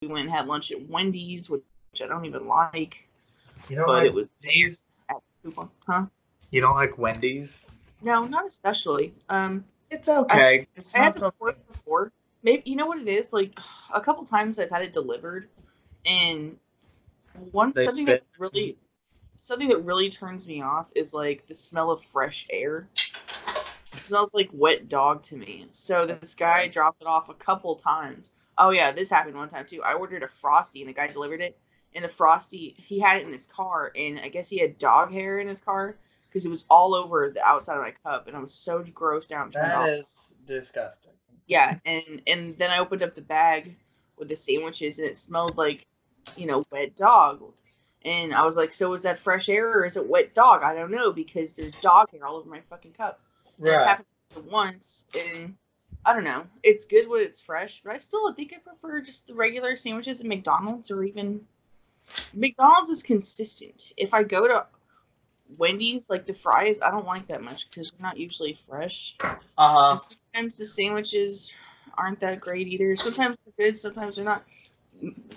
we went and had lunch at Wendy's, which I don't even like, You don't but like it was Wendy's? at coupon. Huh? You don't like Wendy's? No, not especially. Um, It's okay. it's I not had the pork before. Maybe you know what it is. Like a couple times I've had it delivered, and one They something spit. that really something that really turns me off is like the smell of fresh air. It smells like wet dog to me. So this guy dropped it off a couple times. Oh yeah, this happened one time too. I ordered a frosty and the guy delivered it. And the frosty, he had it in his car, and I guess he had dog hair in his car because it was all over the outside of my cup, and I was so grossed out. That is disgusting. Yeah, and and then I opened up the bag with the sandwiches, and it smelled like, you know, wet dog. And I was like, so is that fresh air or is it wet dog? I don't know because there's dog hair all over my fucking cup. And It's Right. happened once, and I don't know. It's good when it's fresh, but I still think I prefer just the regular sandwiches at McDonald's or even McDonald's is consistent. If I go to Wendy's, like the fries, I don't like that much because they're not usually fresh. Uh huh. And sometimes the sandwiches aren't that great either. Sometimes they're good, sometimes they're not.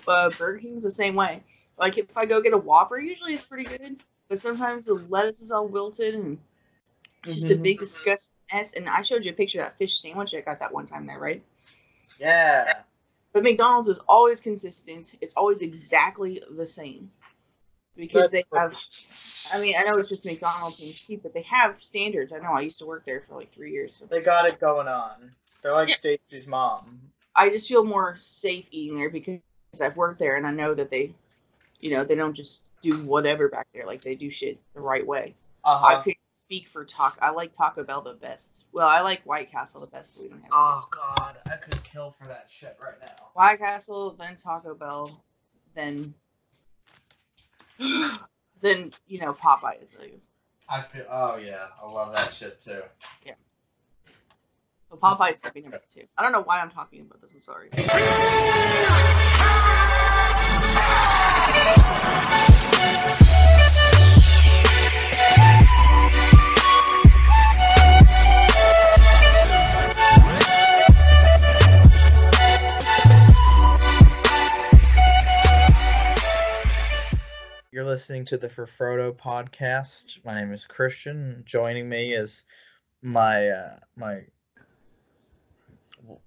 Uh, Burger King's the same way. Like if I go get a Whopper, usually it's pretty good, but sometimes the lettuce is all wilted and it's just a Mhm. big disgusting mess. And I showed you a picture of that fish sandwich I got that one time there, right? Yeah. But McDonald's is always consistent. It's always exactly the same because they have. I mean, I know it's just McDonald's and cheap, but they have standards. I know. I used to work there for like three years. So. They got it going on. They're like Yeah. Stacy's mom. I just feel more safe eating there because I've worked there and I know that they, you know, they don't just do whatever back there. Like they do shit the right way. Uh I huh. Could speak for Taco. I like Taco Bell the best. Well, I like White Castle the best. But we don't have Oh god, I could kill for that shit right now. White Castle, then Taco Bell, then then you know Popeyes. I guess. I feel. Oh yeah, I love that shit too. Yeah. So Popeyes would be number two. I don't know why I'm talking about this. I'm sorry. You're listening to the For Frodo podcast. My name is Christian. Joining me is my uh, my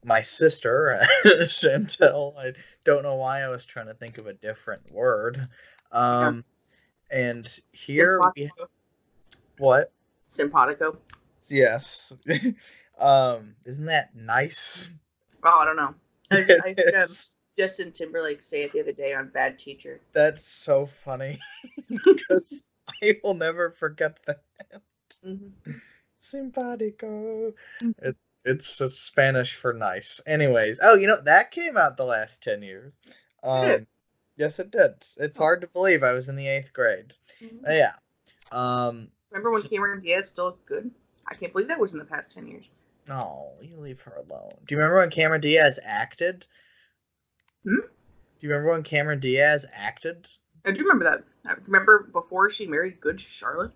my sister Chantelle. I don't know why I was trying to think of a different word. Um, and here we Simpatico. what? Simpatico. Yes. um, isn't that nice? Oh, I don't know. I, I is. Justin Timberlake say it the other day on Bad Teacher. That's so funny because I will never forget that. Mm-hmm. Simpatico. It, it's it's Spanish for nice. Anyways, oh, you know that came out the last ten years. Um, did? yes, it did. It's hard to believe I was in the eighth grade. Uh, yeah. Um. Remember when Cameron Diaz still looked good? I can't believe that was in the past ten years. No, you leave her alone. Do you remember when Cameron Diaz acted? Hmm? Do you remember when Cameron Diaz acted? I do remember that. I remember before she married Good Charlotte.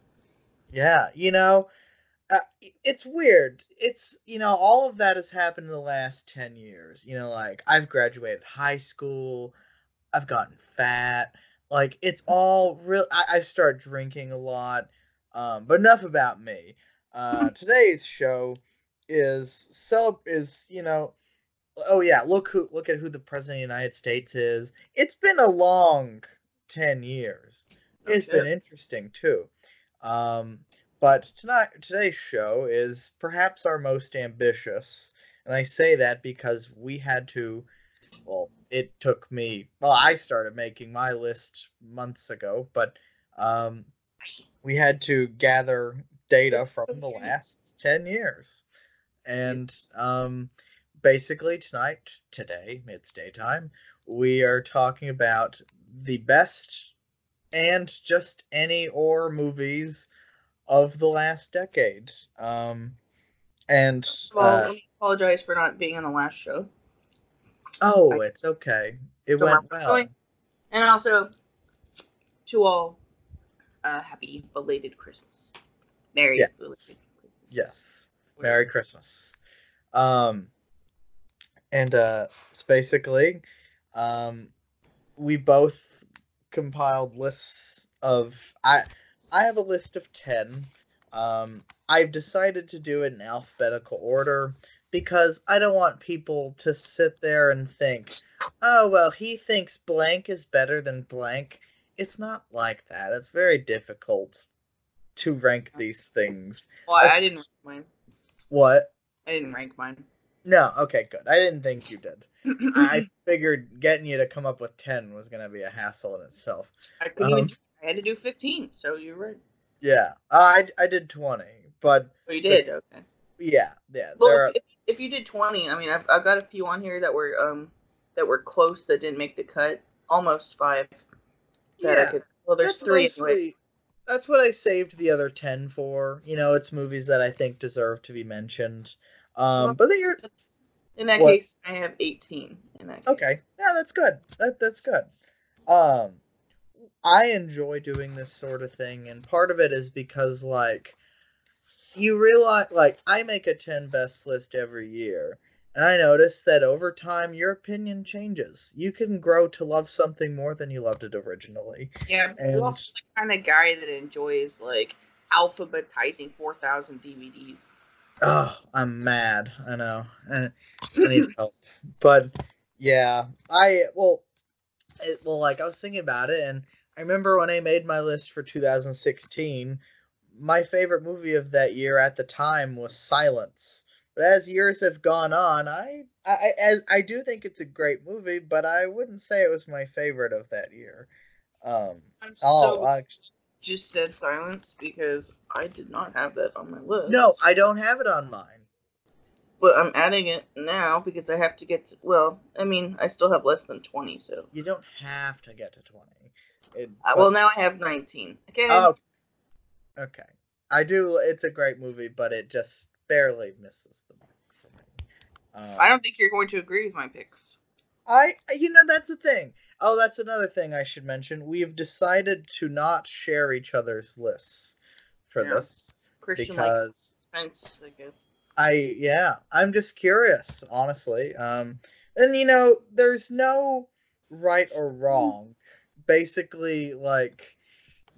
Yeah, you know, uh, it's weird. It's you know, all of that has happened in the last ten years. You know, like I've graduated high school, I've gotten fat. Like it's all real. I, I've started drinking a lot. Um, but enough about me. Uh, today's show is celeb is you know. Oh yeah, look who look at who the president of the United States is. It's been a long ten years. It's been interesting too. Um, but tonight today's show is perhaps our most ambitious, and I say that because we had to. Well, it took me. Well, I started making my list months ago, but um, we had to gather data from the last ten years, and um, basically tonight, today, it's daytime. We are talking about the best and just any or movies of the last decade. Um, and Well, uh, let me apologize for not being on the last show. oh, I- it's okay. It went well. Going- And also, to all, uh, happy belated Christmas. Merry Yes. belated Christmas. Yes. Merry Christmas. Um, and uh, it's basically, Um, we both compiled lists of I I have a list of ten. Um, I've decided to do it in alphabetical order because I don't want people to sit there and think, oh well, he thinks blank is better than blank. It's not like that. It's very difficult to rank these things. Well, I, I didn't rank mine. What? I didn't rank mine. No, okay, good. I didn't think you did. I figured getting you to come up with 10 was going to be a hassle in itself. I couldn't um, do- I had to do fifteen. So you're right. Yeah, I, I did 20, but Oh, you did. Okay. yeah, yeah. Well, are, if, if you did twenty, I mean, I've, I've got a few on here that were um that were close that didn't make the cut. Almost five. That I yeah, could, well, there's that's three. mostly, Anyway. that's what I saved the other 10 for. You know, it's movies that I think deserve to be mentioned. Um, but then you're, In that What? case, I have eighteen. In that. Case. Okay. Yeah, that's good. That that's good. Um I enjoy doing this sort of thing and part of it is because like you realize like I make a 10 best list every year and I notice that over time your opinion changes. You can grow to love something more than you loved it originally. Yeah, And- you're also the kind of guy that enjoys like alphabetizing four thousand DVDs. Oh, I'm mad. I know. And I need help. But yeah, I well, it, well, like I was thinking about it, and I remember when I made my list for 2016. My favorite movie of that year at the time was Silence. But as years have gone on, I, I as I do think it's a great movie, but I wouldn't say it was my favorite of that year. Um, I'm oh, so I- just said silence because I did not have that on my list. no, I don't have it on mine. but I'm adding it now because I have to get. To, well, I mean, I still have less than twenty, so. You don't have to get to 20. It, Uh, well, now I have nineteen. Okay. Oh, okay. I do. It's a great movie, but it just barely misses the mark for me. Um, I don't think you're going to agree with my picks. I. You know, that's the thing. Oh, that's another thing I should mention. We have decided to not share each other's lists for Yeah. this Christian likes because suspense, I guess. I. Yeah, I'm just curious, honestly. Um, and you know, there's no right or wrong. Basically, like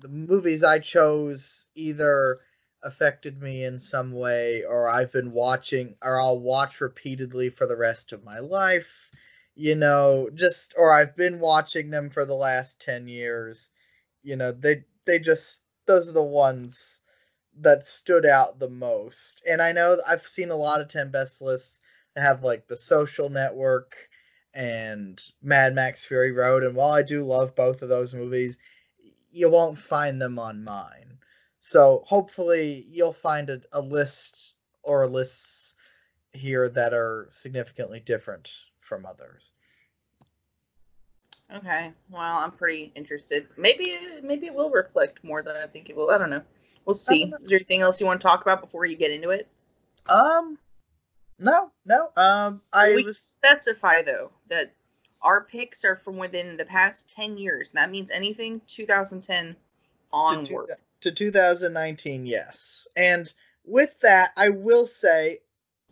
the movies I chose either affected me in some way or I've been watching or I'll watch repeatedly for the rest of my life. You know, just or I've been watching them for the last 10 years. You know, they they just those are the ones that stood out the most. And I know I've seen a lot of 10 best lists that have like the social network and Mad Max Fury Road and while I do love both of those movies, you won't find them on mine. So hopefully you'll find a, a list or lists here that are significantly different from others. Okay. Well, I'm pretty interested. Maybe maybe it will reflect more than I think it will. I don't know. We'll see. know. Is there anything else you want to talk about before you get into it? Um no, no. Um I We- was Specify though that our picks are from within the past ten years. That means anything 2010 to, onward. two- to 2019 yes and with that i will say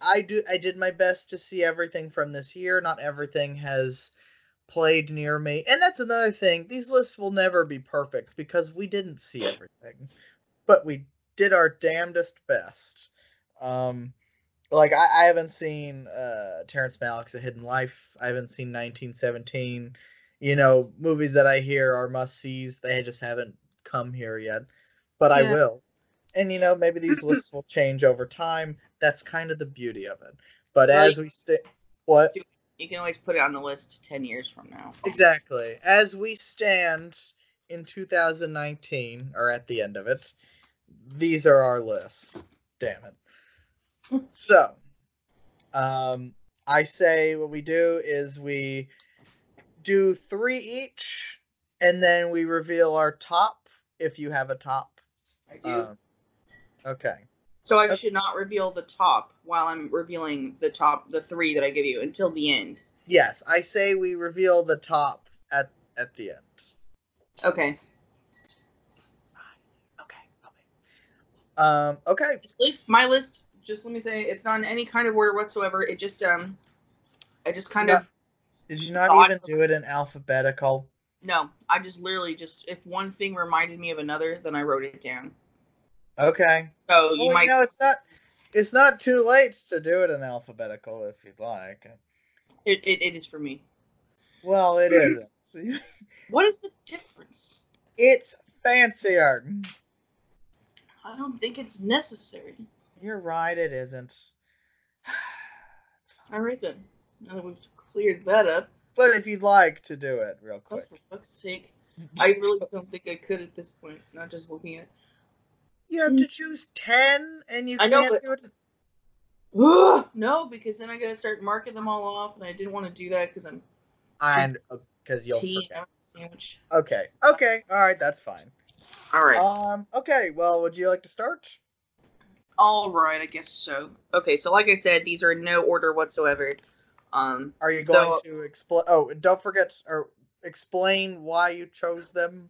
i do i did my best to see everything from this year. Not everything has played near me. And that's another thing. These lists will never be perfect because we didn't see everything. But we did our damnedest best. Um like i, I haven't seen uh terrence malick's a hidden life. I haven't seen 1917 you know movies that i hear are must sees they just haven't come here yet. But I will. And you know, maybe these lists will change over time. That's kind of the beauty of it. But Well, as we stay, what You can always put it on the list 10 years from now. exactly? As we stand in 2019, or at the end of it, these are our lists. Damn it. so, um, I say what we do is we do three each, and then we reveal our top if you have a top. I do. Um, okay. so I okay. should not reveal the top while I'm revealing the top, the three that I give you until the end. Yes, I say we reveal the top at at the end. Okay. Okay. Okay. Um. Okay. This list, my list, just let me say, it's not in any kind of order whatsoever. It just, um, I just kind Yeah. of Did you not even do it in alphabetical? No, I just literally just if one thing reminded me of another, then I wrote it down. Okay. So you Well, might you know, it's not it's not too late to do it in alphabetical if you'd like. it, it, it is for me. Well, it isn't. What is the difference? It's fancier. I don't think it's necessary. You're right, it isn't. It's fine. All right then. Now that we've cleared that up, But if you'd like to do it real oh, quick. for fuck's sake, I really don't think I could at this point. Not just looking at. You have to choose ten and you I know, can't but- do it. Ugh, no, because then I gotta start marking them all off, and I didn't want to do that because I'm And because you'll tea forget. sandwich. Okay. Okay. All right. That's fine. All right. Um. Okay. Well, would you like to start? All right, I guess so. Okay, so like I said, these are in no order whatsoever. Um, Are you going So- to explain? Oh, and don't forget or explain why you chose them,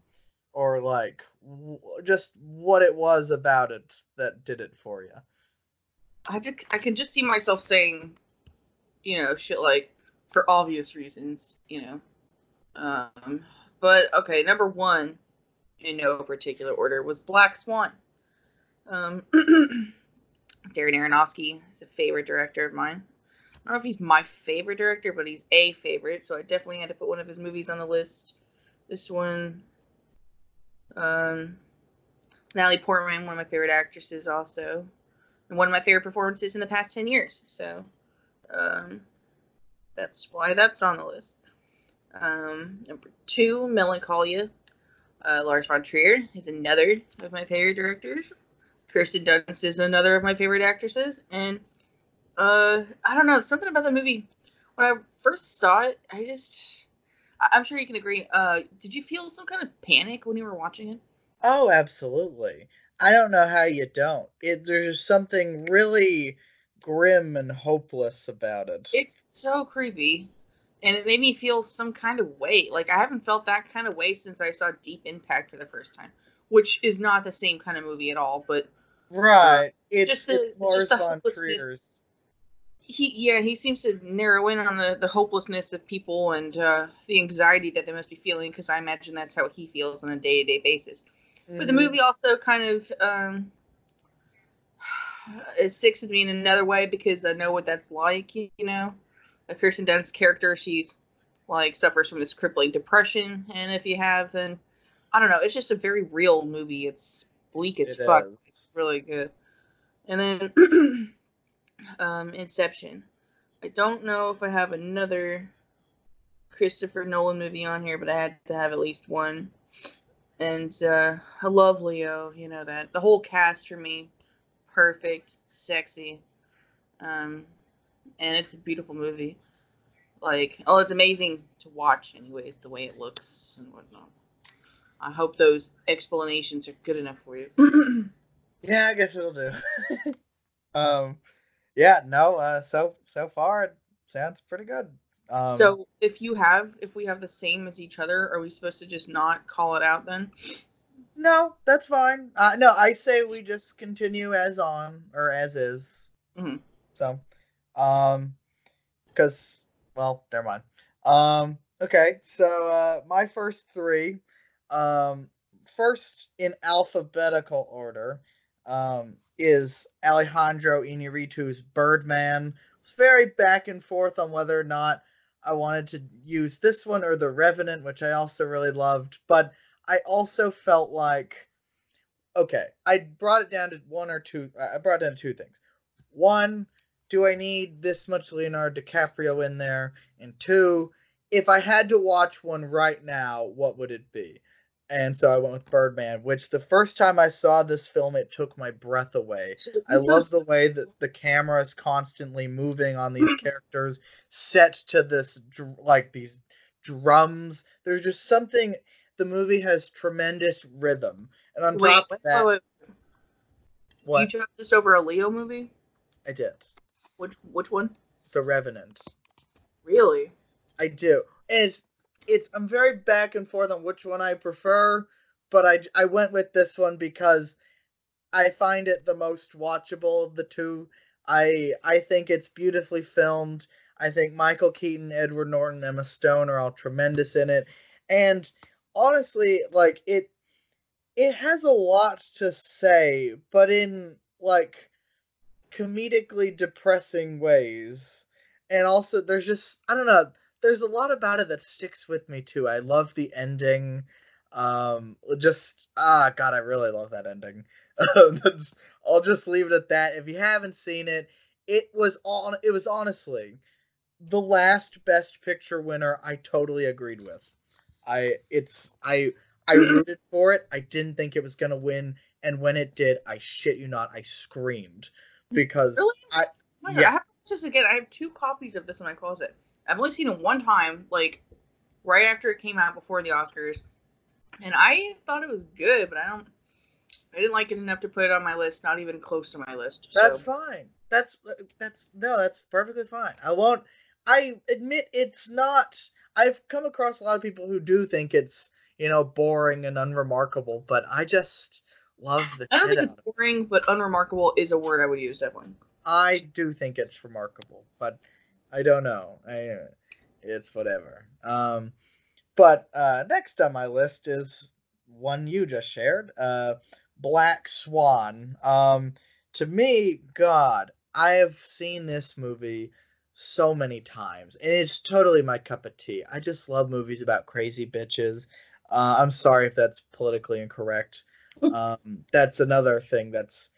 or like w- just what it was about it that did it for you. I just, I can just see myself saying, you know, shit like for obvious reasons, you know. Um, but okay, number one, in no particular order, was Black Swan. Um, Darren Aronofsky is a favorite director of mine. I don't know if he's my favorite director, but he's a favorite, so I definitely had to put one of his movies on the list. This one, um, Natalie Portman, one of my favorite actresses, also, and one of my favorite performances in the past ten years. So, um, that's why that's on the list. Um, number two, Melancholia. Uh, Lars von Trier is another of my favorite directors. Kirsten Dunst is another of my favorite actresses, and uh, I don't know something about the movie. When I first saw it, I just I'm sure you can agree. Uh, did you feel some kind of panic when you were watching it? Oh, absolutely. I don't know how you don't. It there's something really grim and hopeless about it. It's so creepy, and it made me feel some kind of weight. Like I haven't felt that kind of way since I saw Deep Impact for the first time, which is not the same kind of movie at all. But right. It's just the- Lars just the hopelessness. He, yeah, he seems to narrow in on the the hopelessness of people and uh, the anxiety that they must be feeling. Because I imagine that's how he feels on a day to day basis. But the Mhm. movie also kind of um, it sticks with me in another way because I know what that's like. You, know, a Kirsten Dunst character, she's like suffers from this crippling depression, and if you have, then I don't know. It's just a very real movie. It's bleak as It fuck. is. It's really good. And then um, Inception. I don't know if I have another Christopher Nolan movie on here, but I had to have at least one and uh, I love Leo. You know that the whole cast for me, perfect, sexy, um, and it's a beautiful movie. Like, oh, it's amazing to watch, anyways, the way it looks and whatnot. I hope those explanations are good enough for you. Yeah, I guess it'll do. um, yeah, no. Uh, so so far it sounds pretty good. Um, so, if you have, if we have the same as each other, are we supposed to just not call it out then? no, that's fine. Uh, no, I say we just continue as on or as is. Mhm. So, um, because well, never mind. Um, okay, so uh, my first three, um, first in alphabetical order, um, is Alejandro Inarritu's Birdman. It's very back and forth on whether or not I wanted to use this one or The Revenant, which I also really loved, but I also felt like okay, I brought it down to one or two. I brought down two things. One, do I need this much Leonardo DiCaprio in there? And two, if I had to watch one right now, what would it be? And so I went with Birdman, which the first time I saw this film, it took my breath away. I love the way that the camera is constantly moving on these characters, set to this like these drums. There's just something. The movie has tremendous rhythm, and on Wait, top of that, what you chose this over a Leo movie? I did, Which which one? The Revenant. Really? I do. And it's it's I'm very back and forth on which one I prefer, but I I went with this one because I find it the most watchable of the two. I I think it's beautifully filmed. I think Michael Keaton, Edward Norton, Emma Stone are all tremendous in it. And honestly, like it it has a lot to say, but in like comedically depressing ways. And also there's just I don't know, there's a lot about it that sticks with me too. I love the ending. Um just ah god, I really love that ending. I'll just leave it at that. If you haven't seen it, it was on it was honestly the last best picture winner I totally agreed with. I it's I I rooted for it. I didn't think it was gonna win, and when it did, I shit you not, I screamed because Really? I Yeah. I have just again. I have two copies of this in my closet. I've only seen it one time, like right after it came out before the Oscars, and I thought it was good, but I don't. I didn't like it enough to put it on my list. Not even close to my list. that's fine. That's that's no, that's perfectly fine. I won't. I admit it's not. I've come across a lot of people who do think it's you know boring and unremarkable, but I just love the I don't think it's boring, but unremarkable is a word I would use definitely. I do think it's remarkable, but I don't know. I, it's whatever. Um, but uh, next on my list is one you just shared, uh, Black Swan. Um, to me, God, I have seen this movie so many times, and it's totally my cup of tea. I just love movies about crazy bitches. Uh, I'm sorry if that's politically incorrect. Um, that's another thing that's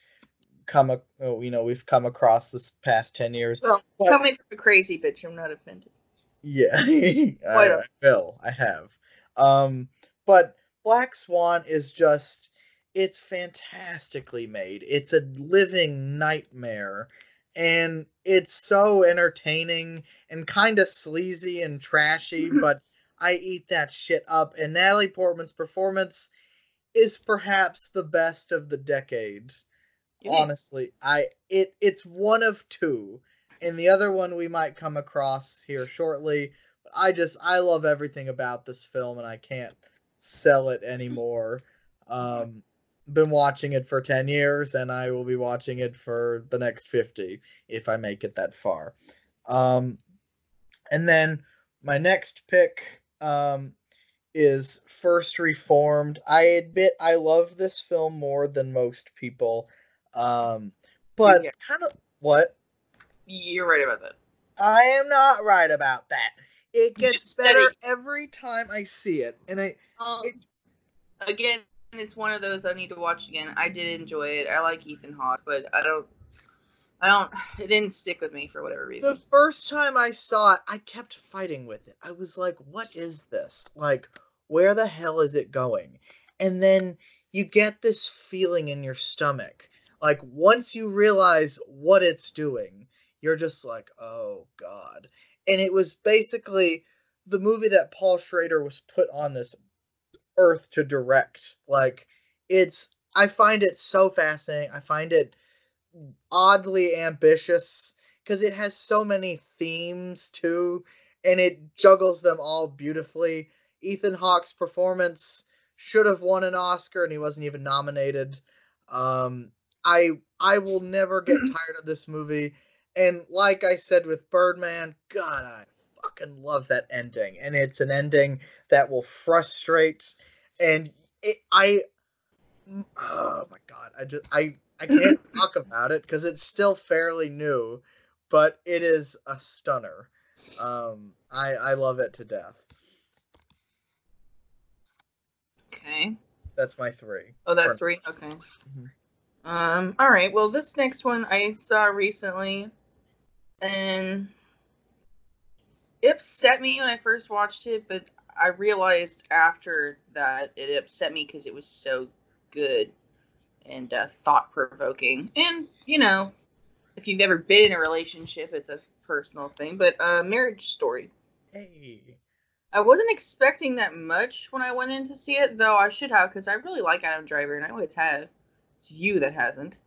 come, ac- oh, you know, we've come across this past ten years. Well, But- coming from a crazy bitch, I'm not offended. Yeah, I, a- I will. I have. Um, but Black Swan is just it's fantastically made. It's a living nightmare and it's so entertaining and kind of sleazy and trashy, but I eat that shit up and Natalie Portman's performance is perhaps the best of the decade. Honestly, I it it's one of two and the other one we might come across here shortly. But I just I love everything about this film and I can't sell it anymore. Um been watching it for 10 years and I will be watching it for the next 50 if I make it that far. Um and then my next pick um is First Reformed. I admit I love this film more than most people. Um but Yeah. kind of what You're right about that. I am not right about that. It gets better every time I see it, and I Um, It's- again, it's one of those I need to watch again. I did enjoy it. I like Ethan Hawke, but I don't. I don't. It didn't stick with me for whatever reason. the first time I saw it, I kept fighting with it. I was like, "What is this? Like, where the hell is it going?" And then you get this feeling in your stomach. Like once you realize what it's doing, you're just like, "Oh God!" And it was basically the movie that Paul Schrader was put on this earth to direct. Like, it's I find it so fascinating. I find it oddly ambitious because it has so many themes too, and it juggles them all beautifully. Ethan Hawke's performance should have won an Oscar, and he wasn't even nominated. Um, I I will never get tired of this movie, and like I said with Birdman, God, I fucking love that ending, and it's an ending that will frustrate, and it, I, oh my god, I just I I can't talk about it because it's still fairly new, but it is a stunner. Um, I I love it to death. Okay. That's my three. Oh, that's three. Okay. Mhm. Um. All right. Well, this next one I saw recently, and it upset me when I first watched it, but I realized after that it upset me because it was so good and uh, thought provoking. And you know, if you've ever been in a relationship, it's a personal thing. But uh, Marriage Story. Hey, I wasn't expecting that much when I went in to see it, though I should have because I really like Adam Driver and I always have. It's you that hasn't.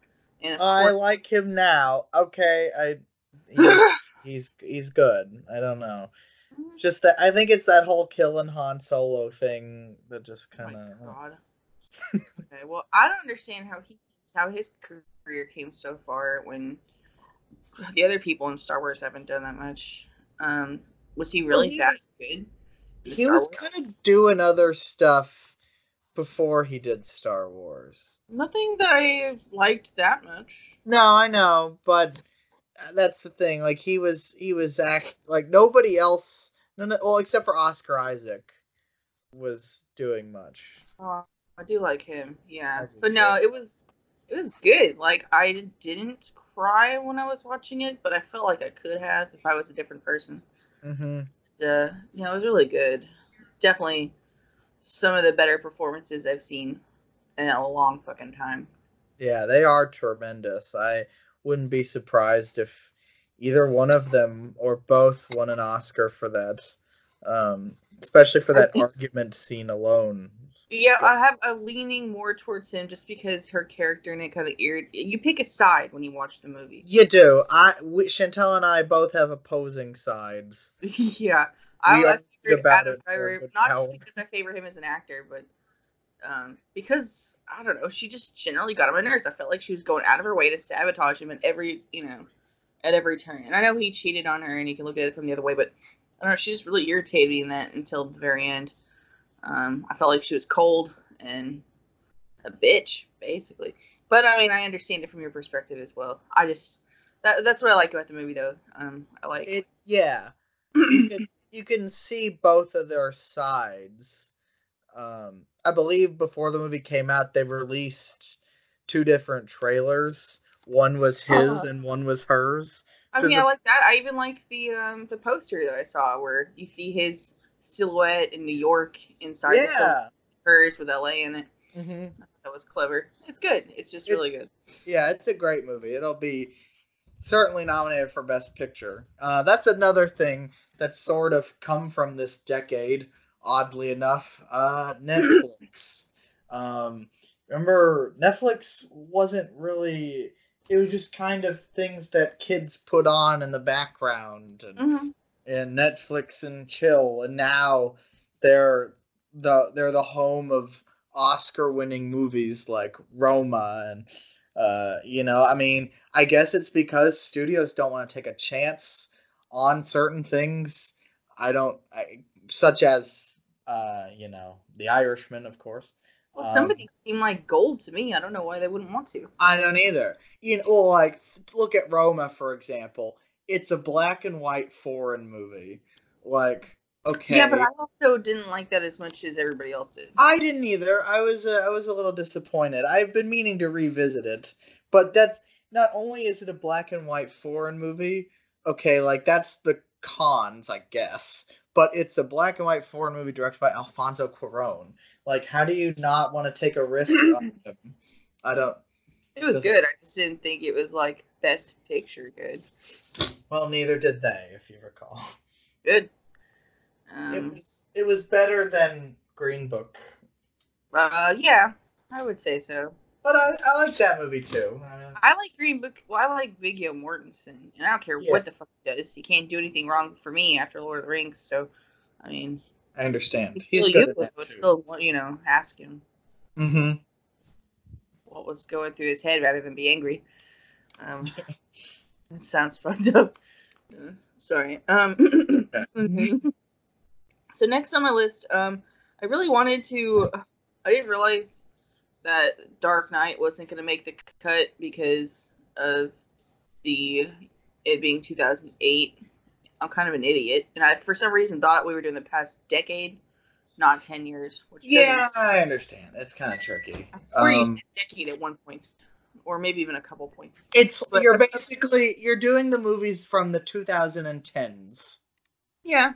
And I course- like him now. Okay, I he's he's he's good. I don't know. Just that I think it's that whole killing Han Solo thing that just Oh kind of. god. okay, well, I don't understand how he how his career came so far when the other people in Star Wars haven't done that much. Um, was he really he that good? He Star was Wars? kind of doing other stuff before he did Star Wars. Nothing that I liked that much. No, I know, but uh, that's the thing. Like he was, he was act like nobody else. No, no, well, except for Oscar Isaac, was doing much. Oh, I do like him. Yeah, but no, too. it was it was good. Like I didn't cry when I was watching it, but I felt like I could have if I was a different person. Mm-hmm. Uh, you know, it was really good. Definitely some of the better performances I've seen in a long fucking time. Yeah, they are tremendous. I wouldn't be surprised if either one of them or both won an Oscar for that. Um, especially for that argument scene alone. Yeah, I have a leaning more towards him just because her character in it kind of irrit. You pick a side when you watch the movie. You do. I we, Chantelle and I both have opposing sides. yeah, I, We I argued favored about Adam it Driver good not just because I favor him as an actor, but um, because I don't know, she just generally got on my nerves. I felt like she was going out of her way to sabotage him at every, you know, at every turn. And I know he cheated on her, and you can look at it from the other way, but I don't know, she just really irritated me in that until the very end. Um, I felt like she was cold and a bitch, basically. But I mean, I understand it from your perspective as well. I just that, that's what I like about the movie, though. Um, I like It yeah. You can you can see both of their sides. Um, I believe before the movie came out, they released two different trailers. One was his and one was hers. I mean, I like that. I even like the um the poster that I saw where you see his silhouette in New York inside Yeah. hers with LA in it. hmm That was clever. It's good. It's just It- really good. Yeah, it's a great movie. It'll be certainly nominated for Best Picture. Uh, that's another thing that's sort of come from this decade, oddly enough. Uh, Netflix. um, remember, Netflix wasn't really. It was just kind of things that kids put on in the background, and, hmm and Netflix and chill. And now they're the they're the home of Oscar-winning movies like Roma and uh, you know, I mean, I guess it's because studios don't want to take a chance on certain things. I don't, I, such as, uh, you know, The Irishman, of course. Well, some Um, of these seem like gold to me. I don't know why they wouldn't want to. I don't either. You know, like look at Roma for example. It's a black and white foreign movie. Like, okay, Yeah, but I also didn't like that as much as everybody else did. I didn't either. I was uh, I was a little disappointed. I've been meaning to revisit it, but that's not only is it a black and white foreign movie. Okay, like that's the cons, I guess. But it's a black and white foreign movie directed by Alfonso Cuarón. Like, how do you not want to take a risk on him? I don't. It was good. I just didn't think it was like best picture good. Well, neither did they, if you recall. Good. it Um, was it was better than Green Book, uh, yeah, I would say so. But I I like that movie too. I I like Green Book. Well, I like Viggo Mortensen, and I don't care Yeah. what the fuck he does. He can't do anything wrong for me after Lord of the Rings. So, I mean, I understand. he's good at that but too. still, you know, ask him Mm-hmm. what was going through his head rather than be angry. Um, that sounds fucked up. Uh, sorry. Um, so next on my list, um, I really wanted to. I didn't realize that Dark Knight wasn't going to make the cut because of the it being 2008. I'm kind of an idiot, and I for some reason thought we were doing the past decade, not 10 years. Which Yeah, I understand. It's kind of tricky. Um, decade at one point, or maybe even a couple points. it's But- you're basically you're doing the movies from the 2010s. Yeah.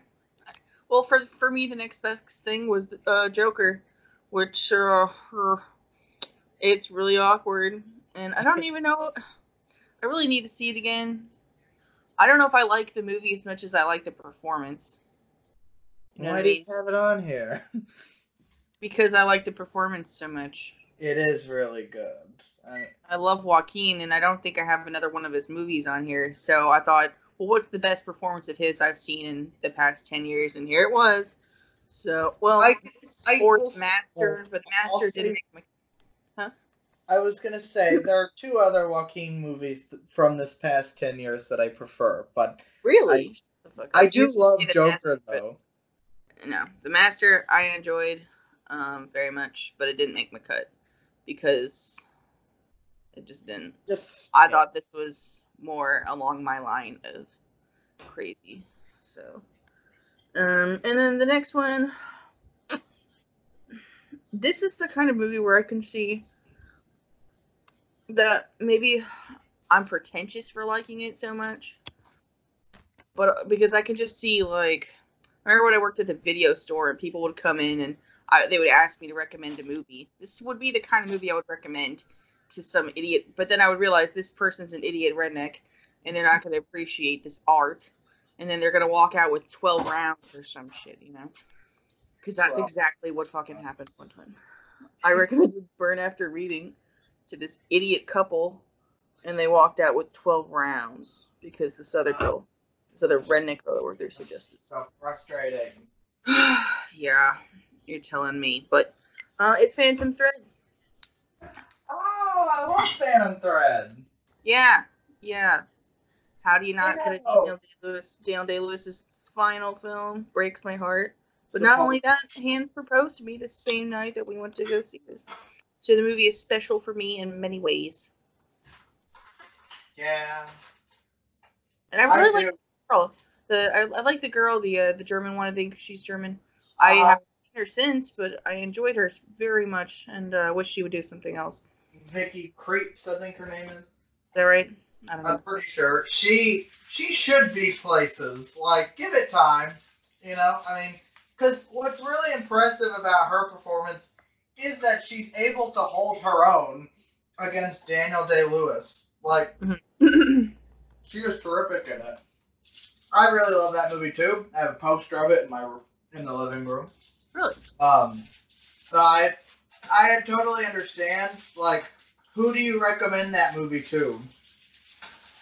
Well, for for me, the next best thing was uh, Joker, which uh, it's really awkward, and I don't even know. I really need to see it again. I don't know if I like the movie as much as I like the performance. You know Why do you have it on here? Because I like the performance so much. It is really good. I, I love Joaquin, and I don't think I have another one of his movies on here. So I thought, well, what's the best performance of his I've seen in the past ten years? And here it was. So, well, I- I Master, but Master didn't make. I was gonna say there are two other Joaquin movies th- from this past ten years that I prefer, but Really? I- I do love Joker Master, though. No, the Master I enjoyed um, very much, but it didn't make my cut because it just didn't. Just I yeah. thought this was more along my line of crazy. So, um, and then the next one. This is the kind of movie where I can see that maybe I'm pretentious for liking it so much, but uh, because I can just see like, I remember when I worked at the video store and people would come in and I, they would ask me to recommend a movie. This would be the kind of movie I would recommend to some idiot, but then I would realize this person's an idiot redneck and they're not going to appreciate this art. And then they're going to walk out with 12 rounds or some shit, you know? Because that's Well- exactly what fucking happened one time. I recommended Burn After Reading to this idiot couple, and they walked out with 12 rounds because this other girl, this other redneck girl worked there suggested. so frustrating. yeah, you're telling me. But uh, it's Phantom Thread. Oh, I love Phantom Thread. Yeah, yeah. How do you not get. Daniel Day Lewis? Daniel Day Lewis's final film breaks my heart. But not only that, Hans proposed to me the same night that we went to go see this. So the movie is special for me in many ways. Yeah. And I really I like do. the girl. The I, I like the girl, the uh, the German one. I think she's German. I Uh, haven't seen her since, but I enjoyed her very much, and uh, wish she would do something else. Vicky Krieps, I think her name is. that right? I don't know. I'm pretty sure she she should be places. Like, give it time. You know, I mean, because what's really impressive about her performance is that she's able to hold her own against Daniel Day Lewis. Like, she is terrific in it. I really love that movie too. I have a poster of it in my in the living room. really? Um, so I I totally understand. Like, who do you recommend that movie to?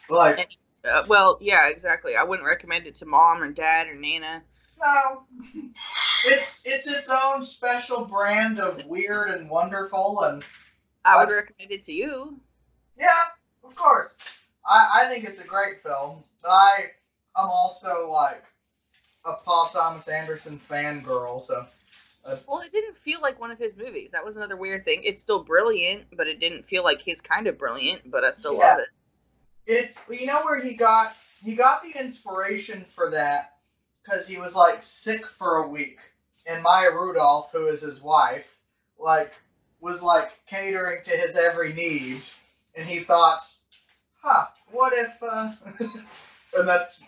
Like, Uh, well, yeah, exactly. I wouldn't recommend it to mom or dad or Nana. no, it's it's its own special brand of weird and wonderful, and I would What? recommend it to you. yeah, of course, I I think it's a great film. I I'm also like a Paul Thomas Anderson fangirl, so uh, Well, it didn't feel like one of his movies. That was another weird thing. It's still brilliant, but it didn't feel like his kind of brilliant. But I still Yeah. love it. it's you know where he got he got the inspiration for that because he was like sick for a week and maya rudolph who is his wife like was like catering to his every need and he thought huh what if uh and that's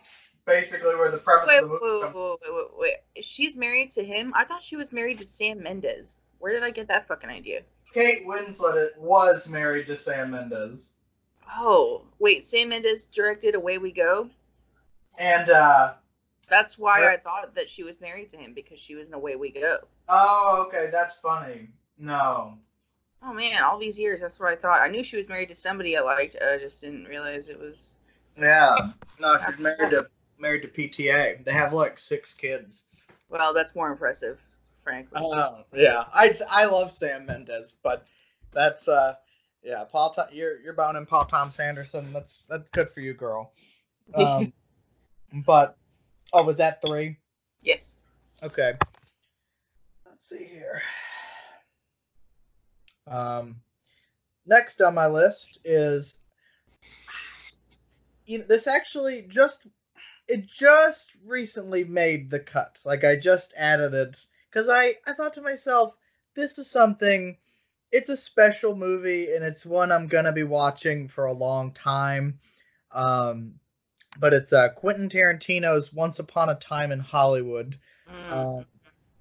basically where the premise Wait, of the movie wait, comes wait, wait, wait, wait. She's married to him. I thought she was married to Sam Mendes. Where did I get that fucking idea? kate winslet was married to sam mendes Oh, wait. Sam Mendes directed Away We Go. and uh That's why Right. I thought that she was married to him because she was in Away We Go. oh okay that's funny no Oh man, all these years, that's what I thought. I knew she was married to somebody I liked. I just didn't realize it was. Yeah. No, she's married to married to PTA. They have like six kids. Well, that's more impressive, frankly. Oh, yeah. I I love Sam Mendes, but that's uh yeah, Paul you're you're boning Paul Thomas Anderson. That's that's good for you, girl. Um but oh, was that 3? yes. Okay. Let's see here. Um, next on my list is you know, this actually just it just recently made the cut. Like I just added it because I I thought to myself, this is something. It's a special movie and it's one I'm gonna be watching for a long time. Um, but it's uh, Quentin Tarantino's Once Upon a Time in Hollywood. Mm. Um,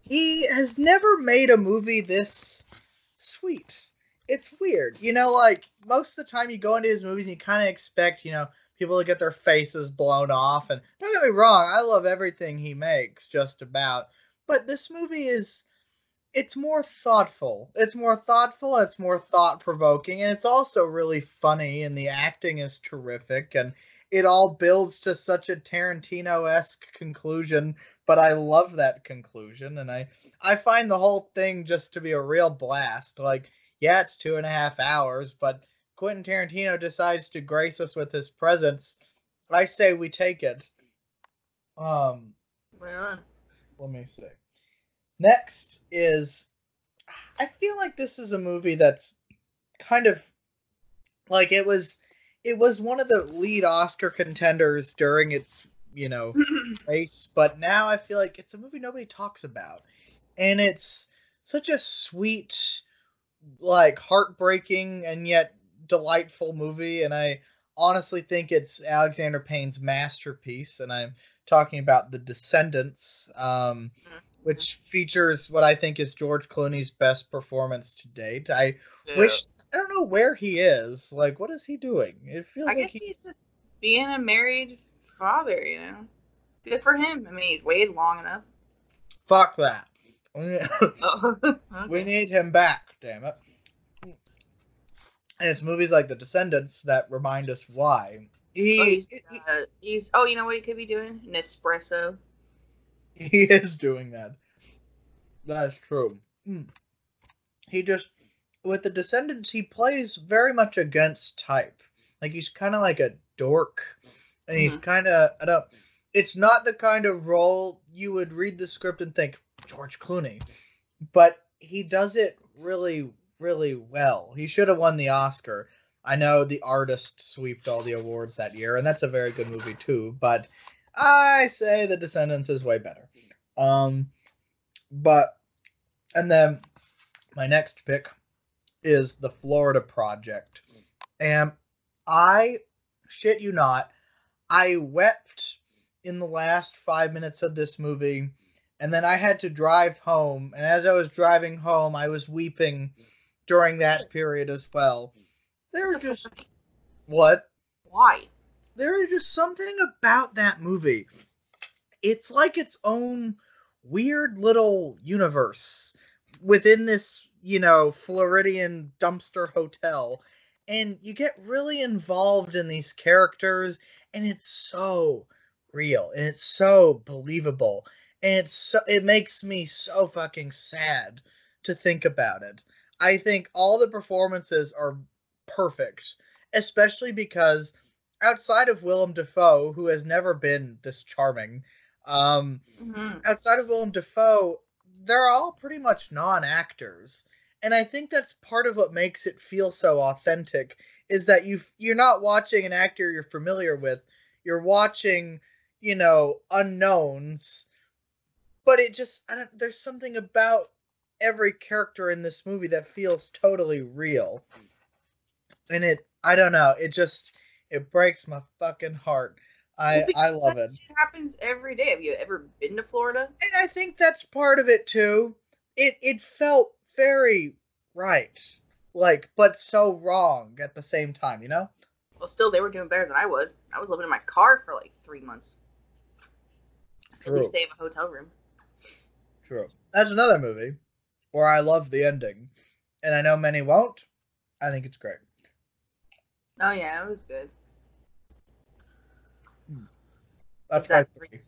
he has never made a movie this sweet. It's weird. You know, like most of the time you go into his movies and you kind of expect, you know, people to get their faces blown off. And don't get me wrong, I love everything he makes, just about. But this movie is. It's more thoughtful. It's more thoughtful. It's more thought provoking. And it's also really funny. And the acting is terrific. And it all builds to such a Tarantino esque conclusion but I love that conclusion, and I I find the whole thing just to be a real blast. Like, yeah, it's two and a half hours, but Quentin Tarantino decides to grace us with his presence. I say we take it. Um, Right on. let me see. Next is I feel like this is a movie that's kind of like it was it was one of the lead Oscar contenders during its, you know, race, but now I feel like it's a movie nobody talks about. And it's such a sweet like heartbreaking and yet delightful movie and I honestly think it's Alexander Payne's masterpiece and I'm talking about The Descendants um which features what I think is George Clooney's best performance to date. I Yeah. wish I don't know where he is. Like, what is he doing? It feels I like guess he. he's just being a married father, you know. Good for him. I mean, he's waited long enough. Fuck that. We we need him back. Damn it. And it's movies like The Descendants that remind us why. He Oh, he's, uh, he's. Oh, you know what he could be doing? An espresso. he is doing that. That's true. Mm. He just with The Descendants he plays very much against type. Like he's kind of like a dork, and he's kind of I don't. It's not the kind of role you would read the script and think George Clooney, but he does it really, really well. He should have won the Oscar. I know The Artist swept all the awards that year, and that's a very good movie too. But I say The Descendants is way better. Um, but and then my next pick is The Florida Project, and I shit you not, I wept in the last five minutes of this movie, and then I had to drive home. And as I was driving home, I was weeping during that period as well. There was just what? Why? There is just something about that movie. It's like its own weird little universe within this, you know, Floridian dumpster hotel. And you get really involved in these characters, and it's so real and it's so believable. And it's so, it makes me so fucking sad to think about it. I think all the performances are perfect, especially because outside of Willem Dafoe, who has never been this charming, um, hmm outside of Willem Dafoe, they're all pretty much non-actors, and I think that's part of what makes it feel so authentic. Is that you you're not watching an actor you're familiar with, you're watching, you know, unknowns, but it just I don't. There's something about every character in this movie that feels totally real, and it I don't know. It just it breaks my fucking heart. I I love that it. happens every day. Have you ever been to Florida? And I think that's part of it too. It it felt very right. Like, but so wrong at the same time, you know? Well, still, they were doing better than I was. I was living in my car for like three months. At True. least they have a hotel room. True. That's another movie where I love the ending. And I know many won't. I think it's great. Oh yeah, it was good. That's my that three.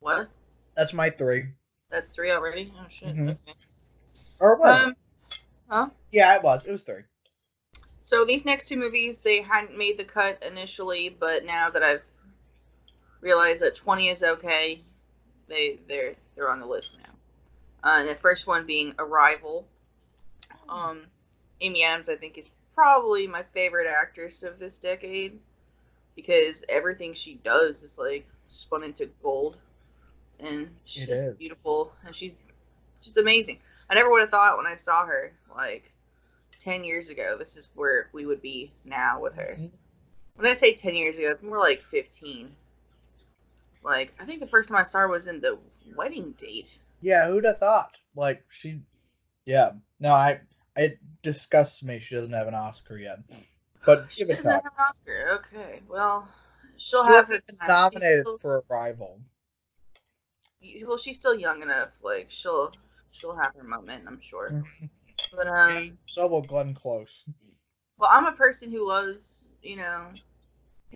What? That's my three. That's three already. Oh shit. Mhm. Okay. Or it? Um. Huh? Yeah, it was. It was three. So these next two movies, they hadn't made the cut initially, but now that I've realized that 20 is okay, they they're they're on the list now. Uh, the first one being Arrival. Um, Amy Adams, I think, is probably my favorite actress of this decade because everything she does is like spun into gold, and she's It just is. beautiful, and she's just amazing. I never would have thought when I saw her like 10 years ago, this is where we would be now with her. When I say 10 years ago, it's more like 15. Like, I think the first time I saw her was in the wedding date. Yeah, who'd have thought? Like she yeah. No, I it disgusts me she doesn't have an Oscar yet. But She give it doesn't time. have an Oscar. Okay, well, she'll She have her time. Nominated still- for Arrival. Well, she's still young enough. Like, she'll she'll have her moment, I'm sure. But um, So will Glenn Close. well, I'm a person who loves, you know,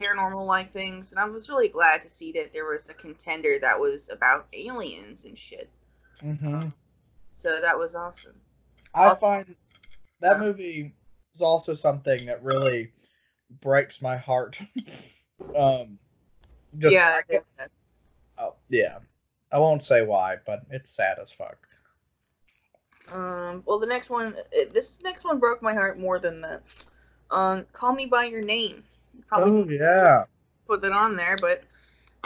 paranormal like things, and I was really glad to see that there was a contender that was about aliens and shit. Mm-hmm. So that was awesome. I Also- find that movie is also something that really breaks my heart. um, Just yeah. Get- oh, yeah. I won't say why, but it's sad as fuck. Um. Well, the next one. This next one broke my heart more than that. Um. Call me by your name. Probably Oh yeah. put that on there, but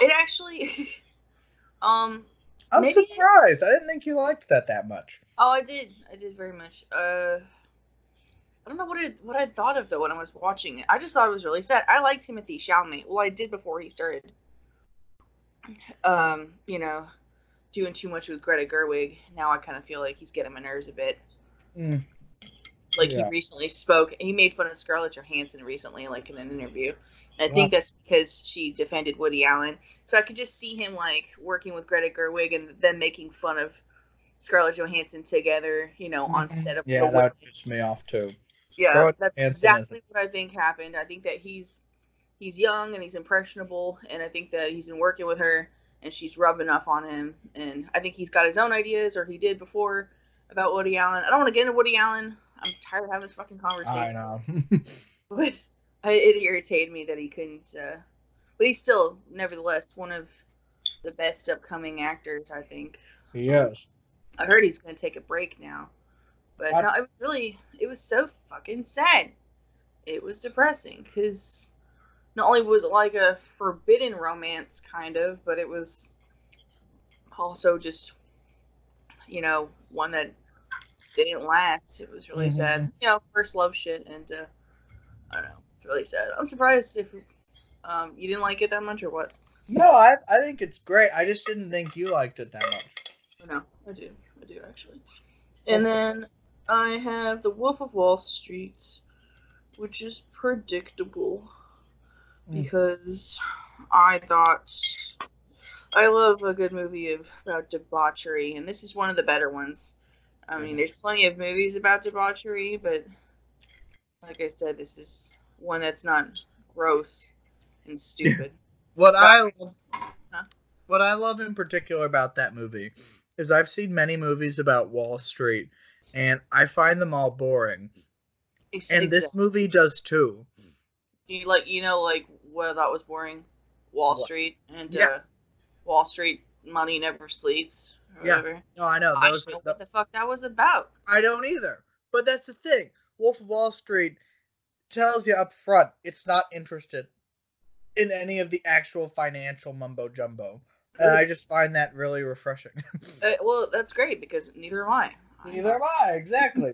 it actually. um. I'm surprised. I didn't think you liked that that much. Oh, I did. I did very much. Uh. I don't know what it what I thought of though when I was watching it. I just thought it was really sad. I liked Timothée Chalamet. Well, I did before he started. Um, you know, doing too much with Greta Gerwig. Now I kind of feel like he's getting my nerves a bit. Mm. Like Yeah. he recently spoke. And he made fun of Scarlett Johansson recently, like in an interview. And I think that's because she defended Woody Allen. So I could just see him like working with Greta Gerwig and them making fun of Scarlett Johansson together. You know, on set of Mm-hmm. Yeah, the that work. would piss me off too. Yeah, Scarlett that's Johansson exactly what I think happened. I think that he's he's young and he's impressionable, and I think that he's been working with her, and she's rubbing off on him. And I think he's got his own ideas, or he did before, about Woody Allen. I don't want to get into Woody Allen. I'm tired of having this fucking conversation. I know. But I, it irritated me that he couldn't. Uh, but he's still, nevertheless, one of the best upcoming actors. I think. yes. I heard he's going to take a break now. But What? no, it was really, it was so fucking sad. It was depressing because not only was it like a forbidden romance, kind of, but it was also just, you know, one that didn't last. It was really Mhm. sad. You know, first love shit, and uh, I don't know. It's really sad. I'm surprised if um, you didn't like it that much or what. No, I I think it's great. I just didn't think you liked it that much. No, I do. I do actually. And then I have The Wolf of Wall Street, which is predictable Mm. because I thought I love a good movie about debauchery, and this is one of the better ones. I mean, there's plenty of movies about debauchery, but like I said, this is one that's not gross and stupid. What I love, Huh? what I love in particular about that movie is I've seen many movies about Wall Street, and I find them all boring. And this movie does too. You like you know like what I thought was boring, Wall What? Street and Yeah. uh, Wall Street money never sleeps. Or Yeah. whatever. No, I know I those. don't know what the fuck that was about. I don't either. But that's the thing. Wolf of Wall Street tells you up front it's not interested in any of the actual financial mumbo jumbo. And I just find that really refreshing. Uh, well, that's great because neither am I. Neither am I, exactly.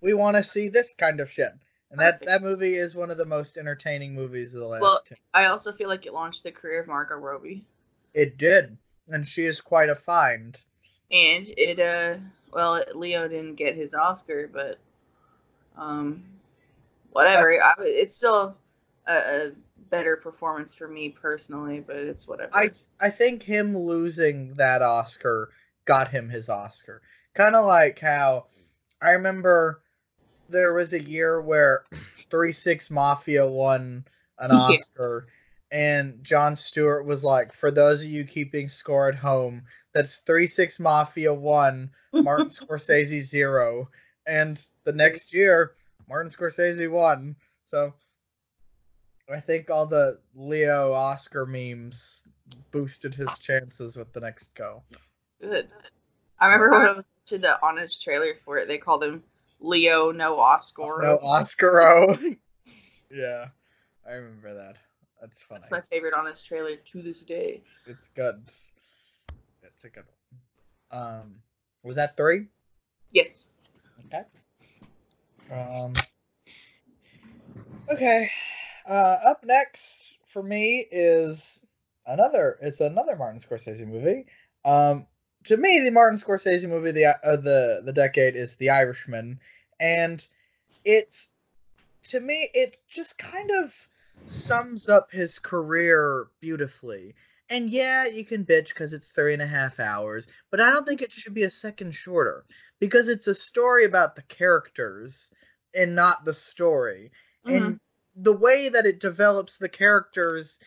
we want to see this kind of shit. And that, Perfect. that movie is one of the most entertaining movies of the last Well- 10. I also feel like it launched the career of Margot Robbie, It did. And she is quite a find. and it uh well Leo didn't get his Oscar, but um whatever. I, it's still a, a better performance for me personally, but it's whatever. I I think him losing that Oscar got him his Oscar. Kind of like how I remember there was a year where Three Six Mafia won an Yeah. Oscar, and Jon Stewart was like, "For those of you keeping score at home, that's Three Six Mafia one, Martin Scorsese zero, and the next year Martin Scorsese won." So I think all the Leo Oscar memes boosted his ah. chances with the next go. Good. I remember when I was watching the honest trailer for it, they called him Leo No Oscar. No Oscaro. yeah, I remember that. That's funny. That's my favorite honest trailer to this day. It's good. It's a good one. Um, was that three? Yes. Okay. Um. Okay. Uh, up next for me is another. It's another Martin Scorsese movie. Um, to me, the Martin Scorsese movie the uh, the the decade is The Irishman, and it's to me it just kind of sums up his career beautifully. And yeah, you can bitch because it's three and a half hours, but I don't think it should be a second shorter because it's a story about the characters and not the story. Mm-hmm. And the way that it develops the characters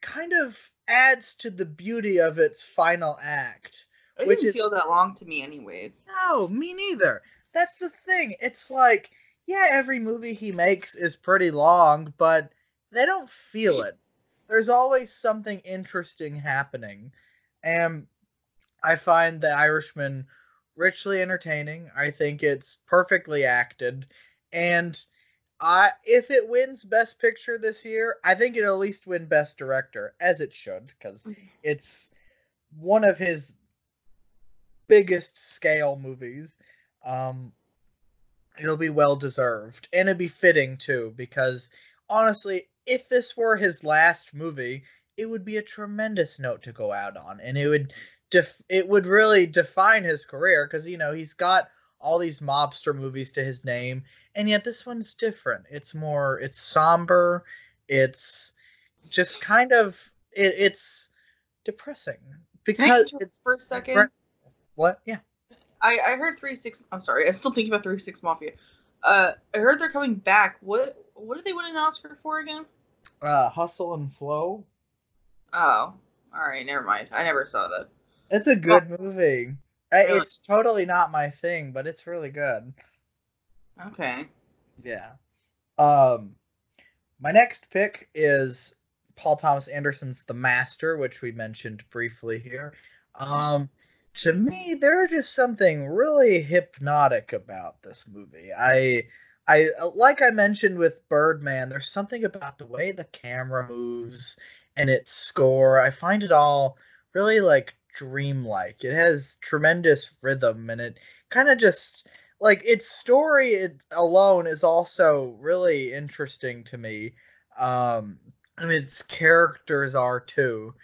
kind of adds to the beauty of its final act. It which didn't is- feel that long to me, anyways. No, me neither. That's the thing. It's like, yeah, every movie he makes is pretty long, but they don't feel it. there's always something interesting happening. And I find The Irishman richly entertaining. I think it's perfectly acted. And I if it wins Best Picture this year, I think it'll at least win Best Director, as it should, because mm-hmm. it's one of his biggest scale movies. Um, it'll be well deserved, and it'd be fitting too, because honestly, if this were his last movie, it would be a tremendous note to go out on, and it would def- it would really define his career because you know he's got all these mobster movies to his name, and yet this one's different. It's more, it's somber, it's just kind of, it, it's depressing because it's for a second. What? Yeah. I I heard three six. I'm sorry. I'm still thinking about three six mafia. Uh, I heard they're coming back. What what did they win an Oscar for again? Uh, Hustle and Flow. Oh, all right. Never mind. I never saw that. It's a good oh. movie. Really? It's totally not my thing, but it's really good. Okay. Yeah. Um, my next pick is Paul Thomas Anderson's The Master, which we mentioned briefly here. Um, to me, there's just something really hypnotic about this movie. I, I like I mentioned with Birdman. There's something about the way the camera moves and its score. I find it all really like dreamlike. It has tremendous rhythm, and it kind of just like its story it alone is also really interesting to me. Um, mean, its characters are too.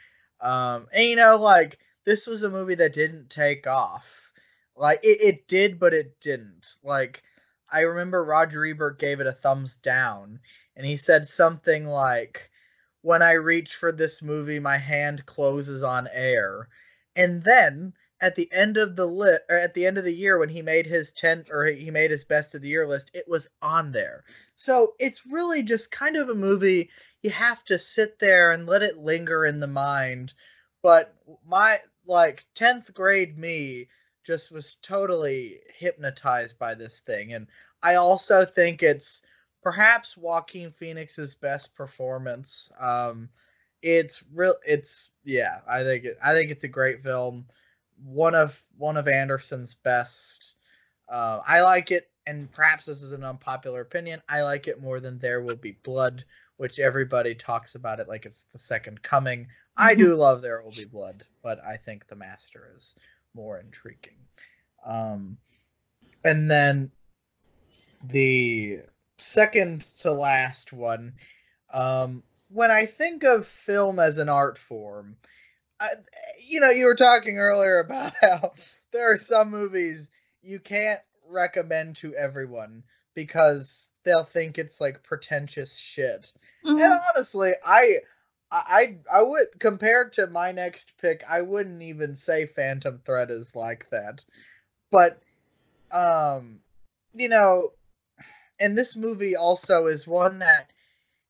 Um, and you know, like this was a movie that didn't take off. Like it, it did, but it didn't. Like I remember Roger Ebert gave it a thumbs down, and he said something like, "When I reach for this movie, my hand closes on air." And then at the end of the lit or at the end of the year when he made his 10 or he made his best of the year list it was on there so it's really just kind of a movie you have to sit there and let it linger in the mind but my like 10th grade me just was totally hypnotized by this thing. And i also think it's perhaps joaquin phoenix's best performance. Um it's real it's yeah i think it, i think it's a great film. One of one of anderson's best. Uh, i like it and perhaps this is an unpopular opinion i like it more than there will be blood which everybody talks about it like it's the second coming I do mm-hmm. love There Will Be Blood, but I think The Master is more intriguing. Um, and then the second to last one, um, when I think of film as an art form, I, you know, you were talking earlier about how there are some movies you can't recommend to everyone because they'll think it's like pretentious shit. Mm-hmm. And honestly, I I I would compared to my next pick, I wouldn't even say Phantom Thread is like that. But um you know, and this movie also is one that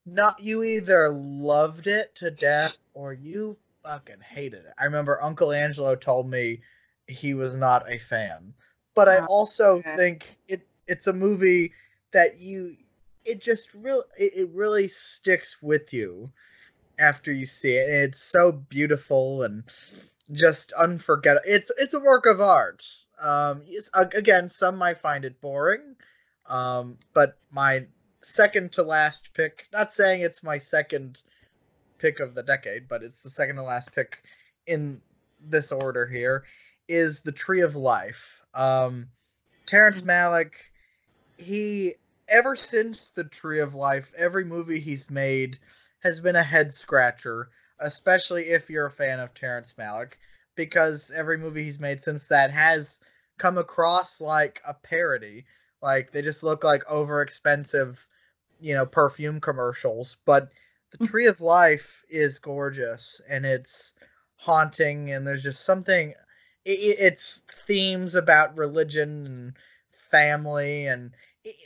not you either loved it to death or you fucking hated it. I remember Uncle Angelo told me he was not a fan. But I oh, also okay. think it it's a movie that you it just really it, it really sticks with you after you see it. It's so beautiful and just unforgettable. It's it's a work of art. Um, again, some might find it boring, um, but my second to last pick. Not saying it's my second pick of the decade, but it's the second to last pick in this order here. Is the Tree of Life. Um, Terrence Malick, he ever since the Tree of Life, every movie he's made has been a head scratcher, especially if you're a fan of Terrence Malick, because every movie he's made since that has come across like a parody. Like they just look like over expensive, you know, perfume commercials. But the hmm. Tree of Life is gorgeous and it's haunting, and there's just something. It, it's themes about religion and family and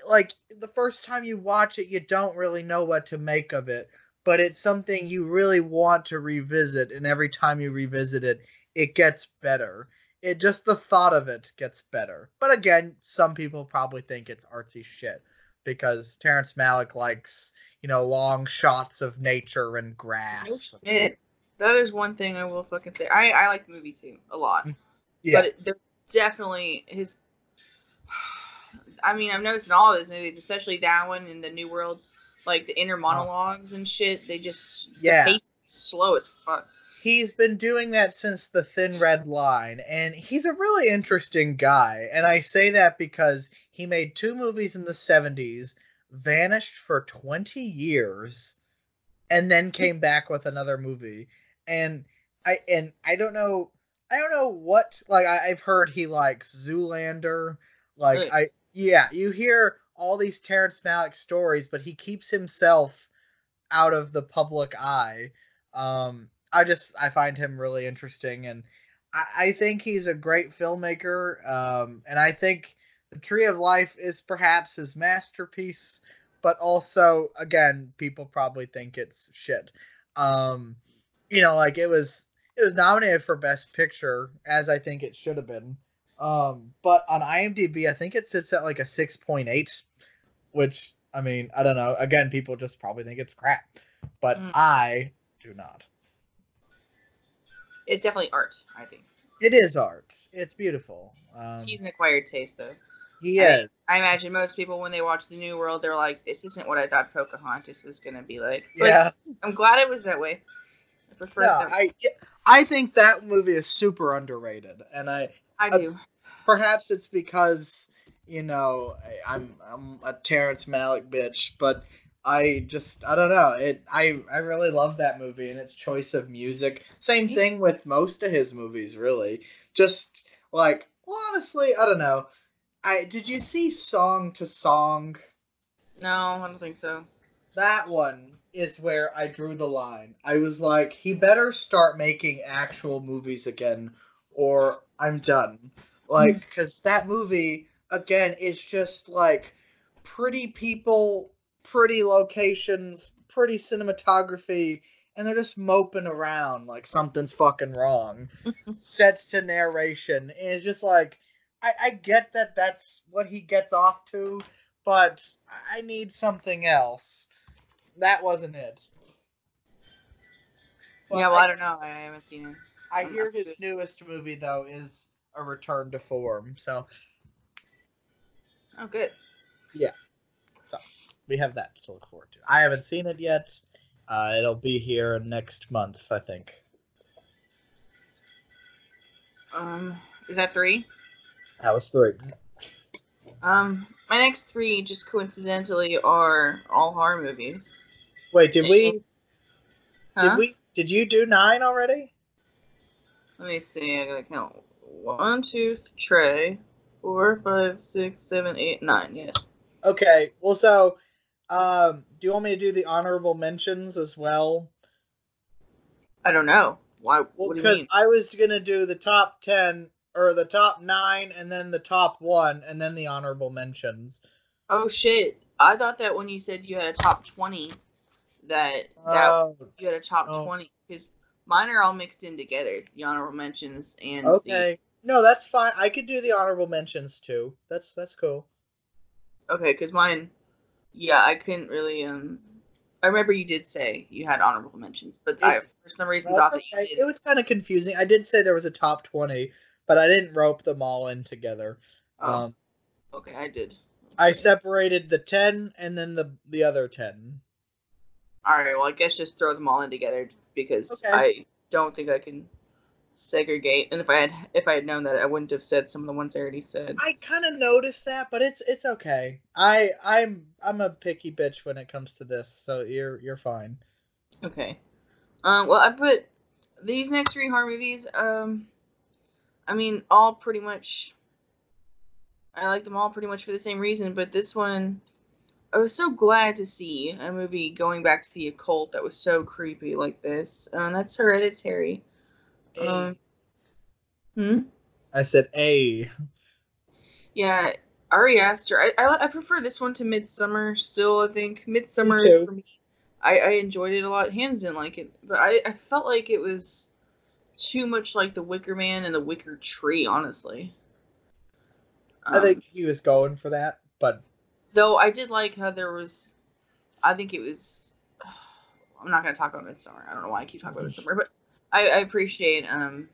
like the first time you watch it you don't really know what to make of it but it's something you really want to revisit and every time you revisit it it gets better it just the thought of it gets better but again some people probably think it's artsy shit because Terrence Malick likes you know long shots of nature and grass. That is one thing I will fucking say. I I like the movie too a lot, mm, Yeah, but it, definitely his. I mean, I've noticed in all of his movies, especially that one in the New World, like the inner oh. monologues and shit. They just Yeah. slow as fuck. he's been doing that since the Thin Red Line, and he's a really interesting guy. And I say that because he made two movies in the '70s, vanished for 20 years, and then hmm. came back with another movie. And I and I don't know, I don't know what like I, I've heard he likes Zoolander, like Really? I yeah, you hear all these Terrence Malick stories, but he keeps himself out of the public eye. Um, I just I find him really interesting, and I, I think he's a great filmmaker. Um, and I think the Tree of Life is perhaps his masterpiece, but also again, people probably think it's shit. Um, you know, like it was it was nominated for Best Picture, as I think it should have been. Um, but on IMDb, I think it sits at like a six point eight, which I mean, I don't know. Again, people just probably think it's crap, but Mm. I do not. It's definitely art. I think It is art. It's beautiful. Um, he's an acquired taste, though. he I- is. I imagine most people when they watch the New World, they're like, "This isn't what I thought Pocahontas was gonna be like." But yeah. I'm glad it was that way. I prefer that I I think that movie is super underrated, and I I uh, do. perhaps it's because you know I'm I'm a Terrence Malick bitch, but I just I don't know it. I I really love that movie and its choice of music. Same thing with most of his movies, really. Just like well, honestly, I don't know. I did you see Song to Song? No, I don't think so. That one is where I drew the line. I was like, he better start making actual movies again, or I'm done. Like, hmm. because that movie, again, is just like pretty people, pretty locations, pretty cinematography, and they're just moping around like something's fucking wrong. Sets to narration, and it's just like, I, I get that that's what he gets off to, but I need something else. That wasn't it. But yeah, well, I don't know. I haven't seen it. I hear his newest movie though is a return to form, so Oh, good. Yeah. So we have that to look forward to. I haven't seen it yet. Uh, it'll be here next month, I think. Um, is that three? That was three. Um, my next three just coincidentally are all horror movies. Wait, did we? Huh? Did we? Did you do nine already? Let me see. I gotta count. One, two, three, four, five, six, seven, eight, nine. Yes. Okay. Well, so, um, do you want me to do the honorable mentions as well? I don't know. Why? Well, what do you because? I was gonna do the top ten or the top nine, and then the top one, and then the honorable mentions. Oh shit! I thought that when you said you had a top twenty, that that Oh, you had a top oh. twenty because mine are all mixed in together. The honorable mentions and the- okay. No, that's fine. I could do the honorable mentions too. That's that's cool. okay, because mine, yeah, I couldn't really. Um, I remember you did say you had honorable mentions, but I for some reason thought that you did. It was kind of confusing. I did say there was a top twenty, but I didn't rope them all in together. oh, Um, okay, I did. I separated the ten and then the the other ten. All right, well, I guess just throw them all in together because Okay. I don't think I can segregate. And if I had if I had known that, I wouldn't have said some of the ones I already said. I kind of noticed that, but it's it's okay. I I'm I'm a picky bitch when it comes to this, so you're you're fine. Okay. Um. Well, I put these next three horror movies. Um. I mean, all pretty much. I like them all pretty much for the same reason, but this one, I was so glad to see a movie going back to the occult that was so creepy like this. Um, that's Hereditary. Um. Hmm. I said a. Yeah, Ari Aster. I, I I prefer this one to Midsommar. Still, I think Midsommar too. for me. I, I enjoyed it a lot. Hands didn't like it, but I, I felt like it was too much like the Wicker Man and the Wicker Tree. Honestly, I Um, think he was going for that, but Though I did like how there was, I think it was. I'm not gonna talk about Midsommar. I don't know why I keep talking about Midsommar, but I, I appreciate um.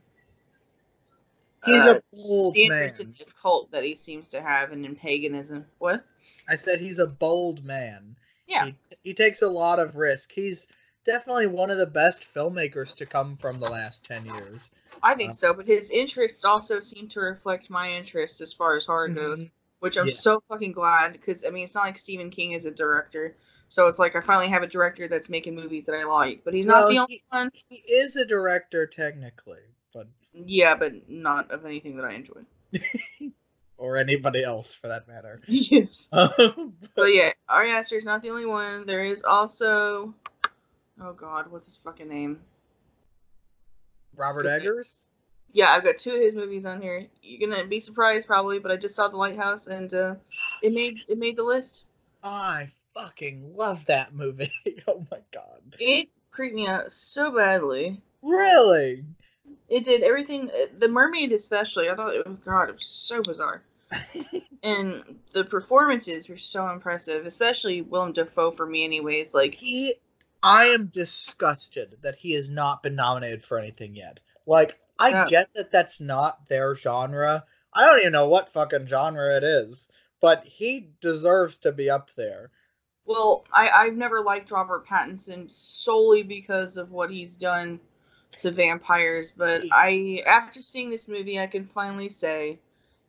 He's uh, a bold the man. interest in the cult that he seems to have and in paganism. What? I said he's a bold man. Yeah. He, he takes a lot of risk. He's definitely one of the best filmmakers to come from the last 10 years. I think so, but his interests also seem to reflect my interests as far as horror goes, Mhm. Which I'm Yeah. so fucking glad because I mean it's not like Stephen King is a director, so it's like I finally have a director that's making movies that I like, but he's not the only he- one. He is a director technically, but Yeah, but not of anything that I enjoy. or anybody else for that matter. yes. Um, But yeah, Ari Aster is not the only one. There is also, oh god, what's his fucking name? Robert Eggers? Yeah, I've got two of his movies on here. You're gonna be surprised probably, but I just saw The Lighthouse and uh, it made it made the list. I fucking love that movie. oh my god. It creeped me out so badly. Really? It did everything. uh, The mermaid, especially. I thought, oh god, it was so bizarre. And the performances were so impressive, especially Willem Dafoe for me, anyways. Like, he I am disgusted that he has not been nominated for anything yet. Like I Yeah. get that that's not their genre. I don't even know what fucking genre it is, but he deserves to be up there. well, I I've never liked Robert Pattinson solely because of what he's done to vampires, but I after seeing this movie, I can finally say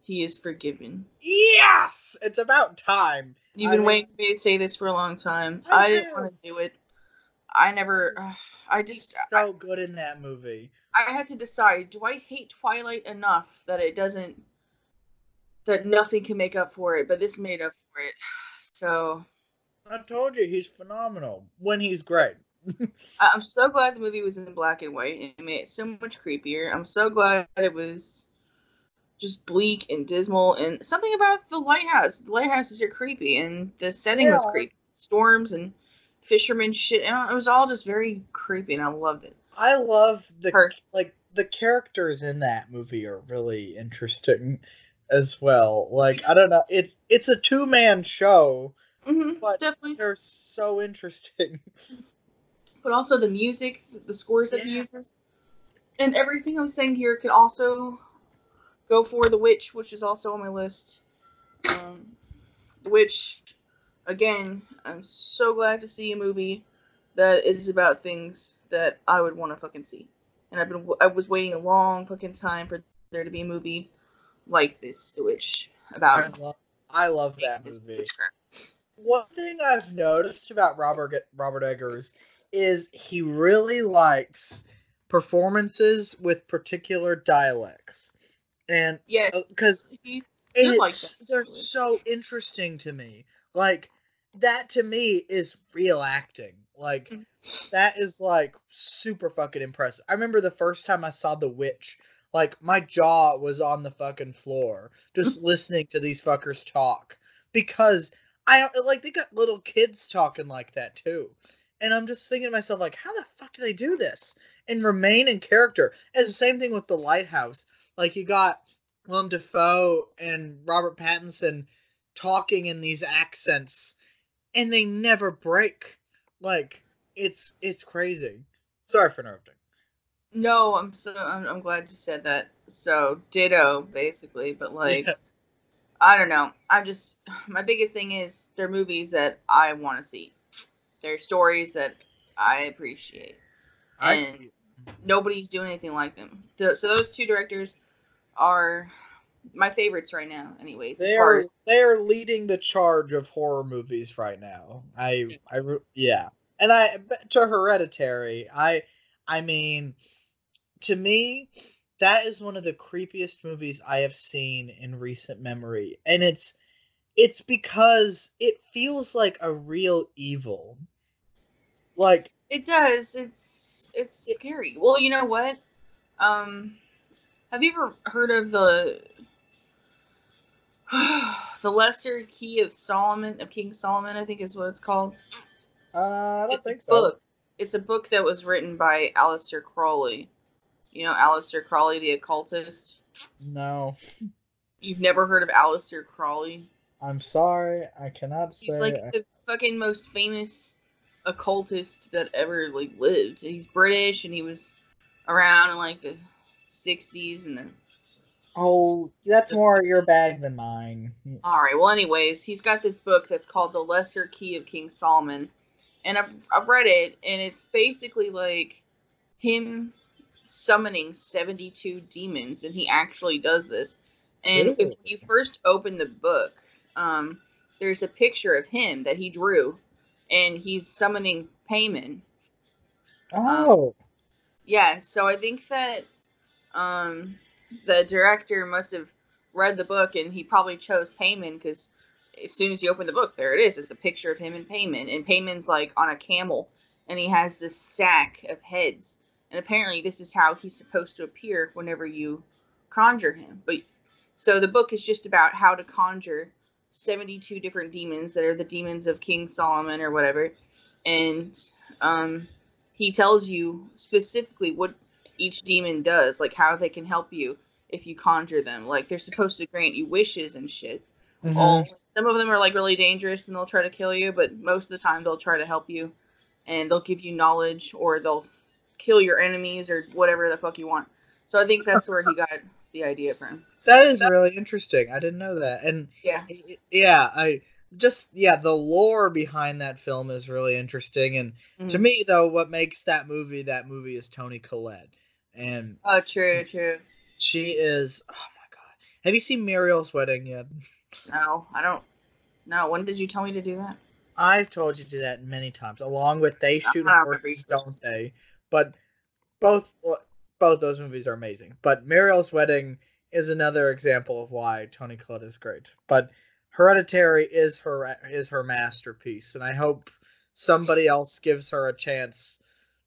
he is forgiven. Yes, it's about time. You've I been mean- waiting for me to say this for a long time. I I, didn't want to do it. I never. I He's just. so good in that movie. I had to decide: do I hate Twilight enough that it doesn't, that nothing can make up for it? But this made up for it. So I told you he's phenomenal when he's great. I- I'm so glad the movie was in black and white. It made it so much creepier. I'm so glad it was just bleak and dismal. And something about the lighthouse. The lighthouses are creepy, and the setting was creepy. Storms and fishermen shit. And it was all just very creepy, and I loved it. I love the Her- like the characters in that movie are really interesting as well. Like I don't know, it it's a two man show. hmm But- definitely. They're so interesting. but also the music, the scores that he uses, and everything I'm saying here could also go for The Witch, which is also on my list. Um, The Witch, again, I'm so glad to see a movie that is about things that I would want to fucking see, and I've been I was waiting a long fucking time for there to be a movie like this, which Witch, I about love I love that movie. One thing I've noticed about Robert Robert Eggers is he really likes performances with particular dialects. And Yes, uh, because he like they're so interesting to me. Like that to me is real acting. Like Mhm. that is like super fucking impressive. I remember the first time I saw The Witch, like my jaw was on the fucking floor just listening to these fuckers talk because I don't like they got little kids talking like that too. And I'm just thinking to myself like how the fuck do they do this and remain in character? As the same thing with The Lighthouse. Like you got Willem Dafoe and Robert Pattinson talking in these accents, and they never break. Like it's it's crazy. Sorry for interrupting. No, I'm so I'm, I'm glad you said that. So ditto, basically, but like Yeah. I don't know. I'm just my biggest thing is they're movies that I want to see. They're stories that I appreciate. I, And nobody's doing anything like them. Th- So those two directors are my favorites right now. Anyways, they are as they are leading the charge of horror movies right now. I I yeah, and I to Hereditary. I I mean, to me, that is one of the creepiest movies I have seen in recent memory, and it's it's because it feels like a real evil. Like it does. It's it's It- scary. Well, you know what? Um, have you ever heard of the the Lesser Key of Solomon of King Solomon? I think is what it's called. uh, I don't it's think a so. book. It's a book that was written by Aleister Crowley. You know Aleister Crowley, the occultist. No, You've never heard of Aleister Crowley? I'm sorry, I cannot say. He's like I- the fucking most famous occultist that ever like lived. He's British and he was around in like the '60s and then. Oh, that's more your bag than mine. All right. Well, anyways, he's got this book that's called The Lesser Key of King Solomon, and I've I've read it, and it's basically like him summoning 72 demons, and he actually does this. And Ooh. if you first open the book, um, there's a picture of him that he drew, and he's summoning Paimon. Oh, Yeah, so I think that um, the director must have read the book and he probably chose Paimon because as soon as you open the book, there it is. It's a picture of him and Paimon, and Paimon's like on a camel, and he has this sack of heads. And apparently, this is how he's supposed to appear whenever you conjure him. But so the book is just about how to conjure 72 different demons that are the demons of King Solomon or whatever, and um, he tells you specifically what each demon does, like how they can help you if you conjure them. Like they're supposed to grant you wishes and shit. mhm. All some of them are like really dangerous and they'll try to kill you, but most of the time they'll try to help you and they'll give you knowledge or they'll kill your enemies or whatever the fuck you want. So I think that's where he got the idea from. that is really interesting. I didn't know that, and Yeah. yeah, I just yeah, the lore behind that film is really interesting, and to Mhm. me though, what makes that movie that movie is Toni Collette, and Oh, true, true. she is oh my god. Have you seen Muriel's Wedding yet? No, I don't. No, when did you tell me to do that? I've told you to do that many times, along with They Shoot Horses, Don't They? But both both those movies are amazing. But Muriel's Wedding is another example of why Toni Collette is great. But Hereditary is her is her masterpiece, and I hope somebody else gives her a chance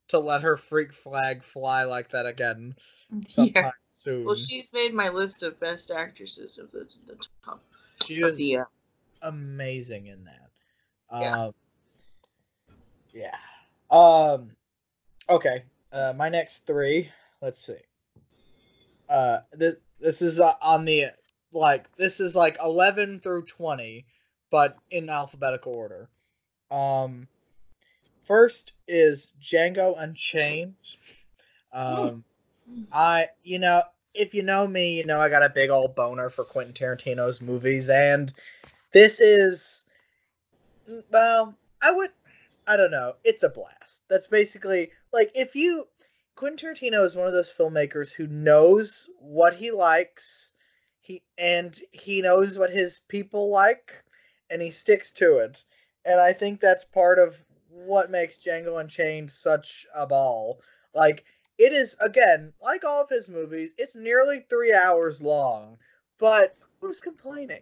to let her freak flag fly like that again sometime Yeah. soon. Well, she's made my list of best actresses of the, the top. she Of is the, uh, amazing in that. Yeah. Um, yeah. Um, okay. Uh, my next three. Let's see. Uh, this this is uh, on the like this is like eleven through twenty, but in alphabetical order. Um, first is Django Unchained. Um, I you know if you know me, you know I got a big old boner for Quentin Tarantino's movies, and this is well, I would I don't know. It's a blast. That's basically like if you Quentin Tarantino is one of those filmmakers who knows what he likes, he and he knows what his people like, and he sticks to it. And I think that's part of what makes Django Unchained such a ball. Like it is again, like all of his movies, it's nearly three hours long, but who's complaining?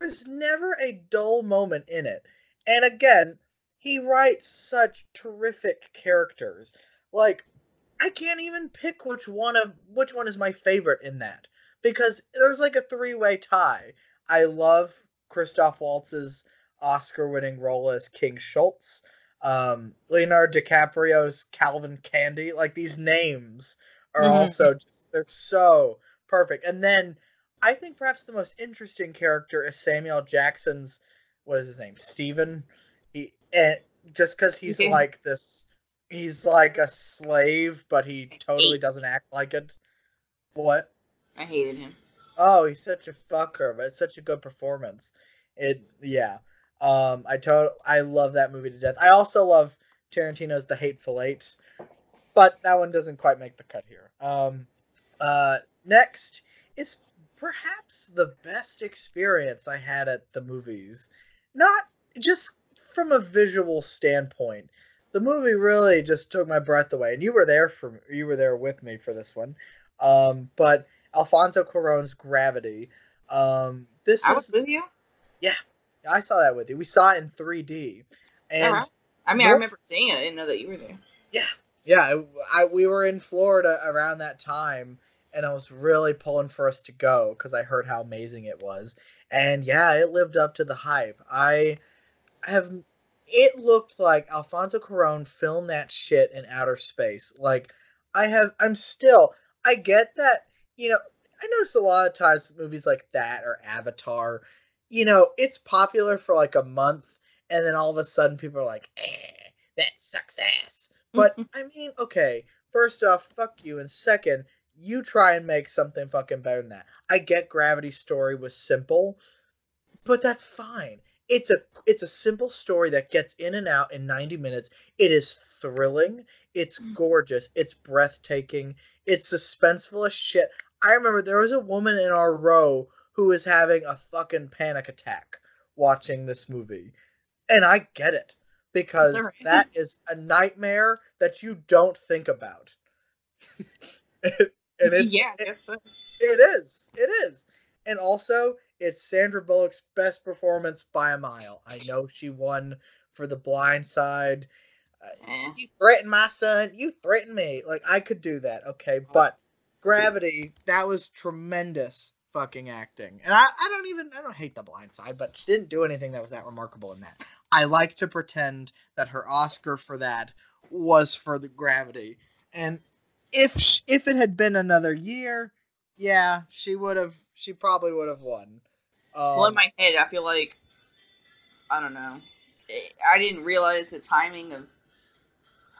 There's never a dull moment in it. And again, he writes such terrific characters. Like, I can't even pick which one of which one is my favorite in that. Because there's like a three-way tie. I love Christoph Waltz's Oscar-winning role as King Schultz. Um, Leonardo DiCaprio's Calvin Candie. Like these names are Mhm. also just they're so perfect. And then I think perhaps the most interesting character is Samuel Jackson's what is his name? Steven. He and just because he's Yeah. like this he's like a slave, but he totally doesn't act like it. What? I hated him. Oh, he's such a fucker, but it's such a good performance. It yeah. Um I to- I love that movie to death. I also love Tarantino's The Hateful Eight, but that one doesn't quite make the cut here. Um uh next is perhaps the best experience I had at the movies. Not just from a visual standpoint. The movie really just took my breath away, and you were there for you were there with me for this one. Um, but Alfonso Cuarón's Gravity. Um, this I is was with you. I saw that with you. We saw it in 3D, and Uh-huh. I mean, I remember seeing it. I didn't know that you were there. yeah, yeah. I, we were in Florida around that time, and I was really pulling for us to go because I heard how amazing it was. And yeah, it lived up to the hype. I have. It looked like Alfonso Cuarón filmed that shit in outer space. Like, I have. I'm still. I get that. You know, I notice a lot of times movies like that or Avatar. You know, it's popular for like a month, and then all of a sudden people are like, eh, that sucks ass. But I mean, okay, first off, fuck you, and second, you try and make something fucking better than that. I get Gravity's story was simple, but that's fine. It's a it's a simple story that gets in and out in 90 minutes. It is thrilling. It's gorgeous. It's breathtaking. It's suspenseful as shit. I remember there was a woman in our row who was having a fucking panic attack watching this movie. And I get it because Alright. that is a nightmare that you don't think about. and it's yeah, I guess so. it is. It is. And also, it's Sandra Bullock's best performance by a mile. I know she won for The Blind Side. Eh. You threatened my son. You threatened me. Like I could do that. Okay, but Gravity, that was tremendous fucking acting. And I, I don't even I don't hate The Blind Side, but she didn't do anything that was that remarkable in that. I like to pretend that her Oscar for that was for the Gravity. And if sh- if it had been another year, yeah, she would have. She probably would have won. Um, well, in my head, I feel like I don't know. I- didn't realize the timing of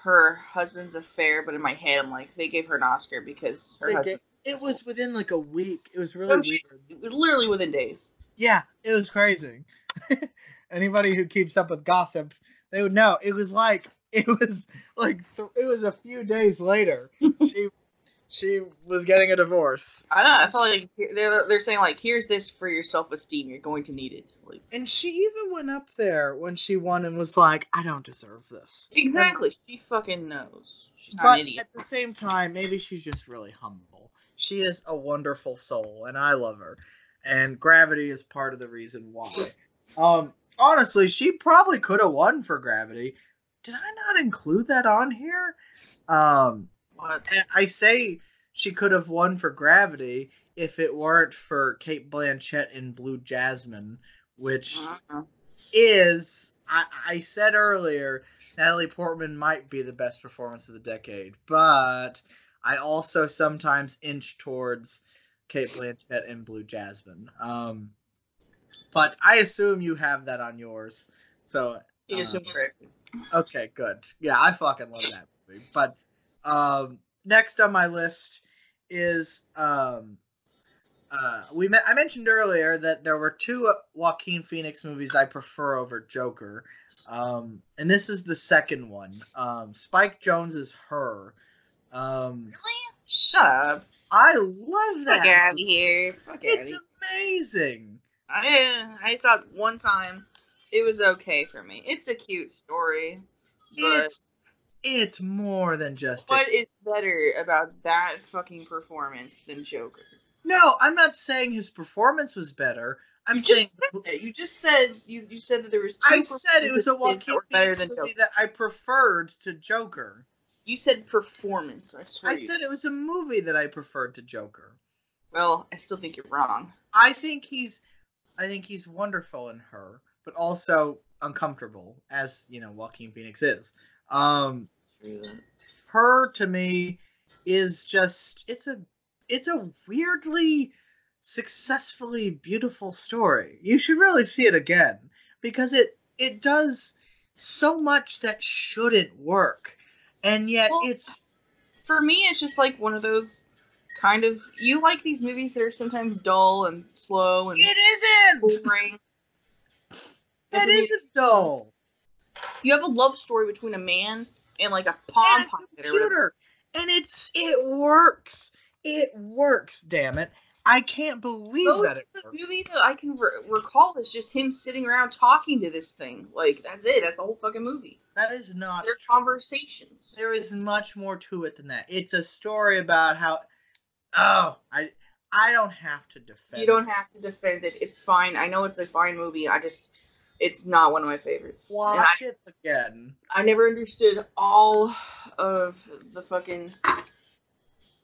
her husband's affair, but in my head, I'm like, they gave her an Oscar because her husband. Did- it was within like a week. It was really No shit. weird. Literally within days. Yeah, it was crazy. Anybody who keeps up with gossip, they would know. It was like it was like th- it was a few days later. she she was getting a divorce. I know. I feel like they're, they're saying like, here's this for your self esteem. You're going to need it. Like And she even went up there when she won and was like, I don't deserve this. exactly. She fucking knows. She's not But an idiot. at the same time, maybe she's just really humble. She is a wonderful soul, and I love her. And Gravity is part of the reason why. Um, honestly, she probably could have won for Gravity. Did I not include that on here? Um, I say she could have won for Gravity if it weren't for Cate Blanchett in Blue Jasmine, which Uh-uh. is I, I said earlier Natalie Portman might be the best performance of the decade, but I also sometimes inch towards Cate Blanchett in Blue Jasmine. Um, but I assume you have that on yours. So You uh, okay, good. Yeah, I fucking love that movie. But um, next on my list is um, uh, we met, I mentioned earlier that there were two Joaquin Phoenix movies I prefer over Joker, um, and this is the second one. Um, Spike Jonze is Her. Um, Really? Shut up. I love that. Fuck out of here. Fuck It's amazing. I I saw it one time. It was okay for me. It's a cute story. But It's it's more than just. a- what is better about that fucking performance than Joker? No, I'm not saying his performance was better. I'm you saying. You just said you, you said that there was. Two I said it was a Joaquin better Phoenix than movie that I preferred to Joker. You said performance. I swear. I you said it was a movie that I preferred to Joker. Well, I still think you're wrong. I think he's I think he's wonderful in her, but also uncomfortable as, you know, Joaquin Phoenix is. Um her to me is just it's a it's a weirdly successfully beautiful story. You should really see it again because it it does so much that shouldn't work. And yet Well, it's For me, it's just like one of those kind of. You like these movies that are sometimes dull and slow and it isn't. boring. That For me, isn't dull. You have a love story between a man and like a palm and a pocket or whatever. computer. And it's it works. It works, damn it. I can't believe Most that it the works. movie that I can re- recall is just him sitting around talking to this thing. Like that's it. That's the whole fucking movie. That is not Their conversations. There is much more to it than that. It's a story about how oh, I I don't have to defend You don't have to defend it. It's fine. I know it's a fine movie. I just, it's not one of my favorites. And I, watch it again. I never understood all of the fucking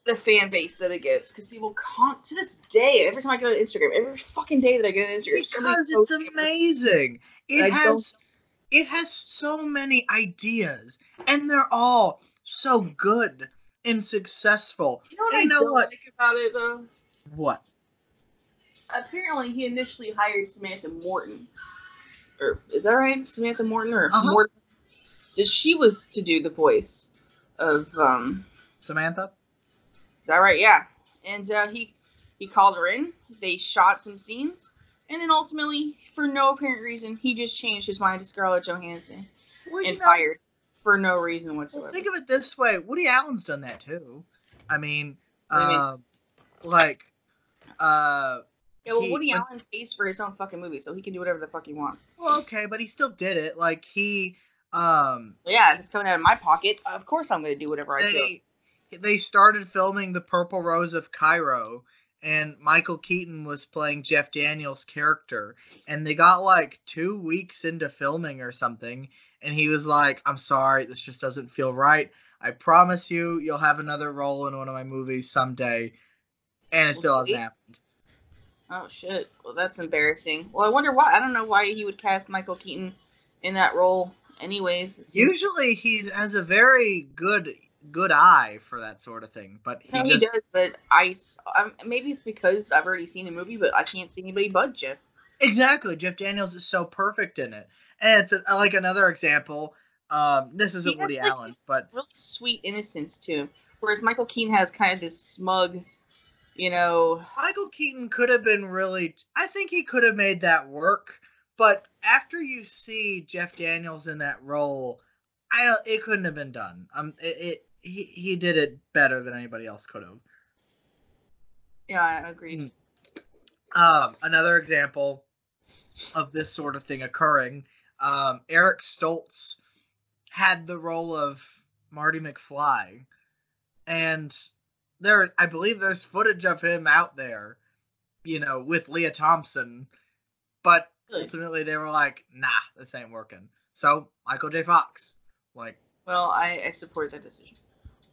the fan base that it gets because people can't to this day. Every time I go to Instagram, every fucking day that I get on Instagram, Because it's amazing. It has it has so many ideas and they're all so good and successful. You know what And I you know don't what? like about it though? What? apparently he initially hired Samantha Morton. Or is that right? Samantha Morton or Uh-huh. Morton? So she was to do the voice of um Samantha. is that right? Yeah. And uh, he he called her in. They shot some scenes, and then ultimately, for no apparent reason, he just changed his mind to Scarlett Johansson Well, and know, fired for no reason whatsoever. Well, think of it this way: Woody Allen's done that too. I mean, What do you mean? uh, like, uh, yeah, well, he- Woody Allen pays for his own fucking movie, so he can do whatever the fuck he wants. well, okay, but he still did it. Like he, um, yeah, if it's coming out of my pocket. Of course, I'm gonna do whatever I feel. they they started filming the Purple Rose of Cairo, and Michael Keaton was playing Jeff Daniels' character, and they got like two weeks into filming or something, and he was like, "I'm sorry, this just doesn't feel right. I promise you, you'll have another role in one of my movies someday," and it still hasn't happened. Oh shit. Well, that's embarrassing. Well, I wonder why. I don't know why he would cast Michael Keaton in that role. Anyways, Usually, he has a very good good eye for that sort of thing, but he no, just he does. But I, um, maybe it's because I've already seen the movie, but I can't see anybody budge Jeff. Exactly. Jeff Daniels is so perfect in it. And it's a, like another example. Um, this isn't Woody like, Allen, but really sweet innocence too. Whereas Michael Keaton has kind of this smug, you know. Michael Keaton could have been really. I think he could have made that work. But after you see Jeff Daniels in that role, I don't. It couldn't have been done. Um, it, it he he did it better than anybody else could have. Yeah, I agree. Mm. Um, another example of this sort of thing occurring, um, Eric Stoltz had the role of Marty McFly, and there, I believe, there's footage of him out there, you know, with Lea Thompson, but ultimately they were like, "Nah, this ain't working." So Michael J. Fox, like, Well, I, I support that decision.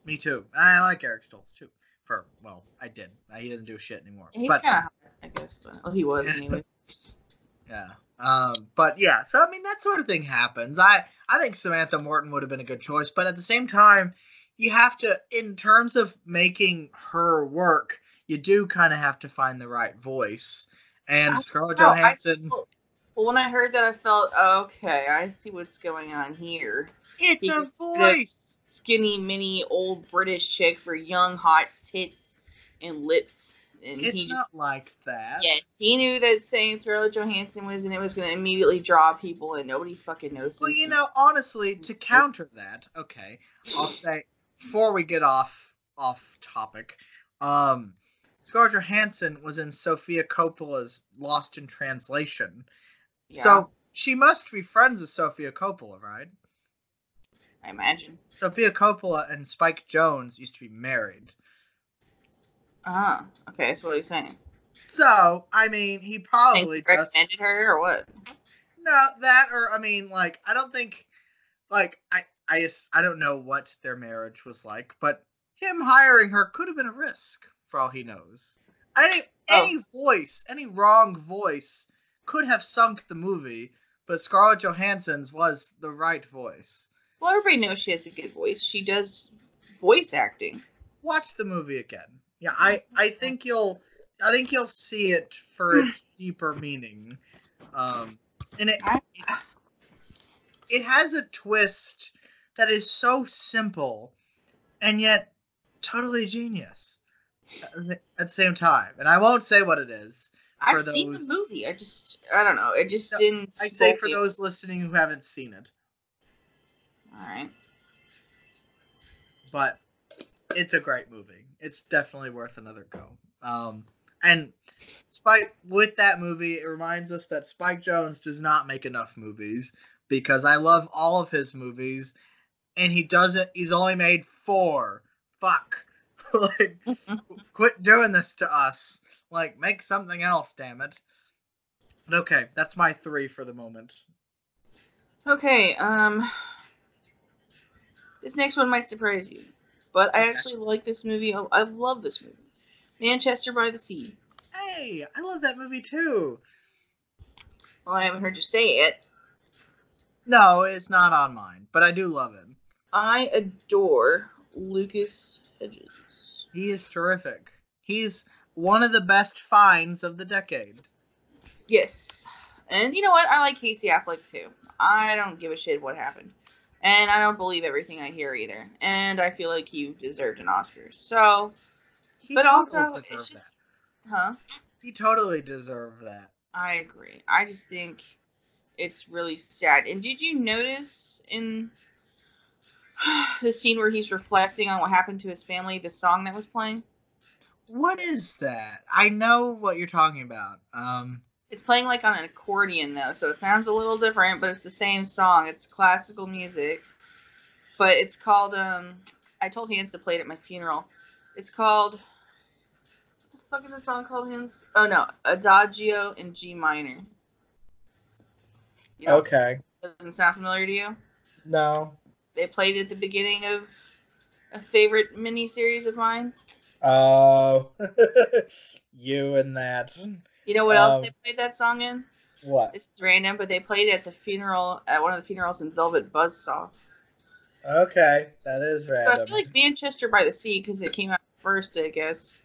Me too. I like Eric Stoltz too. For well, I did. He doesn't do shit anymore. He's but kind of, I guess, but oh, he was anyway. Yeah. Um, but yeah, so I mean that sort of thing happens. I I think Samantha Morton would have been a good choice, but at the same time, you have to in terms of making her work, you do kind of have to find the right voice. And I- Scarlett no, I- Johansson, well, when I heard that, I felt okay. I see what's going on here. it's he a just put a voice. Skinny, mini, old British chick for young, hot tits and lips, and It's he not like that. Yes, he knew that saying Scarlett Johansson was in it was going to immediately draw people, and nobody fucking knows. Well, you know, honestly, to counter that, okay, I'll say before we get off off topic, um, Scarlett Johansson was in Sofia Coppola's Lost in Translation, Yeah, so she must be friends with Sofia Coppola, right? I imagine. Sofia Coppola and Spike Jonze used to be married, Ah, okay, So what are you saying. so I mean, he probably he recommended her or what? No, that or I mean, like I don't think, like I I just I don't know what their marriage was like, but him hiring her could have been a risk for all he knows. Any Oh. any voice, any wrong voice could have sunk the movie, but Scarlett Johansson's was the right voice. Well, everybody knows she has a good voice. She does voice acting. Watch the movie again. Yeah, I I think you'll I think you'll see it for its deeper meaning. Um, and it it has a twist that is so simple and yet totally genius at the same time. And I won't say what it is. I've For seen the movie. I just, I don't know. It just No, didn't. I say for those listening who haven't seen it, All right. but it's a great movie. It's definitely worth another go. Um, and Spike with that movie, it reminds us that Spike Jonze does not make enough movies because I love all of his movies, and he doesn't. He's only made four. Fuck. like, quit doing this to us. Like, make something else, damn it. But okay, that's my three for the moment. Okay. Um. This next one might surprise you, but I actually like this movie. I, I love this movie. Manchester by the Sea. Hey, I love that movie too. Well, I haven't heard you say it. No, it's not on mine, but I do love him. I adore Lucas Hedges. He is terrific. He's one of the best finds of the decade. Yes. And you know what? I like Casey Affleck too. I don't give a shit what happened. And I don't believe everything I hear either. And I feel like you deserved an Oscar. So, He but totally also, it's just, huh? that. He totally deserved that. I agree. I just think it's really sad. And did you notice in the scene where he's reflecting on what happened to his family, the song that was playing? What is that? I know what you're talking about. Um, It's playing like on an accordion though, so it sounds a little different, but it's the same song. It's classical music. But it's called um I told Hans to play it at my funeral. It's called what the fuck is that song called, Hans? Oh no, Adagio in G minor. You know, okay. doesn't sound familiar to you? No. They played it at the beginning of a favorite mini series of mine. Oh, you and that. You know what else Um, they played that song in? What? It's random, but they played it at the funeral at one of the funerals in Velvet Buzzsaw. Okay, that is So I feel like Manchester by the Sea, because it came out first, I guess,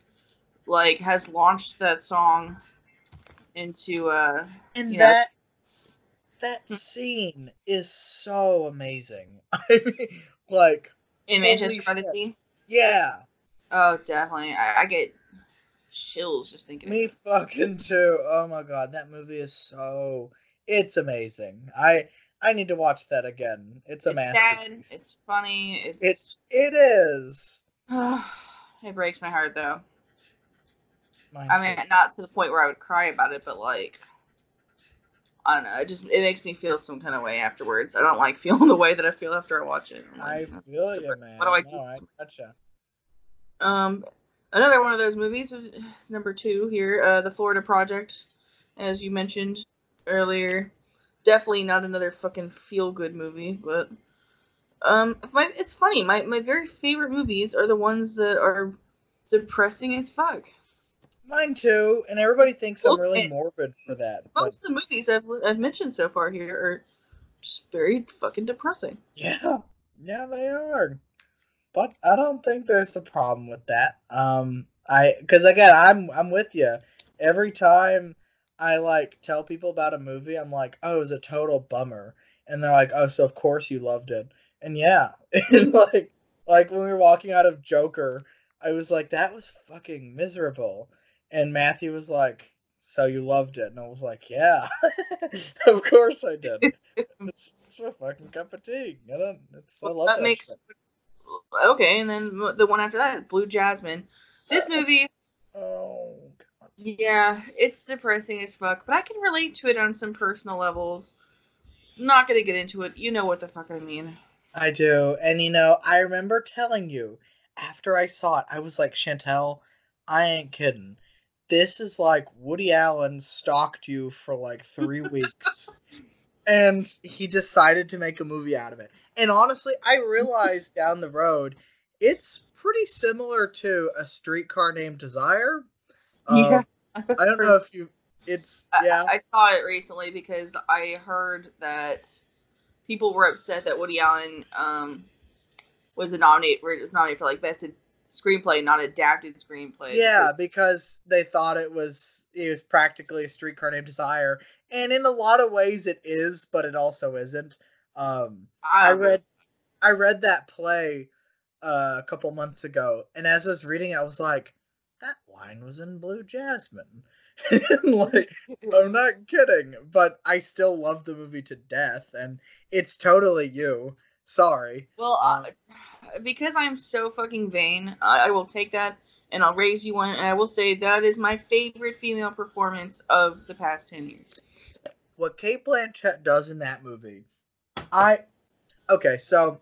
like has launched that song into uh and you know- that that scene is so amazing. I mean, like, in Manchester by the. Sea. yeah, Oh, definitely. I, I get chills just thinking. me fucking too. Oh my god, that movie is so it's amazing. I I need to watch that again. It's a it's sad. It's funny. It's It it is. it breaks my heart though. Mine I mean, too. not to the point where I would cry about it, but like, I don't know. It just it makes me feel some kind of way afterwards. I don't like feeling the way that I feel after I watch it. I'm I like, feel you, man. What do I no, do? I gotcha. Um, another one of those movies is number two here, uh, the Florida Project, as you mentioned earlier. Definitely not another fucking feel good movie, but um, my, it's funny. My my very favorite movies are the ones that are depressing as fuck. Mine too, and everybody thinks I'm really morbid for that. But Most of the movies I've I've mentioned so far here are just very fucking depressing. yeah, yeah, they are. But I don't think there's a problem with that. Um, I because again, I'm I'm with you. Every time I like tell people about a movie, I'm like, oh, it was a total bummer, and they're like, oh, so of course you loved it, and yeah, and like like when we were walking out of Joker, I was like, that was fucking miserable, and Matthew was like. So you loved it, and I was like, "Yeah, of course I did. It's, it's my fucking cup of tea. You know, it's I love that that makes. Okay, and then the one after that, Blue Jasmine. This uh, movie Oh, God. Yeah, it's depressing as fuck, but I can relate to it on some personal levels. Not gonna get into it. You know what the fuck I mean. I do, and you know, I remember telling you after I saw it, I was like, Chantelle, I ain't kidding. This is like Woody Allen stalked you for like three weeks, and he decided to make a movie out of it. And honestly, I realized down the road, it's pretty similar to a streetcar named Desire. Yeah. Um, I don't know if you. It's I- yeah. I, saw it recently because I heard that people were upset that Woody Allen um was a nominate was nominated for like best screenplay, not adapted screenplay. Yeah, because they thought it was it was practically a streetcar named Desire, and in a lot of ways it is, but it also isn't. Um, I don't read I read that play uh, a couple months ago, and as I was reading, it, I was like, "That line was in Blue Jasmine." like, I'm not kidding, but I still love the movie to death, and it's totally you. Sorry. Well, uh, because I'm so fucking vain, I, I will take that and I'll raise you one, and I will say that is my favorite female performance of the past ten years. what Cate Blanchett does in that movie, I okay, so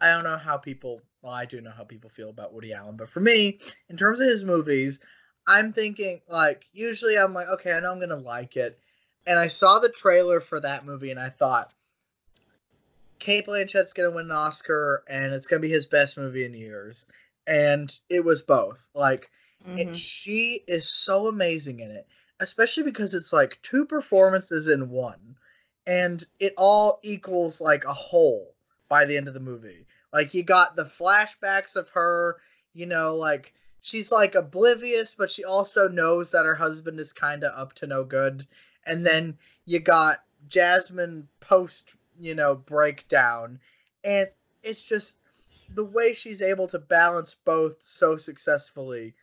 I don't know how people well, I do know how people feel about Woody Allen, but for me, in terms of his movies, I'm thinking like usually I'm like, okay, I know I'm gonna like it. And I saw the trailer for that movie and I thought Cate Blanchett's gonna win an Oscar and it's gonna be his best movie in years. And it was both. Like it, Mhm. she is so amazing in it, especially because it's like two performances in one, and it all equals like a whole by the end of the movie. Like you got the flashbacks of her, you know, like she's like oblivious, but she also knows that her husband is kind of up to no good. And then you got Jasmine post, you know, breakdown, and it's just the way she's able to balance both so successfully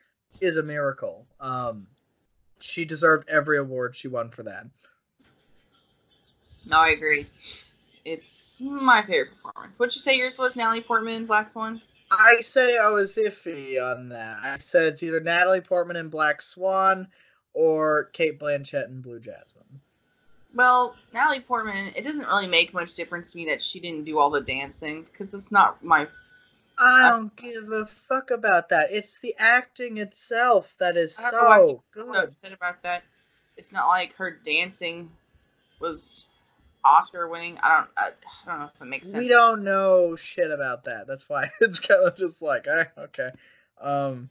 is a miracle. Um, she deserved every award she won for that. No, I agree. It's my favorite performance. What'd you say yours was, Natalie Portman in Black Swan? I said I was iffy on that. I said it's either Natalie Portman in Black Swan or Cate Blanchett in Blue Jasmine. Well, Natalie Portman, it doesn't really make much difference to me that she didn't do all the dancing because it's not my. I don't give a fuck about that. It's the acting itself that is I don't know so people so good. upset about that. It's not like her dancing was Oscar winning. I don't. I, I don't know if it makes sense. We don't know shit about that. That's why it's kind of just like, eh, okay. Um,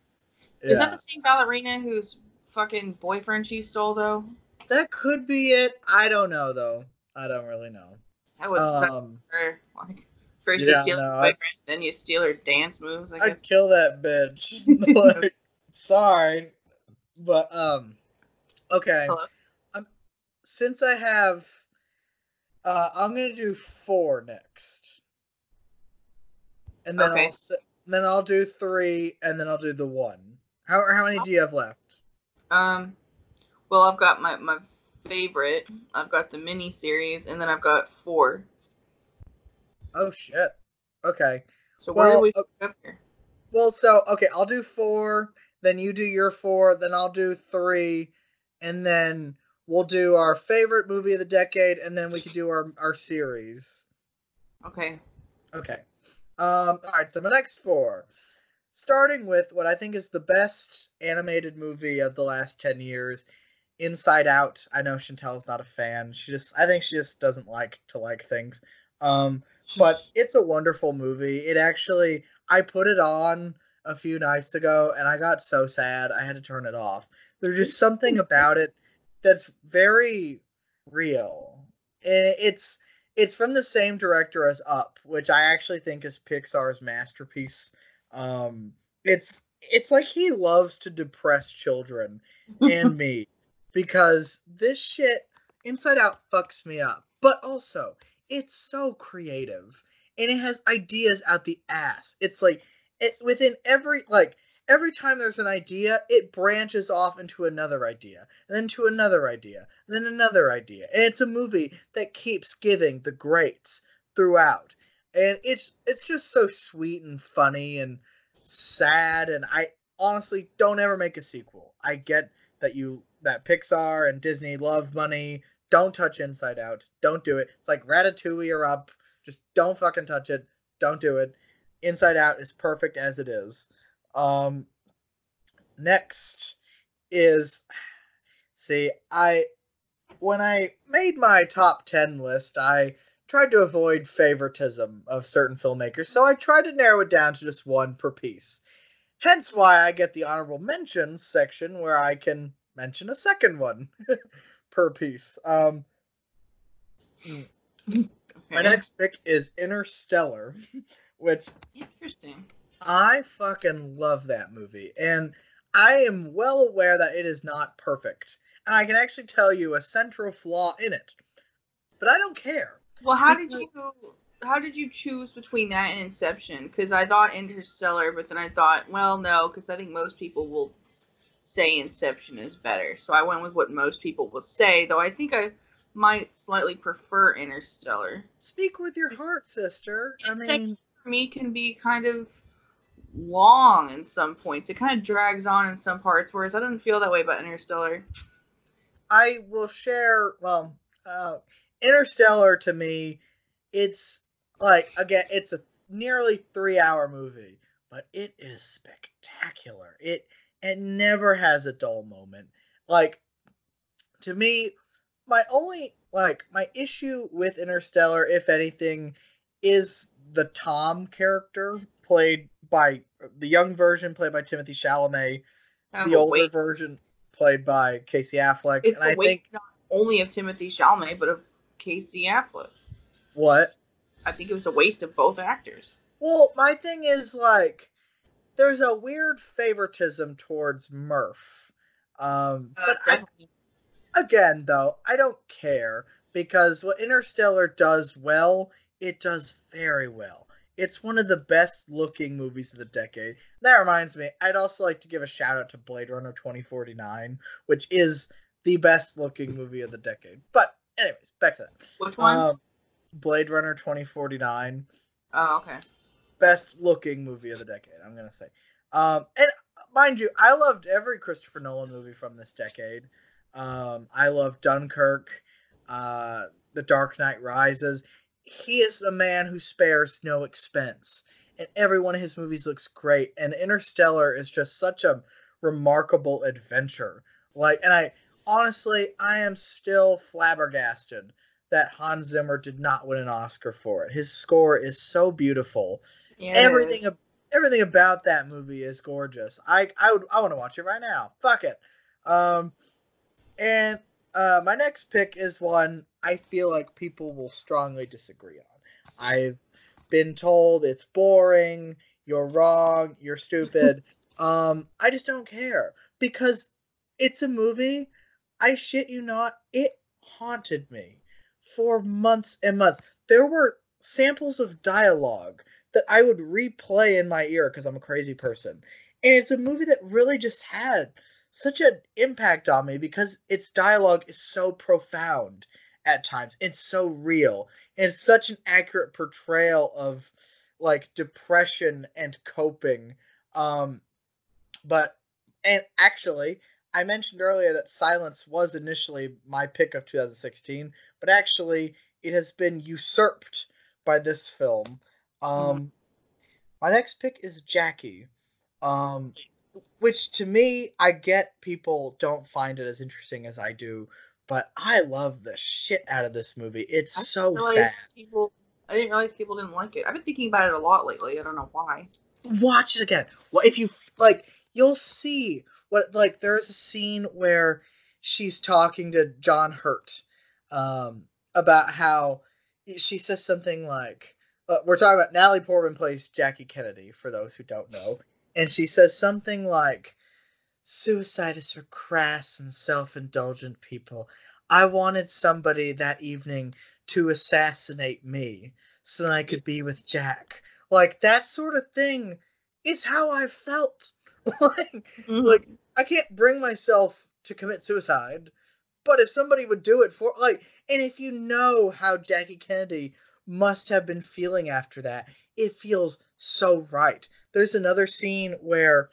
Is that the same ballerina whose fucking boyfriend she stole though? that could be it. I don't know though. I don't really know. That was Um, her. Like first you yeah, steal no, her I- boyfriend, then you steal her dance moves. I guess. I'd kill that bitch. like, sorry, but um, okay. Hello? Since I have, uh, I'm gonna do four next, and then Okay. I'll then I'll do three, and then I'll do the one. How how many do you have left? Um, well, I've got my my favorite. I've got the mini series, and then I've got four. Oh shit. Okay. So where Well, do we uh, up here? Well, so okay, I'll do four, then you do your four, then I'll do three, and then we'll do our favorite movie of the decade, and then we can do our our series. Okay. Okay. Um. All right. So my next four, starting with what I think is the best animated movie of the last ten years, Inside Out. I know Chantelle's not a fan. She just, I think she just doesn't like to like things. Um. But it's a wonderful movie. It actually, I put it on a few nights ago, and I got so sad I had to turn it off. There's just something about it that's very real. And it's it's from the same director as Up, which I actually think is Pixar's masterpiece. Um, it's it's like he loves to depress children and me because this shit Inside Out fucks me up. But also, it's so creative and it has ideas out the ass. It's like it within every like every time there's an idea, it branches off into another idea, and then to another idea, and then another idea. And it's a movie that keeps giving the greats throughout. And it's it's just so sweet and funny and sad and I honestly don't ever make a sequel. I get that you that Pixar and Disney love money. Don't touch Inside Out. Don't do it. It's like Ratatouille or Up. Just don't fucking touch it. Don't do it. Inside Out is perfect as it is. Um next is see, I when I made my top 10 list, I tried to avoid favoritism of certain filmmakers, so I tried to narrow it down to just one per piece. Hence why I get the honorable mentions section where I can mention a second one per piece. Um my next pick is Interstellar, which Interesting. I fucking love that movie. And I am well aware that it is not perfect. And I can actually tell you a central flaw in it. But I don't care. Well, how did you how did you choose between that and Inception? Because I thought Interstellar, but then I thought, well, no, because I think most people will say Inception is better. So I went with what most people will say, though I think I might slightly prefer Interstellar. Speak with your heart, sister. I Inception mean, for me can be kind of long in some points. It kind of drags on in some parts, whereas I didn't feel that way about Interstellar. I will share. Well, uh, Interstellar to me, it's like again, it's a nearly three-hour movie, but it is spectacular. It it never has a dull moment. Like to me, my only like my issue with Interstellar, if anything, is the Tom character played by the young version played by Timothée Chalamet, the older waste. version played by Casey Affleck, It's and a I waste think not only of Timothée Chalamet, but of Casey Affleck. what I think it was a waste of both actors. Well, my thing is like there's a weird favoritism towards Murph. Um, Uh, but I, again, though, I don't care because what Interstellar does well, it does very well. It's one of the best looking movies of the decade. That reminds me, I'd also like to give a shout out to Blade Runner 2049, which is the best looking movie of the decade. But, anyways, back to that. Which one? Um, Blade Runner 2049, oh, okay. best looking movie of the decade, I'm going to say. Um, and mind you, I loved every Christopher Nolan movie from this decade. Um, I love Dunkirk, uh, The Dark Knight Rises. He is a man who spares no expense, and every one of his movies looks great. And Interstellar is just such a remarkable adventure. Like, and I honestly, I am still flabbergasted that Hans Zimmer did not win an Oscar for it. His score is so beautiful Yeah, everything everything about that movie is gorgeous. I I would I want to watch it right now. Fuck it. Um and uh my next pick is one I feel like people will strongly disagree on. I've been told it's boring, you're wrong, you're stupid. um I just don't care because it's a movie I shit you not, it haunted me for months and months. There were samples of dialogue that I would replay in my ear because I'm a crazy person. And it's a movie that really just had such an impact on me because its dialogue is so profound at times. It's so real. And it's such an accurate portrayal of like depression and coping. Um but and actually I mentioned earlier that Silence was initially my pick of 2016, but actually it has been usurped by this film. Um, my next pick is Jackie, um, which to me, I get people don't find it as interesting as I do, but I love the shit out of this movie. It's I so sad. People, I didn't realize people didn't like it. I've been thinking about it a lot lately. I don't know why. watch it again. Well, if you like, you'll see what like. There's a scene where she's talking to John Hurt um, about how she says something like, uh, "We're talking about Natalie Portman plays Jackie Kennedy." For those who don't know, and she says something like, "Suicide is for crass and self-indulgent people." I wanted somebody that evening to assassinate me so that I could be with Jack like that sort of thing is how I felt. like Mm-hmm. Like- I can't bring myself to commit suicide, but if somebody would do it for like and if you know how Jackie Kennedy must have been feeling after that, it feels so right. There's another scene where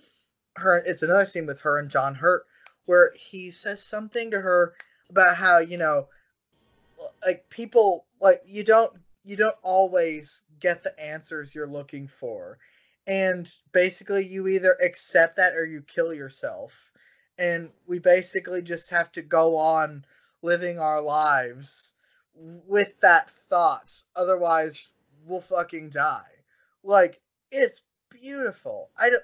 her it's another scene with her and John Hurt where he says something to her about how, you know, like people like you don't you don't always get the answers you're looking for. And basically you either accept that or you kill yourself. And we basically just have to go on living our lives with that thought. Otherwise we'll fucking die. Like it's beautiful. I don't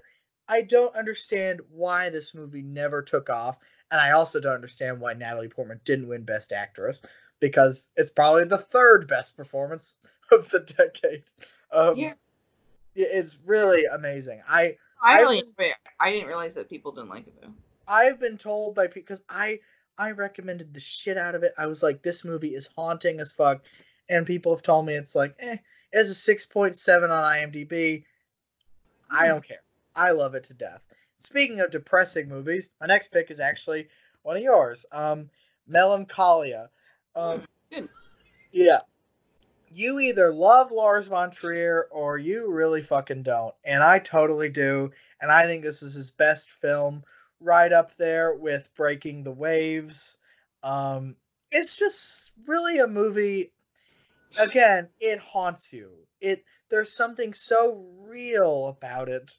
i don't understand why this movie never took off and i also don't understand why natalie portman didn't win best actress because it's probably the third best performance of the decade um, Yeah. it's really amazing. I I really, I didn't realize that people didn't like it though. I've been told by because I I recommended the shit out of it. I was like, this movie is haunting as fuck, and people have told me it's like, eh, it has a six point seven on IMDb. I don't care. I love it to death. Speaking of depressing movies, my next pick is actually one of yours. Um, Melancholia. Um, yeah. You either love Lars von Trier or you really fucking don't. And I totally do. And I think this is his best film, right up there with Breaking the Waves. Um, it's just really a movie. Again, it haunts you. It there's something so real about it.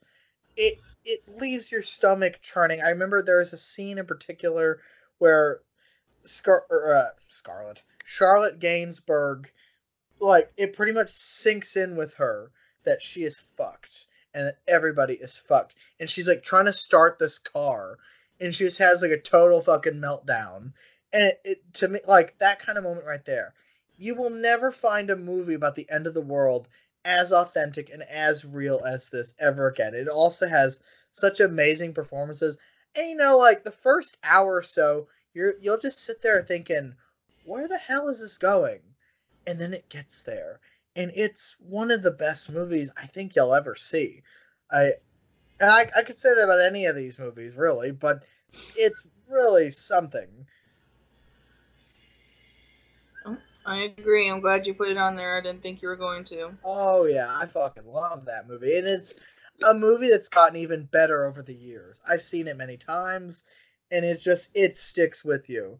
It it leaves your stomach churning. I remember there was a scene in particular where Scar- uh, Scarlett Charlotte Gainsbourg like it pretty much sinks in with her that she is fucked and that everybody is fucked. And she's like trying to start this car and she just has like a total fucking meltdown. And it, it to me like that kind of moment right there. You will never find a movie about the end of the world as authentic and as real as this ever again. It also has such amazing performances. And you know, like the first hour or so, you're you'll just sit there thinking, where the hell is this going? And then it gets there. And it's one of the best movies I think you'll ever see. I and I, I could say that about any of these movies, really, but it's really something. I agree. I'm glad you put it on there. I didn't think you were going to. Oh yeah, I fucking love that movie, and it's a movie that's gotten even better over the years. I've seen it many times, and it just it sticks with you.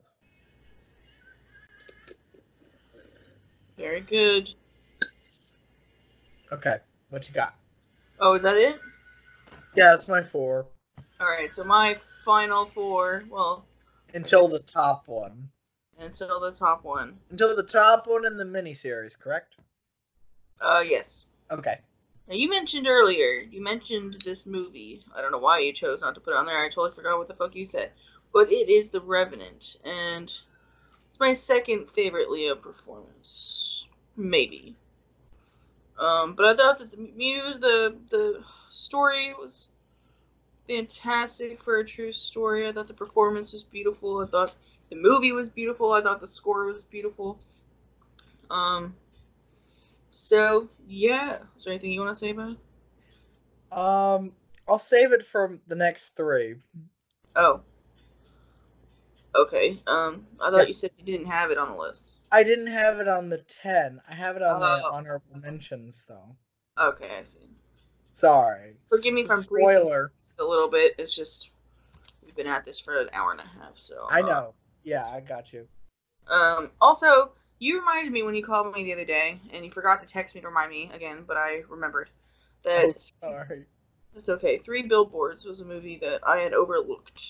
Very good. Okay, what you got? Oh, is that it? Yeah, that's my four. All right. So my final four. Well, Until the top one. Until the top one. Until the top one in the miniseries, correct? Uh, yes. Okay. Now you mentioned earlier. You mentioned this movie. I don't know why you chose not to put it on there. I totally forgot what the fuck you said. But it is The Revenant, and it's my second favorite Leo performance, maybe. Um, but I thought that the muse, the the story was fantastic for a true story. I thought the performance was beautiful. I thought the movie was beautiful. I thought the score was beautiful. Um, so yeah, is there anything you want to say about it? Um, I'll save it for the next three. Oh. Okay. Um, I thought Yeah. you said you didn't have it on the list. I didn't have it on the ten. I have it on the Oh. honorable mentions though. Okay, I see. Sorry. Forgive me I'm spoiler. A little bit. It's just we've been at this for an hour and a half, so. I uh, know. Yeah, I got you. Um. Also, you reminded me when you called me the other day, and you forgot to text me to remind me again, but I remembered that Oh, sorry. It's okay. Three Billboards was a movie that I had overlooked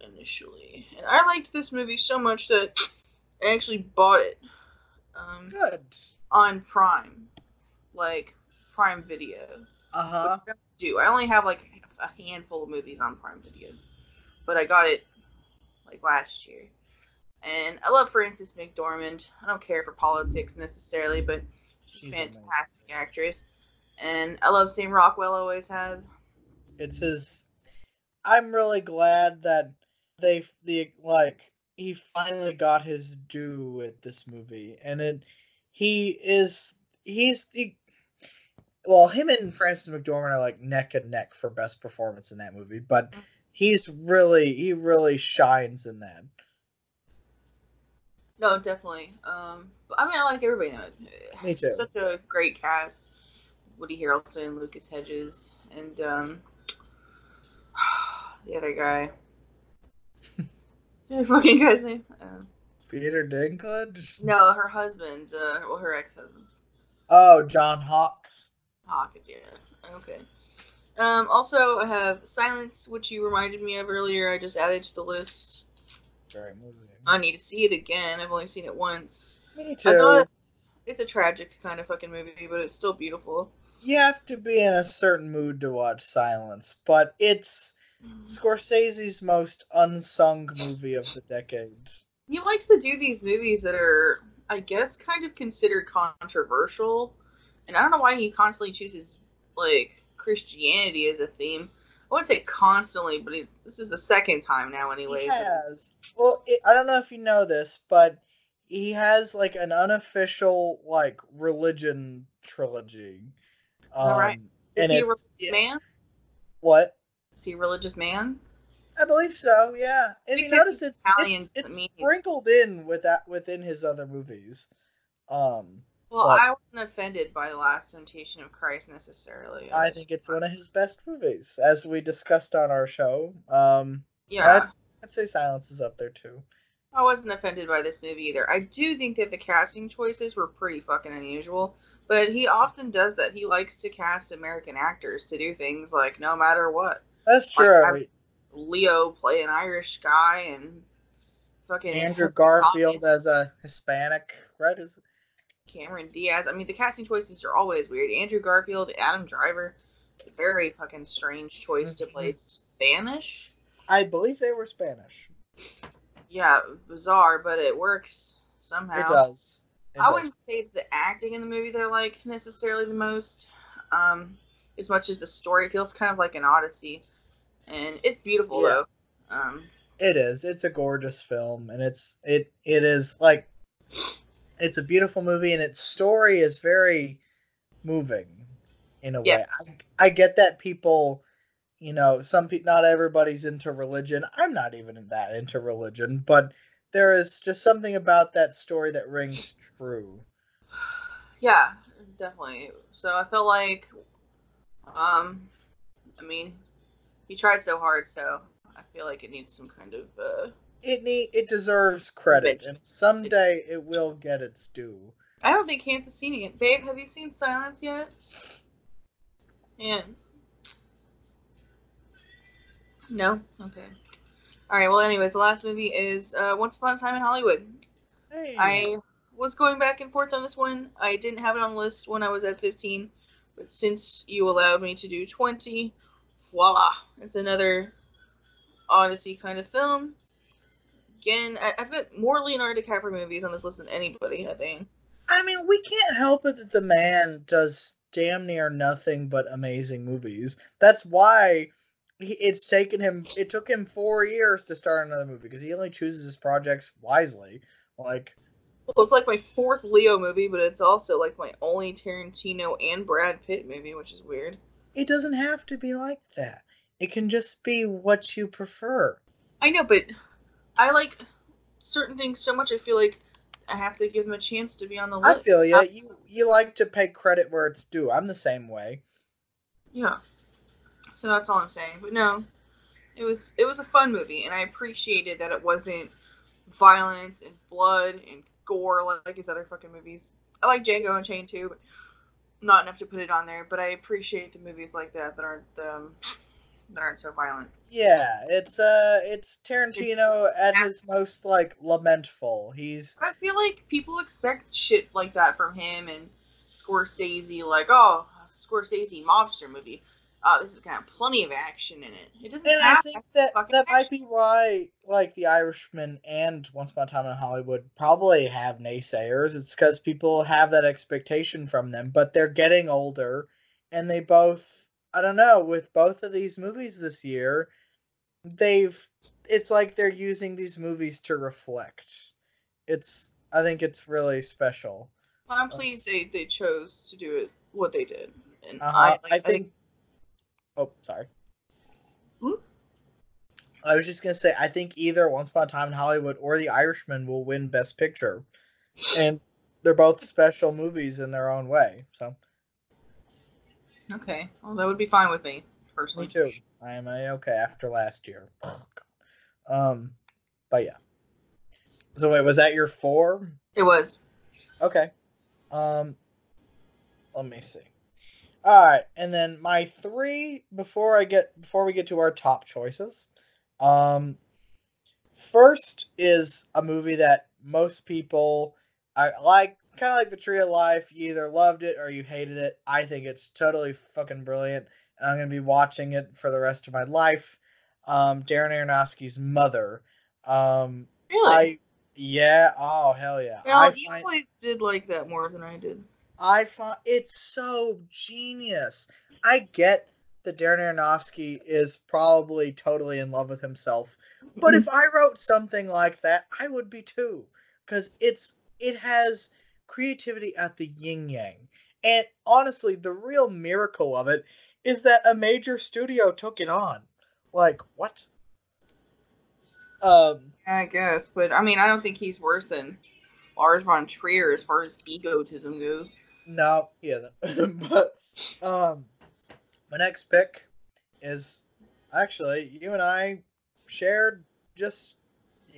initially, and I liked this movie so much that I actually bought it um, Good. on Prime, like Prime Video. Uh huh. Which I don't do I only have like a handful of movies on Prime Video, but I got it like last year. And I love Frances McDormand. I don't care for politics necessarily, but she's, She's a amazing. fantastic actress. And I love Sam Rockwell. Always have. It's his. I'm really glad that they the like he finally got his due with this movie, and it he is he's the well him and Frances McDormand are like neck and neck for best performance in that movie, but mm-hmm. He's really he really shines in that. No, definitely. Um, but I mean, I like everybody in it. Me too. Such a great cast. Woody Harrelson, Lucas Hedges, and um, the other guy. the fucking guy's name? Uh, Peter Dinklage. no, her husband. Uh, well, her ex-husband. Oh, John Hawkes. Hawkins, yeah. Okay. Um, also, I have Silence, which you reminded me of earlier. I just added to the list. Movie. I need to see it again. I've only seen it once. Me I too. thought it's a tragic kind of fucking movie, but it's still beautiful. You have to be in a certain mood to watch Silence, but it's Scorsese's most unsung movie of the decade. He likes to do these movies that are, I guess, kind of considered controversial. And I don't know why he constantly chooses, like, Christianity as a theme. I wouldn't say constantly, but he, this is the second time now, anyway. He has. Well, it, I don't know if you know this, but he has like an unofficial like religion trilogy. Um, Alright. Is and he a religious yeah, man? What? Is he a religious man? I believe so. Yeah, and you Because notice he's it's Italian, it's, it's sprinkled in with that within his other movies. Um, Well, But- I wasn't offended by The Last Temptation of Christ necessarily. I was- think it's one of his best movies, as we discussed on our show. Um, Yeah. I'd say Silence is up there too. I wasn't offended by this movie either. I do think that the casting choices were pretty fucking unusual, but he often does that. He likes to cast American actors to do things like no matter what. That's Like, true. I- Leo play an Irish guy and fucking Andrew Garfield as a Hispanic, right? Is Cameron Diaz. I mean, the casting choices are always weird. Andrew Garfield, Adam Driver, very fucking strange choice to play Spanish. I believe they were Spanish. Yeah, bizarre, but it works somehow. It does. It I does. wouldn't say it's the acting in the movie that I like necessarily the most, um, as much as the story feels kind of like an odyssey, and it's beautiful Yeah. though. Um, It is. It's a gorgeous film, and it's it it is like it's a beautiful movie, and its story is very moving in a Yeah. way. I I get that people, you know, some people, not everybody's into religion. I'm not even that into religion, but there is just something about that story that rings true. yeah, definitely. So I felt like, um, I mean, he tried so hard, so I feel like it needs some kind of uh. It need it deserves credit, and someday it will get its due. I don't think Hans has seen it. Babe, have you seen Silence yet? Hans. No? Okay. Alright, well, anyways, the last movie is uh, Once Upon a Time in Hollywood. Hey, I was going back and forth on this one. I didn't have it on the list when I was at 15, but since you allowed me to do 20, voila. It's another Odyssey kind of film. Again, I- I've got more Leonardo DiCaprio movies on this list than anybody, I think. I mean, we can't help it that the man does damn near nothing but amazing movies. That's why he, it's taken him. It took him four years to start another movie because he only chooses his projects wisely. Like, Well, it's like my fourth Leo movie, but it's also like my only Tarantino and Brad Pitt movie, which is weird. it doesn't have to be like that. It can just be what you prefer. I know, but I like certain things so much. I feel like I have to give them a chance to be on the list. I feel you. You you like to pay credit where it's due. I'm the same way. yeah. So that's all I'm saying. But no, it was it was a fun movie, and I appreciated that it wasn't violence and blood and gore like his other fucking movies. I like Django Unchained too, but not enough to put it on there. But I appreciate the movies like that that aren't um, that aren't so violent. Yeah, it's uh, it's Tarantino at his most like lamentful. He's I feel like people expect shit like that from him and Scorsese, like, oh, Scorsese mobster movie. Uh, this is gonna have plenty of action in it. It doesn't And I think that that might be why, like, The Irishman and Once Upon a Time in Hollywood probably have naysayers. It's because people have that expectation from them, but they're getting older, and they both, I don't know, with both of these movies this year, they've, it's like they're using these movies to reflect. It's, I think it's really special. I'm pleased they, they chose to do it what they did. And Uh-huh. I, I, like, think. Oh, sorry. Hmm? I was just gonna say, I think either Once Upon a Time in Hollywood or The Irishman will win Best Picture, and they're both special movies in their own way. So okay, well that would be fine with me personally. me too. I am a okay after last year. um, but yeah. So wait, was that your four? It was. Okay. Um, let me see. All right, and then my three before I get before we get to our top choices. Um, first is a movie that most people I like, kind of like the Tree of Life. You either loved it or you hated it. I think it's totally fucking brilliant, and I'm gonna be watching it for the rest of my life. Um, Darren Aronofsky's Mother. Um, Really? I yeah. Oh hell yeah. well, I you find always did like that more than I did. I find it's so genius. I get that Darren Aronofsky is probably totally in love with himself, but if I wrote something like that, I would be too, because it's it has creativity at the yin yang, and honestly, the real miracle of it is that a major studio took it on. Like what? Um. I guess, but I mean, I don't think he's worse than Lars von Trier as far as egotism goes. No, yeah, but um, my next pick is actually you and I shared just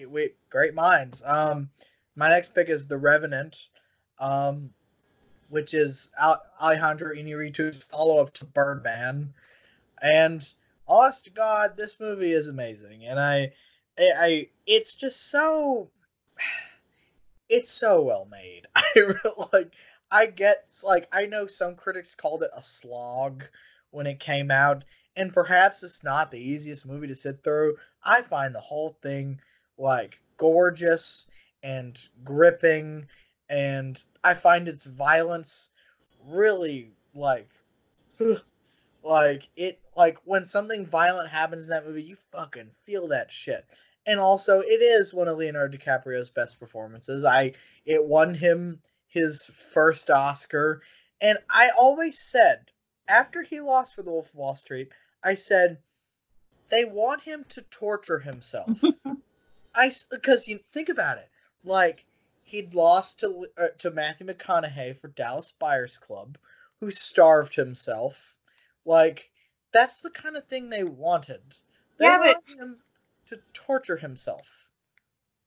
we great minds. Um, my next pick is The Revenant, um, which is Al- Alejandro Iñárritu's follow up to Birdman, and honest to God, this movie is amazing, and I, I, I it's just so. It's so well made. I really like. I get like I know some critics called it a slog when it came out, and perhaps it's not the easiest movie to sit through. I find the whole thing like gorgeous and gripping and I find its violence really like like it like when something violent happens in that movie, you fucking feel that shit. And also, it is one of Leonardo DiCaprio's best performances. I it won him his first Oscar, and I always said after he lost for The Wolf of Wall Street, I said they want him to torture himself. I because you think about it, like he'd lost to uh, to Matthew McConaughey for Dallas Buyers Club, who starved himself. Like that's the kind of thing they wanted. They Yeah, but- want him to torture himself.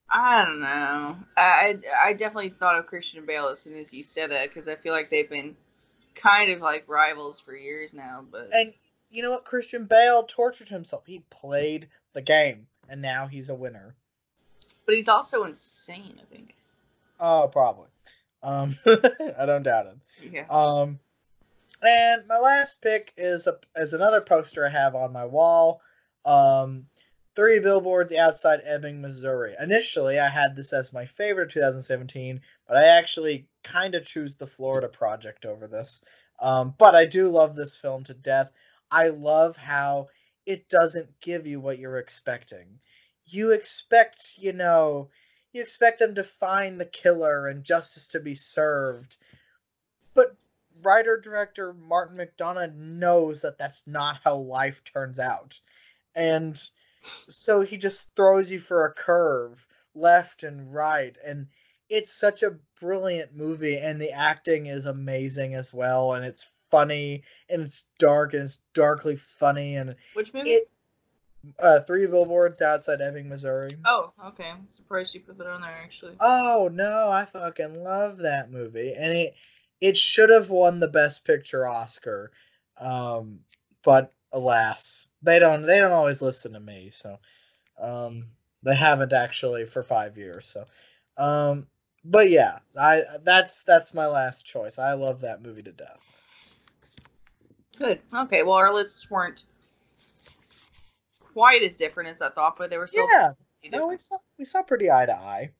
I don't know. I I definitely thought of Christian Bale as soon as you said that because I feel like they've been kind of like rivals for years now. But And you know what? Christian Bale tortured himself. He played the game, and now he's a winner. but he's also insane. I think. Oh, probably. Um, I don't doubt it. Yeah. Um, and my last pick is a is another poster I have on my wall. Um, three billboards outside Ebbing, Missouri. Initially, I had this as my favorite 2017, but I actually kind of choose the Florida Project over this. Um, but I do love this film to death. I love how it doesn't give you what you're expecting. You expect, you know, you expect them to find the killer and justice to be served. But writer director Martin McDonagh knows that that's not how life turns out. And so he just throws you for a curve left and right and it's such a brilliant movie and the acting is amazing as well and it's funny and it's dark and it's darkly funny and Which movie? it uh three billboards outside Ebbing, Missouri. oh, okay. I'm surprised you put that on there actually. Oh no, I fucking love that movie, and it it should have won the Best Picture Oscar, um, but alas, they don't they don't always listen to me, so um, they haven't actually for five years. So, um, but yeah, I that's that's my last choice. I love that movie to death. Good. Okay. Well, our lists weren't quite as different as I thought, but they were still. Yeah, no, we saw we saw pretty eye to eye.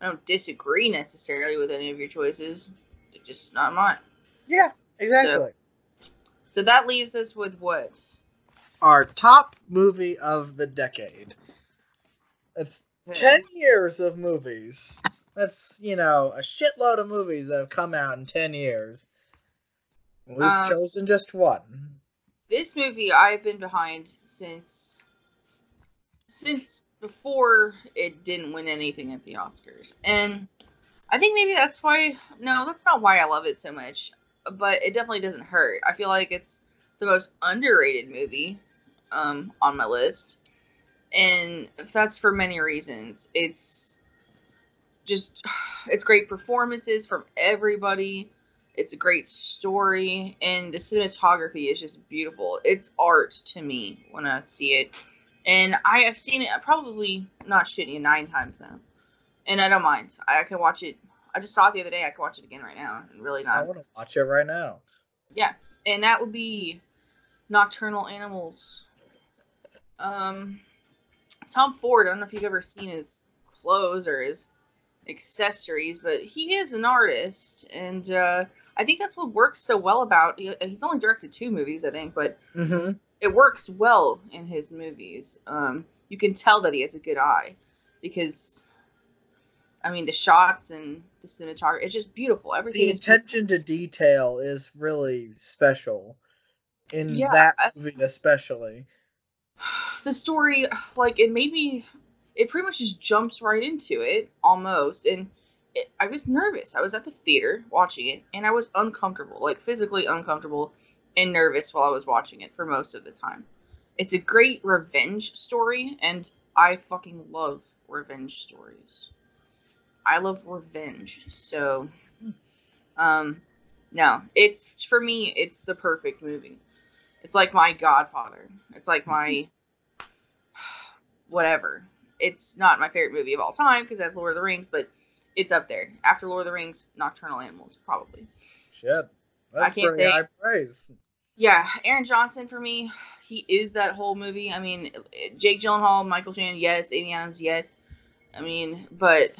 I don't disagree necessarily with any of your choices. They're just not mine. Yeah, exactly. So that leaves us with what? Our top movie of the decade. It's 10 years of movies. That's, you know, a shitload of movies that have come out in 10 years. We've Um, chosen just one. This movie I've been behind since since before it didn't win anything at the Oscars. And I think maybe that's why no, that's not why I love it so much, but it definitely doesn't hurt. I feel like it's the most underrated movie um on my list. And that's for many reasons. It's just it's great performances from everybody. It's a great story, and the cinematography is just beautiful. It's art to me when I see it, and I have seen it probably not shitting nine times now, and I don't mind. I can watch it. I just saw it the other day. I can watch it again right now, and really I want to watch it right now. Yeah, and that would be Nocturnal Animals. Um, Tom Ford. I don't know if you've ever seen his clothes or his accessories, but he is an artist, and uh, I think that's what works so well about. He's only directed two movies, I think, but Mm-hmm. it works well in his movies. Um, you can tell that he has a good eye because, I mean, the shots and the cinematography, it's just beautiful. Everything The is beautiful. attention to detail is really special. In Yeah, that I- movie, especially. the story like it made me it pretty much just jumps right into it almost and i was nervous i was at the theater watching it and i was uncomfortable like physically uncomfortable and nervous while i was watching it for most of the time it's a great revenge story and i fucking love revenge stories i love revenge so um no it's for me it's the perfect movie it's like my Godfather. It's like my whatever. It's not my favorite movie of all time because that's Lord of the Rings, but it's up there. After Lord of the Rings, Nocturnal Animals, probably. Shit. That's pretty say- high praise. Yeah, Aaron Johnson for me, he is that whole movie. I mean, Jake Gyllenhaal, Michael Shannon, yes. Amy Adams, yes. I mean, but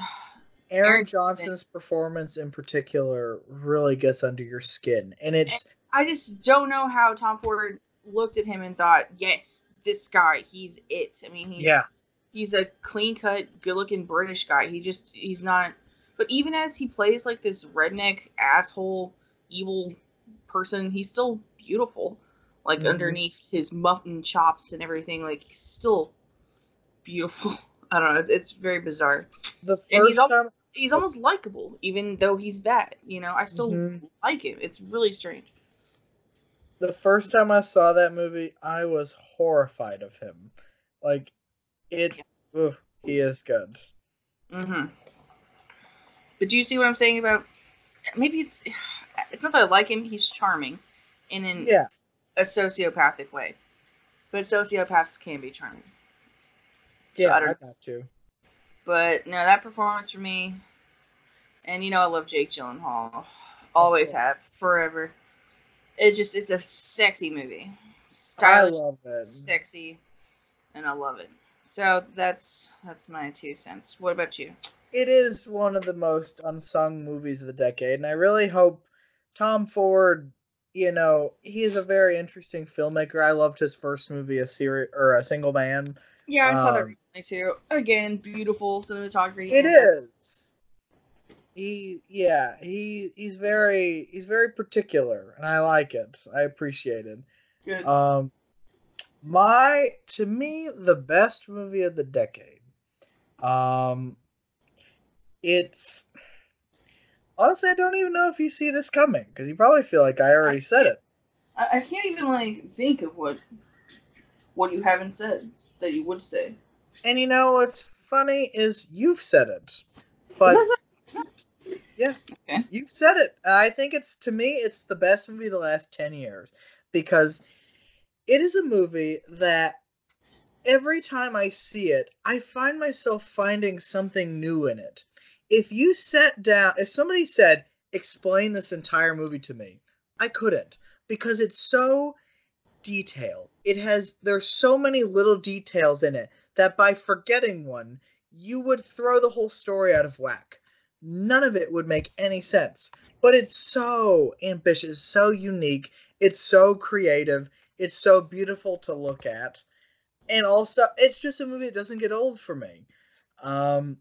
Aaron Aaron Johnson's performance in particular really gets under your skin, and it's I just don't know how Tom Ford looked at him and thought, yes, this guy, he's it. I mean, he's yeah, he's a clean cut, good looking British guy. He just he's not. But even as he plays like this redneck asshole, evil person, he's still beautiful. Like Mhm. underneath his mutton chops and everything, like he's still beautiful. I don't know. It's very bizarre. the And he's first al- time He's almost likable, even though he's bad. You know, I still Mhm. like him. It's really strange. the first time I saw that movie, I was horrified of him. Like it, ooh, he is good. Mm-hmm. But do you see what I'm saying about? Maybe it's it's not that I like him. He's charming, in an, Yeah, a sociopathic way. But sociopaths can be charming. yeah, I I, don't- got you. But no, that performance for me, and you know I love Jake Gyllenhaal, always course. have, forever. It just it's a sexy movie, I stylish, love it. sexy, and I love it. So that's that's my two cents. What about you? It is one of the most unsung movies of the decade, and I really hope Tom Ford. You know, he is a very interesting filmmaker. I loved his first movie, a series or a single man. Yeah, I saw that Um, recently too. Again, beautiful cinematography. It is. He yeah, he he's very he's very particular and I like it. I appreciate it. Good. Um my to me the best movie of the decade. Um it's honestly I don't even know if you see this coming because you probably feel like I already said it. I, I can't even like think of what what you haven't said that you would say. And you know what's funny is you've said it. But Yeah. You've said it. I think it's to me it's the best movie the last 10 years because it is a movie that every time I see it, I find myself finding something new in it. If you sat down, if somebody said, "Explain this entire movie to me," I couldn't because it's so detailed. It has there's so many little details in it that by forgetting one, you would throw the whole story out of whack none of it would make any sense. But it's so ambitious, so unique, it's so creative, it's so beautiful to look at. And also, it's just a movie that doesn't get old for me. Um,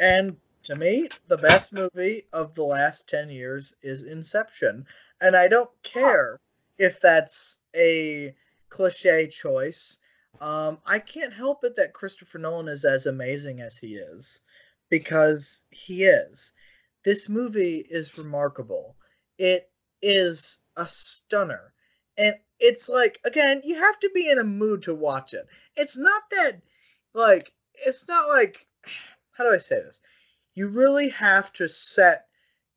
and to me, the best movie of the last 10 years is Inception. And I don't care if that's a cliche choice. Um, I can't help it that Christopher Nolan is as amazing as he is because he is. This movie is remarkable. It is a stunner. And it's like, again, you have to be in a mood to watch it. It's not that, like, it's not like, how do I say this? You really have to set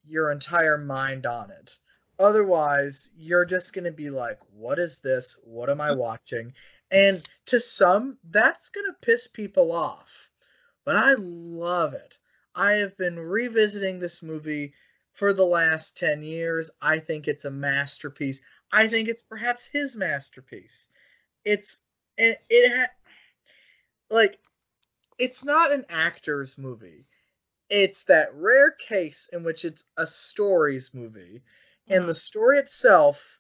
your entire mind on it. Otherwise, you're just going to be like, what is this? What am I watching? And to some, that's going to piss people off but I love it. I have been revisiting this movie for the last 10 years. I think it's a masterpiece. I think it's perhaps his masterpiece. It's it, it ha- like it's not an actor's movie. It's that rare case in which it's a stories movie and the mm-hmm. story itself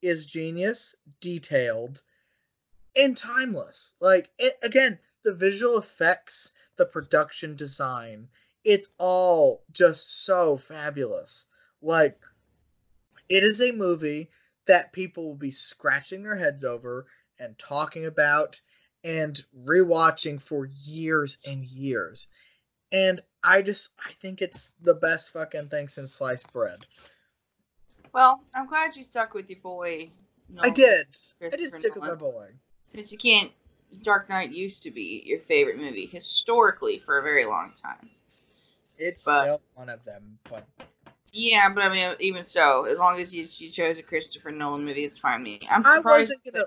is genius, detailed, and timeless. Like it again, the visual effects, the production design, it's all just so fabulous. Like it is a movie that people will be scratching their heads over and talking about and rewatching for years and years. And I just I think it's the best fucking thing since sliced bread. Well, I'm glad you stuck with your boy. I did. I did stick with my boy. Since you can't, Dark Knight used to be your favorite movie historically for a very long time. It's But- still one of them, but Yeah, but I mean, even so, as long as you, you chose a Christopher Nolan movie, it's fine me. I'm I surprised. wasn't gonna.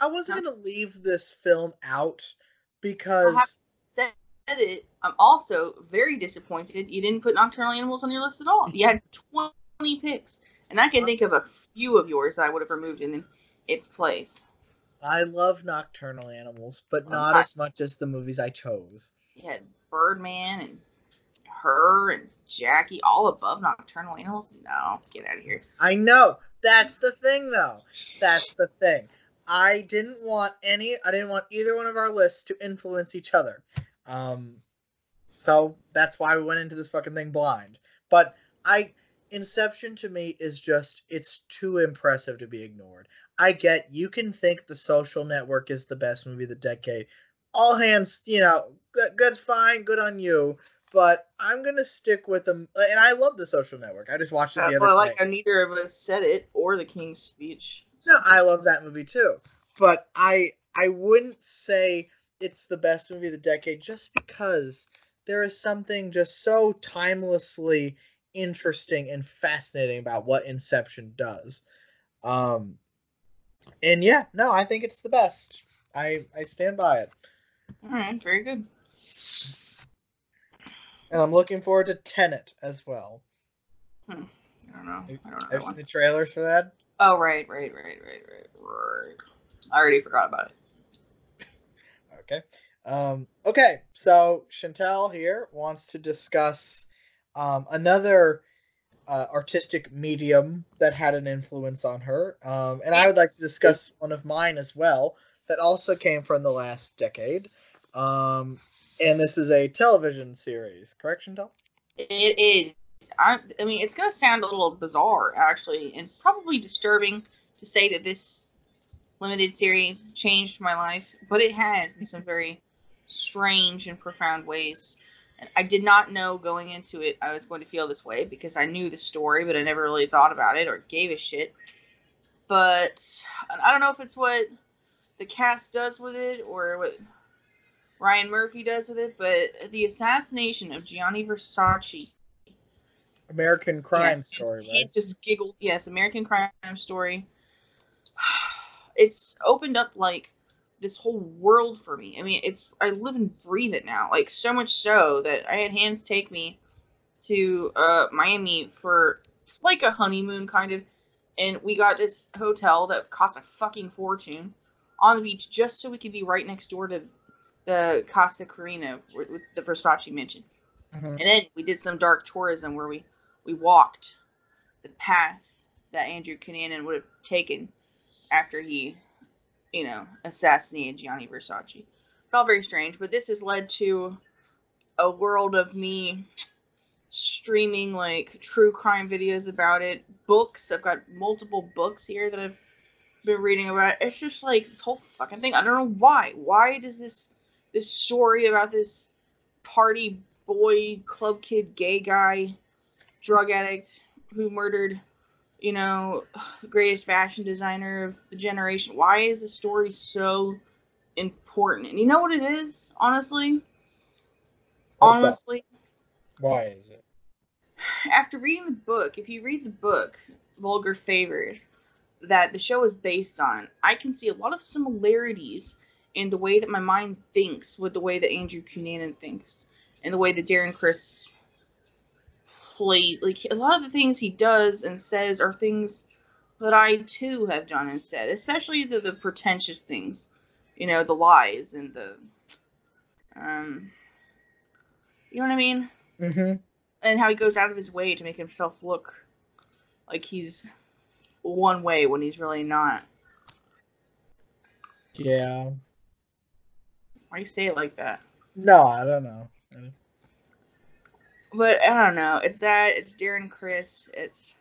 I wasn't Huh? gonna leave this film out because said it. I'm also very disappointed you didn't put Nocturnal Animals on your list at all. You had 20 picks, and I can think of a few of yours I would have removed in its place. I love nocturnal animals, but um, not I- as much as the movies I chose. You had Birdman and her and Jackie all above Nocturnal Animals? No, get out of here. I know. That's the thing, though. That's the thing. I didn't want any. I didn't want either one of our lists to influence each other. Um, so that's why we went into this fucking thing blind. But I, Inception to me is just it's too impressive to be ignored. I get you can think The Social Network is the best movie of the decade. All hands, you know, good's fine, good on you. But I'm gonna stick with them, and I love The Social Network. I just watched it the Uh, other day. like how neither of us said it or the King's Speech. No, I love that movie too. But I I wouldn't say it's the best movie of the decade just because there is something just so timelessly interesting and fascinating about what Inception does. Um and yeah, no, I think it's the best. I I stand by it. All right, very good. And I'm looking forward to Tenet as well. I don't know. I don't know. I've seen the trailers for that. Oh, right, right, right, right, right, right. I already forgot about it. Okay. Um, okay, so Chantelle here wants to discuss um, another uh, artistic medium that had an influence on her. Um, and I would like to discuss one of mine as well that also came from the last decade. Um, and this is a television series, correct, Chantelle? It is. I, I mean, it's going to sound a little bizarre, actually, and probably disturbing to say that this limited series changed my life, but it has in some very strange and profound ways. And I did not know going into it I was going to feel this way because I knew the story, but I never really thought about it or gave a shit. But I don't know if it's what the cast does with it or what Ryan Murphy does with it, but the assassination of Gianni Versace American Crime yeah, Story, right? Just giggled. Yes, American Crime Story. It's opened up like this whole world for me. I mean, it's I live and breathe it now. Like so much so that I had Hans take me to uh Miami for like a honeymoon kind of, and we got this hotel that cost a fucking fortune on the beach just so we could be right next door to the Casa Carina with with the Versace mansion. Mhm. And then we did some dark tourism where we we walked the path that Andrew Cunanan would have taken after he, you know, assassinated Gianni Versace. It's all very strange, but this has led to a world of me streaming like true crime videos about it, books. I've got multiple books here that I've been reading about. It's just like this whole fucking thing. I don't know why. Why does this this story about this party boy, club kid, gay guy, drug addict who murdered, you know, greatest fashion designer of the generation. Why is the story so important? And you know what it is, honestly? What's that? honestly, Why is it? after reading the book, if you read the book, Vulgar Favors, that the show is based on, I can see a lot of similarities in the way that my mind thinks with the way that Andrew Cunanan thinks, and the way that Darren Criss plays. Like a lot of the things he does and says are things that I too have done and said, especially the, the pretentious things, you know, the lies and the, um, you know what I mean? Mm-hmm. and how he goes out of his way to make himself look like he's one way when he's really not. Yeah. Why you say it like that? No, I don't know. But I don't know. It's that. It's Darren Criss. It's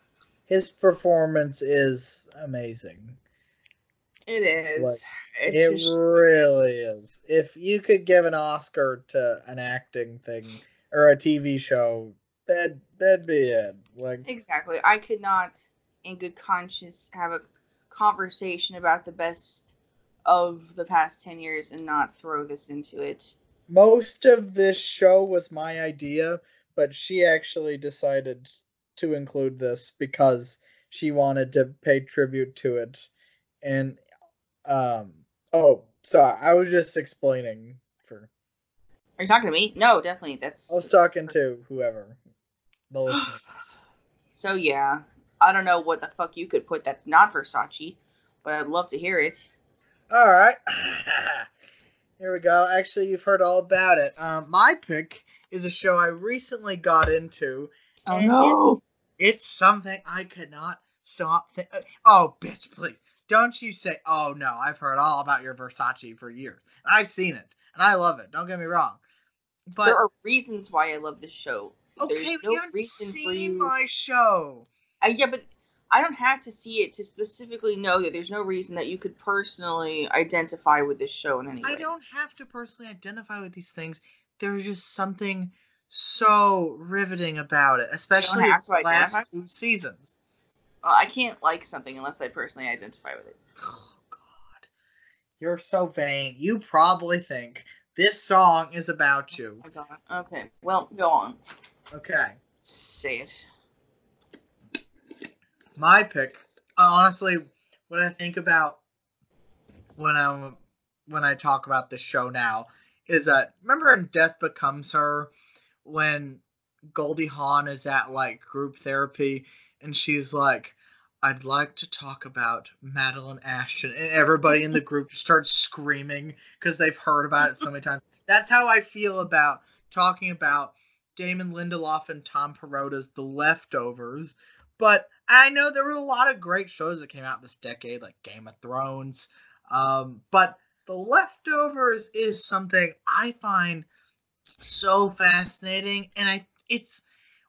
His performance is amazing. it is. Like, it's it just, really is. If you could give an Oscar to an acting thing or a TV show, that that'd be it. Like exactly. I could not, in good conscience, have a conversation about the best of the past ten years and not throw this into it. most of this show was my idea, but she actually decided to include this because she wanted to pay tribute to it. And um oh, sorry, I was just explaining for Are you talking to me? No, definitely. That's. I was talking to whoever. The listener. So yeah, I don't know what the fuck you could put that's not Versace, but I'd love to hear it. All right. Here we go. Actually, you've heard all about it. Um, my pick is a show I recently got into. Oh and no! It's something I could not stop. Th- oh, bitch, please. Don't you say, oh no, I've heard all about your Versace for years. I've seen it, and I love it. Don't get me wrong. But there are reasons why I love this show. okay, There's no you haven't seen you. my show. Uh, yeah, but I don't have to see it to specifically know that there's no reason that you could personally identify with this show in any way. I don't have to personally identify with these things. There's just something so riveting about it, especially its last identify? two seasons. Well, I can't like something unless I personally identify with it. Oh God, you're so vain. You probably think this song is about you. Oh, Got. Okay, well, go on. Okay, Say it. my pick. Honestly, what I think about when I'm when I talk about this show now is that remember in Death Becomes Her when Goldie Hawn is at like group therapy and she's like, I'd like to talk about Madeline Ashton and everybody in the group just starts screaming because they've heard about it so many times. That's how I feel about talking about Damon Lindelof and Tom Perrotta's The Leftovers. But I know there were a lot of great shows that came out this decade, like Game of Thrones. Um, but The Leftovers is something I find so fascinating, and I it's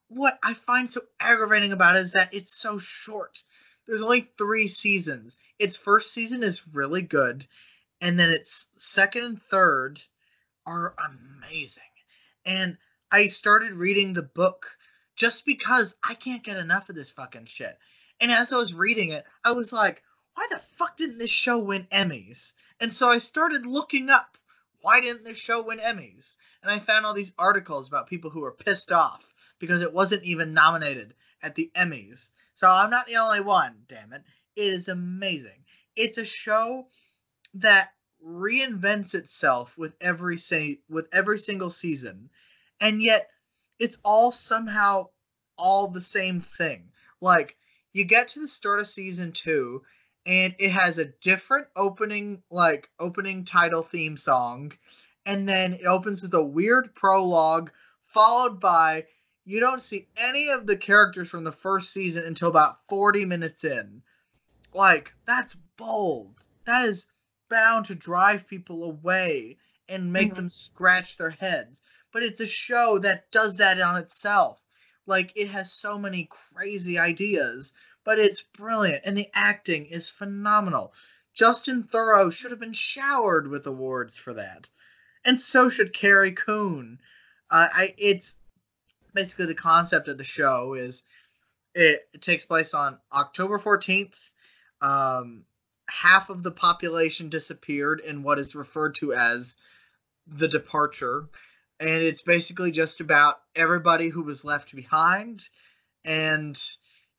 what I find so aggravating about it is that it's so short. There's only three seasons. Its first season is really good, and then its second and third are amazing. And I started reading the book just because I can't get enough of this fucking shit. And as I was reading it, I was like, why the fuck didn't this show win Emmys? And so I started looking up why didn't this show win Emmys? And I found all these articles about people who were pissed off because it wasn't even nominated at the Emmys. So I'm not the only one, damn it. It is amazing. It's a show that reinvents itself with every say with every single season. And yet it's all somehow all the same thing. Like you get to the start of season 2 and it has a different opening like opening title theme song and then it opens with a weird prologue followed by you don't see any of the characters from the first season until about 40 minutes in. Like that's bold. That is bound to drive people away and make Mhm. them scratch their heads. But it's a show that does that on itself. Like it has so many crazy ideas but it's brilliant and the acting is phenomenal. Justin Theroux should have been showered with awards for that and so should carrie coon. Uh, I, it's basically the concept of the show is it, it takes place on october 14th um, half of the population disappeared in what is referred to as the departure and it's basically just about everybody who was left behind and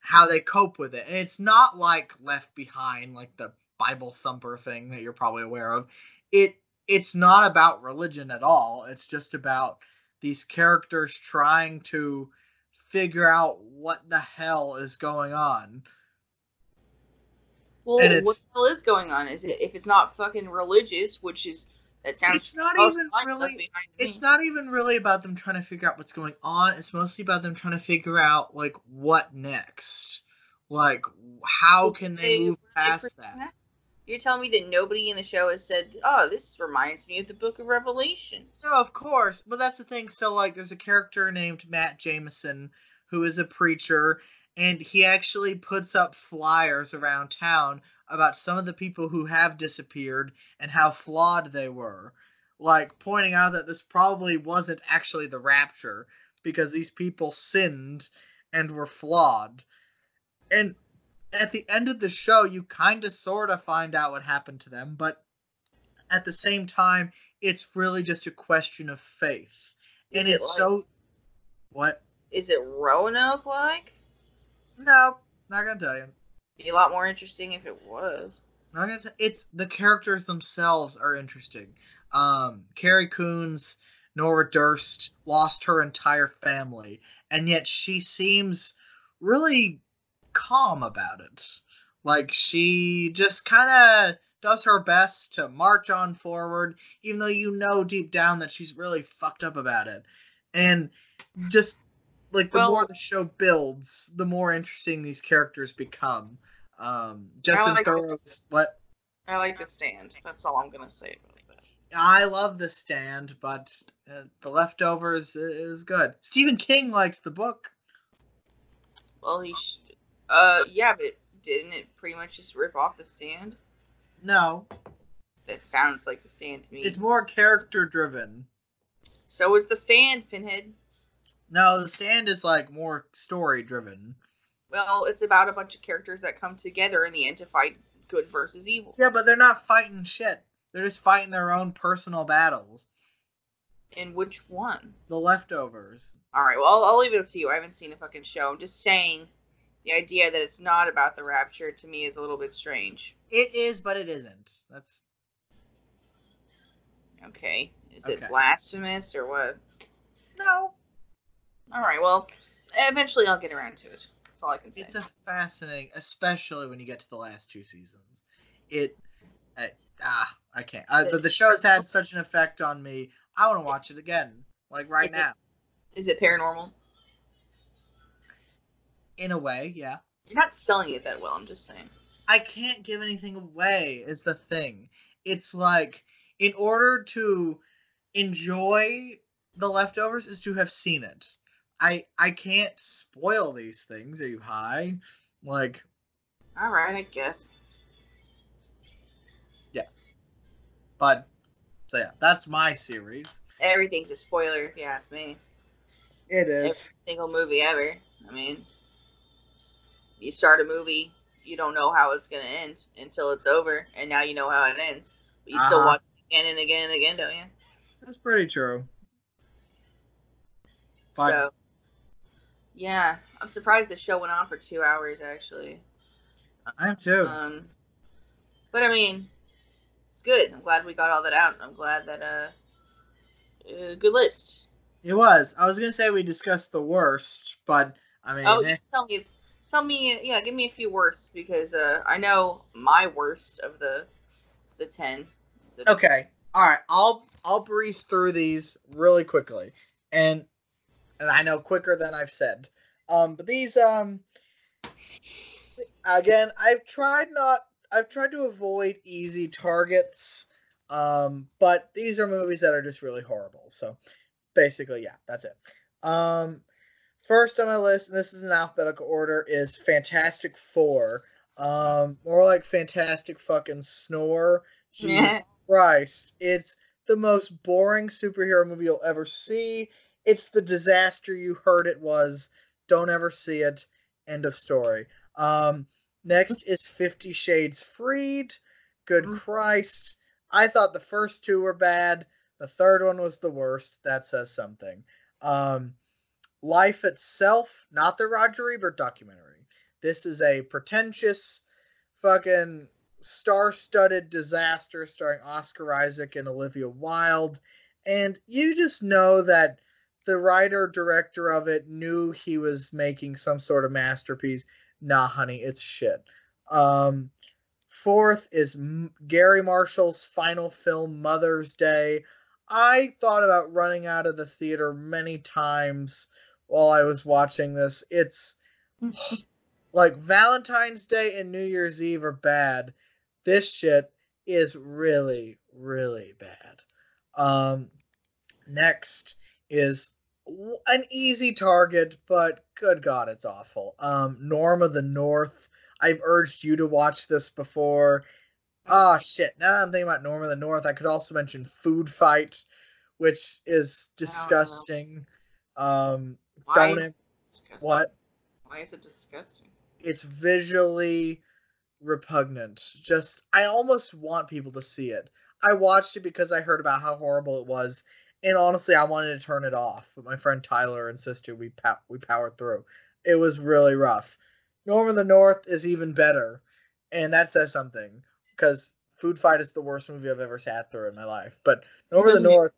how they cope with it. And it's not like left behind like the bible thumper thing that you're probably aware of. It it's not about religion at all. It's just about these characters trying to figure out what the hell is going on. Well, what the hell is going on? Is it if it's not fucking religious, which is that sounds It's not even really- Left Behind to it's not even really about them trying to figure out what's going on it's mostly about them trying to figure out like what next like how can they they- move past present that You're telling me that nobody in the show has said, "Oh, this reminds me of the Book of Revelation." No, of course, but that's the thing. So, like, there's a character named Matt Jamison who is a preacher, and he actually puts up flyers around town about some of the people who have disappeared and how flawed they were. Like, pointing out that this probably wasn't actually the rapture because these people sinned and were flawed. And at the end of the show, you kind of sort of find out what happened to them, but at the same time, it's really just a question of faith. Is and it it's like- so. What? Is it Roanoke like? No, not gonna tell you. Be a lot more interesting if it was. It's the characters themselves are interesting. Um, Carrie Coons, Nora Durst lost her entire family, and yet she seems really calm about it. Like she just kind of does her best to march on forward, even though you know deep down that she's really fucked up about it. and just like the Well- more the show builds, the more interesting these characters become. Um, Justin like- Theroux's what I like the stand. That's all I'm gonna say about that. I love the stand, but uh, the leftovers i- is good. Stephen King likes the book. Well, he, sh- uh, yeah, but didn't it pretty much just rip off the stand? No, That sounds like the stand to me. it's more character driven. So is the stand, Pinhead. No, the stand is like more story driven. Well, it's about a bunch of characters that come together in the end to fight good versus evil. Yeah, but they're not fighting shit. They're just fighting their own personal battles. And which one? The leftovers. All right, well, I'll, I'll leave it up to you. I haven't seen the fucking show. I'm just saying the idea that it's not about the rapture to me is a little bit strange. It is, but it isn't. That's Okay. Is Okay. it blasphemous or what? no. All right, well, eventually I'll get around to it. That's all I can say. It's a fascinating, especially when you get to the last two seasons. It, I, ah, I can't. Uh, the, the show's had such an effect on me. I want to watch it again, like right Is now. Is it paranormal? In a way, yeah. You're not selling it that well. I'm just saying. I can't give anything away. Is the thing. It's like in order to enjoy the leftovers is to have seen it. I I can't spoil these things. Are you high? Like All right, I guess. Yeah. But so yeah, that's my series. Everything's a spoiler if you ask me. It is. Every single movie ever. I mean, you start a movie, you don't know how it's gonna end until it's over, and now you know how it ends. But you still Uh-huh. watch it again and again and again, don't you? That's pretty true. But so, yeah, I'm surprised the show went on for two hours actually. I am too. Um, but I mean, it's good. I'm glad we got all that out. I'm glad that uh, uh good list. it was. I was gonna say we discussed the worst, but I mean, Oh, eh, tell me, tell me, yeah, give me a few worsts because uh, I know my worst of the the ten. The, okay. All right. I'll I'll breeze through these really quickly, and and I know quicker than I've said. Um, but these um, again, I've tried not. I've tried to avoid easy targets. Um, but these are movies that are just really horrible. So basically, yeah, that's it. Um, first on my list, and this is in alphabetical order, is Fantastic Four. Um, more like Fantastic fucking Snore. Jesus Christ, it's the most boring superhero movie you'll ever see. It's the disaster you heard it was. Don't ever see it. End of story. Um, next is Fifty Shades Freed. Good Mm. Christ. I thought the first two were bad. The third one was the worst. That says something. Um, Life itself, not the Roger Ebert documentary. This is a pretentious, fucking star-studded disaster starring Oscar Isaac and Olivia Wilde, and you just know that the writer director of it knew he was making some sort of masterpiece. Nah, honey, it's shit. Um, fourth is M- Garry Marshall's final film, Mother's Day. I thought about running out of the theater many times while I was watching this. It's like Valentine's Day and New Year's Eve are bad. This shit is really, really bad. Um, next is an easy target, but good God, it's awful. Um, Norm of the North. I've urged you to watch this before. Oh shit! Now that I'm thinking about Norm of the North, I could also mention Food Fight, which is disgusting. Um, Why don't it disgusting? What? Why is it disgusting? it's visually repugnant. Just I almost want people to see it. I watched it because I heard about how horrible it was, and honestly, I wanted to turn it off. But my friend Tyler insisted we pow- we powered through. It was really rough. Norm of the North is even better, and that says something because Food Fight is the worst movie I've ever sat through in my life. But Norm of the? North,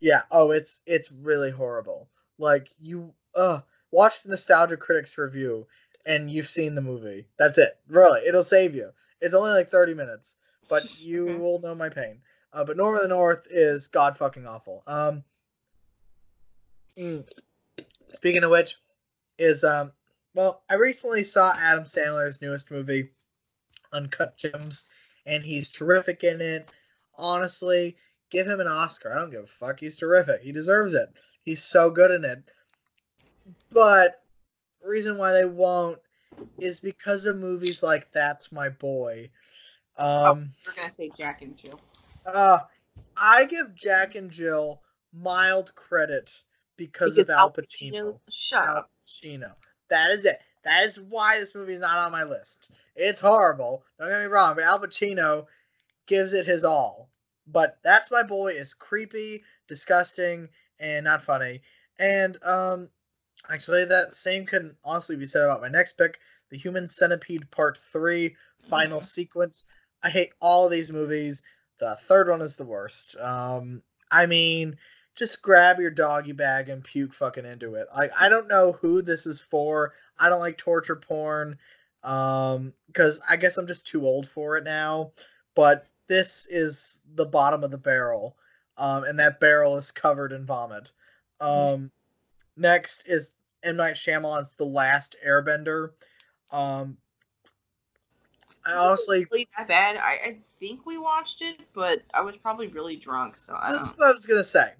yeah, oh, it's it's really horrible. Like you, uh, watch the Nostalgia Critics review and you've seen the movie. That's it. Really, it'll save you. It's only like 30 minutes, but you will know my pain. Uh, but Norm of the North is god fucking awful. Um, Mm. Speaking of which, is um well, I recently saw Adam Sandler's newest movie, Uncut Gems, and he's terrific in it. Honestly, give him an Oscar. I don't give a fuck. He's terrific. He deserves it. He's so good in it. But reason why they won't is because of movies like That's My Boy. Um, oh, we're gonna say Jack and Jill. Uh, I give Jack and Jill mild credit because, Because of Al Al Pacino. Pacino. Shut Al up. Pacino. That is it. That is why this movie is not on my list. It's horrible. Don't get me wrong, but Al Pacino gives it his all. But that's my boy is creepy, disgusting, and not funny. And um, actually, that same can honestly be said about my next pick, The Human Centipede Part Three, final Mhm. sequence. I hate all of these movies. The third one is the worst. Um, I mean, just grab your doggy bag and puke fucking into it. Like I don't know who this is for. I don't like torture porn. Um, because I guess I'm just too old for it now. But this is the bottom of the barrel. Um, and that barrel is covered in vomit. Um, next is M Night Shyamalan's The Last Airbender. Um, I honestly really that bad. I, I think we watched it, but I was probably really drunk, so I This is what I was gonna say.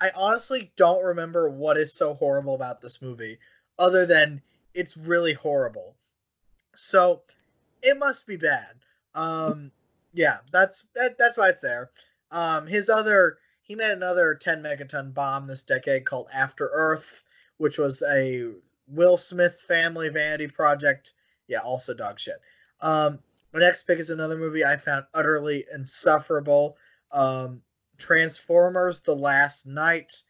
I honestly don't remember what is so horrible about this movie, other than it's really horrible. So it must be bad. Um, yeah, that's that, that's why it's there. Um, his other he made another 10 megaton bomb this decade called After Earth, which was a Will Smith family vanity project. Yeah, also dog shit. Um, my next pick is another movie I found utterly insufferable. Um, Transformers: The Last Knight.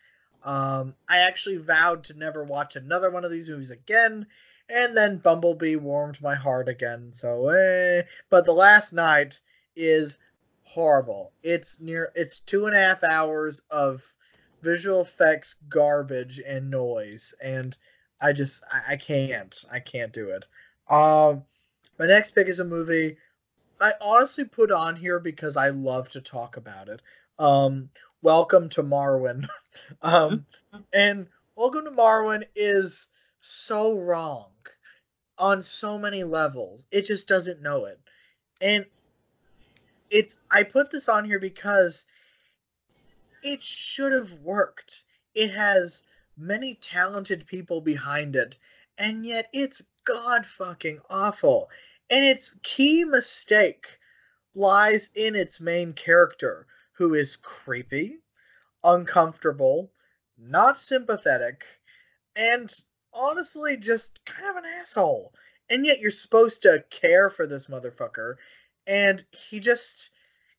Um, I actually vowed to never watch another one of these movies again, and then Bumblebee warmed my heart again. So, eh. but The Last Knight is horrible. It's near. It's two and a half hours of visual effects garbage and noise, and I just I, I can't I can't do it. Um, my next pick is a movie I honestly put on here because I love to talk about it. Um, Welcome to Marwen. um, and Welcome to Marwen is so wrong on so many levels. It just doesn't know it. And it's I put this on here because it should have worked. It has many talented people behind it, and yet it's god fucking awful. And its key mistake lies in its main character, who is creepy, uncomfortable, not sympathetic, and honestly just kind of an asshole. And yet you're supposed to care for this motherfucker, and he just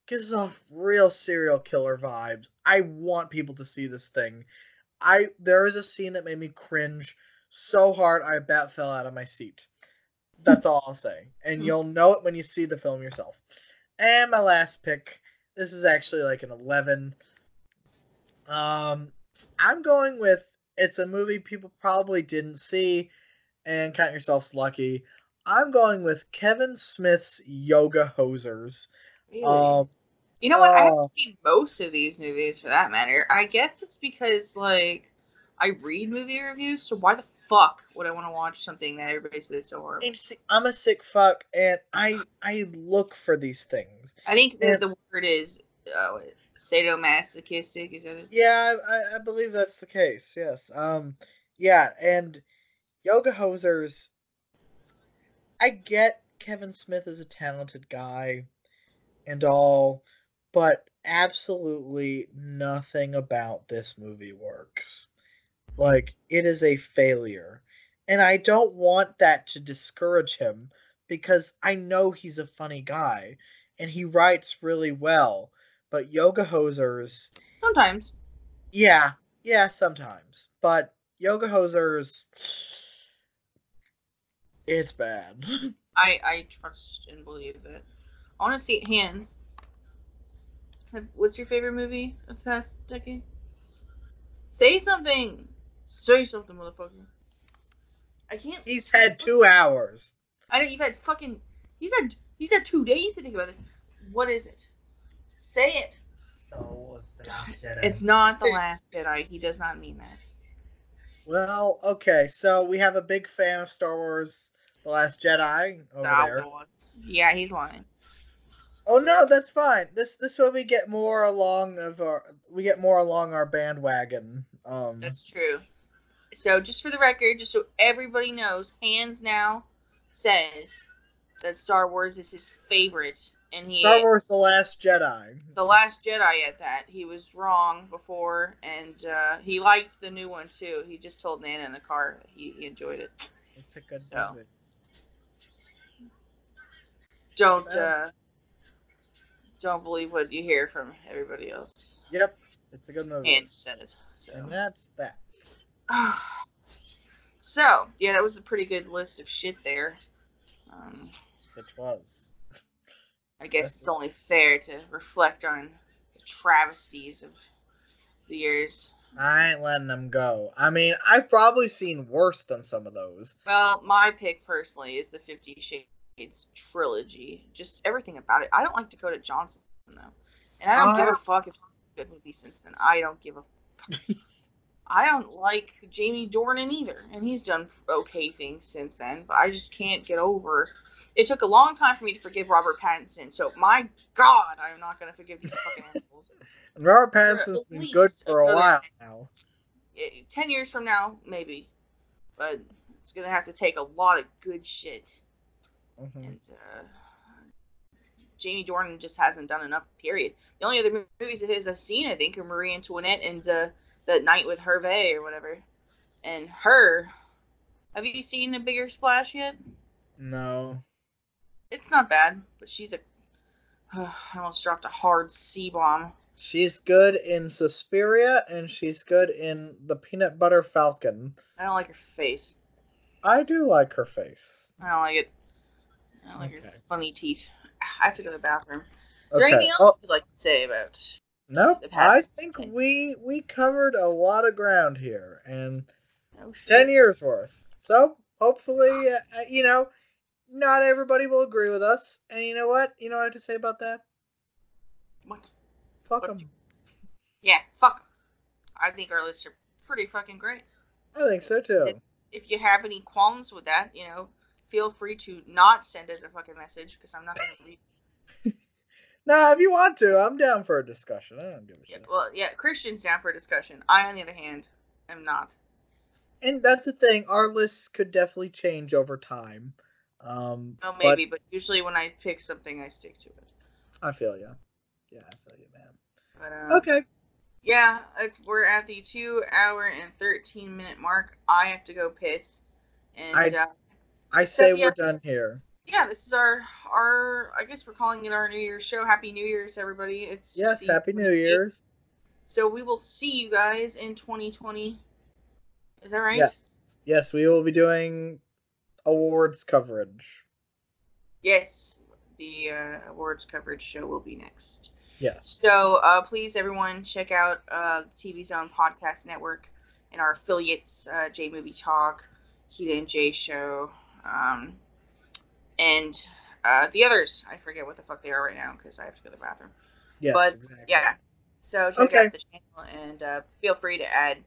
gives off real serial killer vibes. I want people to see this thing. I there is a scene that made me cringe so hard I about fell out of my seat. That's all I'll say. And Hmm. you'll know it when you see the film yourself. And my last pick, this is actually like an 11. Um I'm going with it's a movie people probably didn't see and count yourselves lucky. I'm going with Kevin Smith's Yoga Hosers. Really? Um you know what? I uh, haven't seen most of these movies for that matter. I guess it's because like I read movie reviews, so why the fuck would I want to watch something that everybody says is so horrible? I'm I'm a sick fuck and I I look for these things. I think Yeah. the, the word is uh, sadomasochistic. Is that it? Yeah, I, I, I believe that's the case. Yes. Um. Yeah, and yoga hosers. I get Kevin Smith is a talented guy, and all, but absolutely nothing about this movie works. Like it is a failure, and I don't want that to discourage him because I know he's a funny guy, and he writes really well. But yoga hosers. Sometimes. Yeah, yeah, sometimes. But Yoga Hosers it's bad. I I trust and believe it. I want to see hands. Have- What's your favorite movie of the past decade? Say something. Say something, motherfucker. I can't. He's had two hours. I know you've had fucking. He's had. He's had two days to think about this. What is it? Say it. No, It's not the last Jedi. He does not mean that. Well, okay, so we have a big fan of Star Wars: The Last Jedi over Star there. Wars. Yeah, he's lying. Oh no, that's fine. This this way we get more along of our we get more along our bandwagon. Um, That's true. So, just for the record, just so everybody knows, Hans now says that Star Wars is his favorite, and he Star Wars: The Last Jedi. the Last Jedi at that. He was wrong before, and uh, he liked the new one too. He just told Nana in the car that he, he enjoyed it. It's a good So. movie. Don't uh, don't believe what you hear from everybody else. Yep, it's a good movie. Hans said it. So. And that's that. so yeah, that was a pretty good list of shit there. Um, Yes, it was. I guess That's it's only fair to reflect on the travesties of the years. I ain't letting them go. I mean, I've probably seen worse than some of those. Well, my pick personally is the Fifty Shades trilogy. Just everything about it. I don't like Dakota Johnson though, and I don't give Uh, a fuck if it's a good movie since then. I don't give a. fuck. I don't like Jamie Dornan either, and he's done okay things since then. But I just can't get over. It took a long time for me to forgive Robert Pattinson, so my God, I'm not gonna forgive these fucking assholes. Robert Pattinson's been good for a while ten. now. Ten years from now, maybe, but it's gonna have to take a lot of good shit. Mhm. and uh, Jamie Dornan just hasn't done enough. Period. The only other movies of his I've seen, I think, are Marie Antoinette and uh, The Night with Hervé or whatever. And her, have you seen a bigger splash yet? No. It's not bad, but she's a. I almost dropped a hard C bomb. She's good in Suspiria and she's good in The Peanut Butter Falcon. I don't like her face. I do like her face. I don't like it. I don't like her funny teeth. I have to go to the bathroom. Is there Okay. anything else Oh, you'd like to say about? Nope. I think 10? we we covered a lot of ground here and Oh. 10 years worth. So, hopefully, uh, uh, you know, not everybody will agree with us. And you know what? You know what I have to say about that? What? Fuck them. Yeah, fuck 'em. I think our lists are pretty fucking great. I think so too. If you have any qualms with that, you know, feel free to not send us a fucking message because I'm not going to read. Nah, if you want to, I'm down for a discussion. I don't give a Yeah, shit. well, yeah, Christian's down for a discussion. I, on the other hand, am not. And that's the thing. Our lists could definitely change over time. Um, but maybe, but, usually when I pick something, I stick to it. I feel you. Yeah, I feel you, man. But, uh, Okay. Yeah, it's we're at the two hour and thirteen minute mark. I have to go piss, and I uh, I say yeah. we're done here. Yeah, this is our our. I guess we're calling it our New Year's show. Happy New Year's, everybody! It's Yes, the Happy New Year's. So we will see you guys in 2020. Is that right? Yes. Yes, we will be doing awards coverage. Yes. The uh, awards coverage show will be next. Yes. So uh, please, everyone, check out uh, the TV Zone Podcast Network and our affiliates, uh, J Movie Talk, Kita and J Show, um, and uh, the others. I forget what the fuck they are right now because I have to go to the bathroom. yes, but, exactly. Yeah. So check Okay. out the channel and uh, feel free to add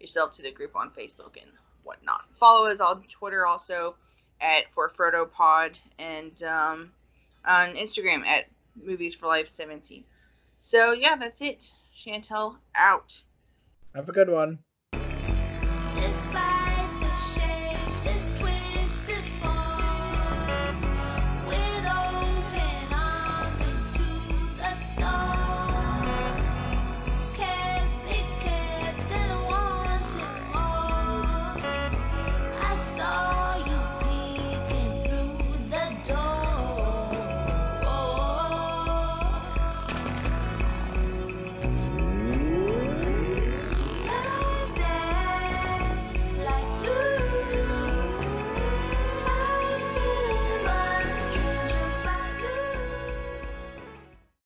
yourself to the group on Facebook and whatnot. Follow us on Twitter also at For Frodo Pod and um, on Instagram at Movies for Life 17. So yeah, that's it. Chantelle out. Have a good one.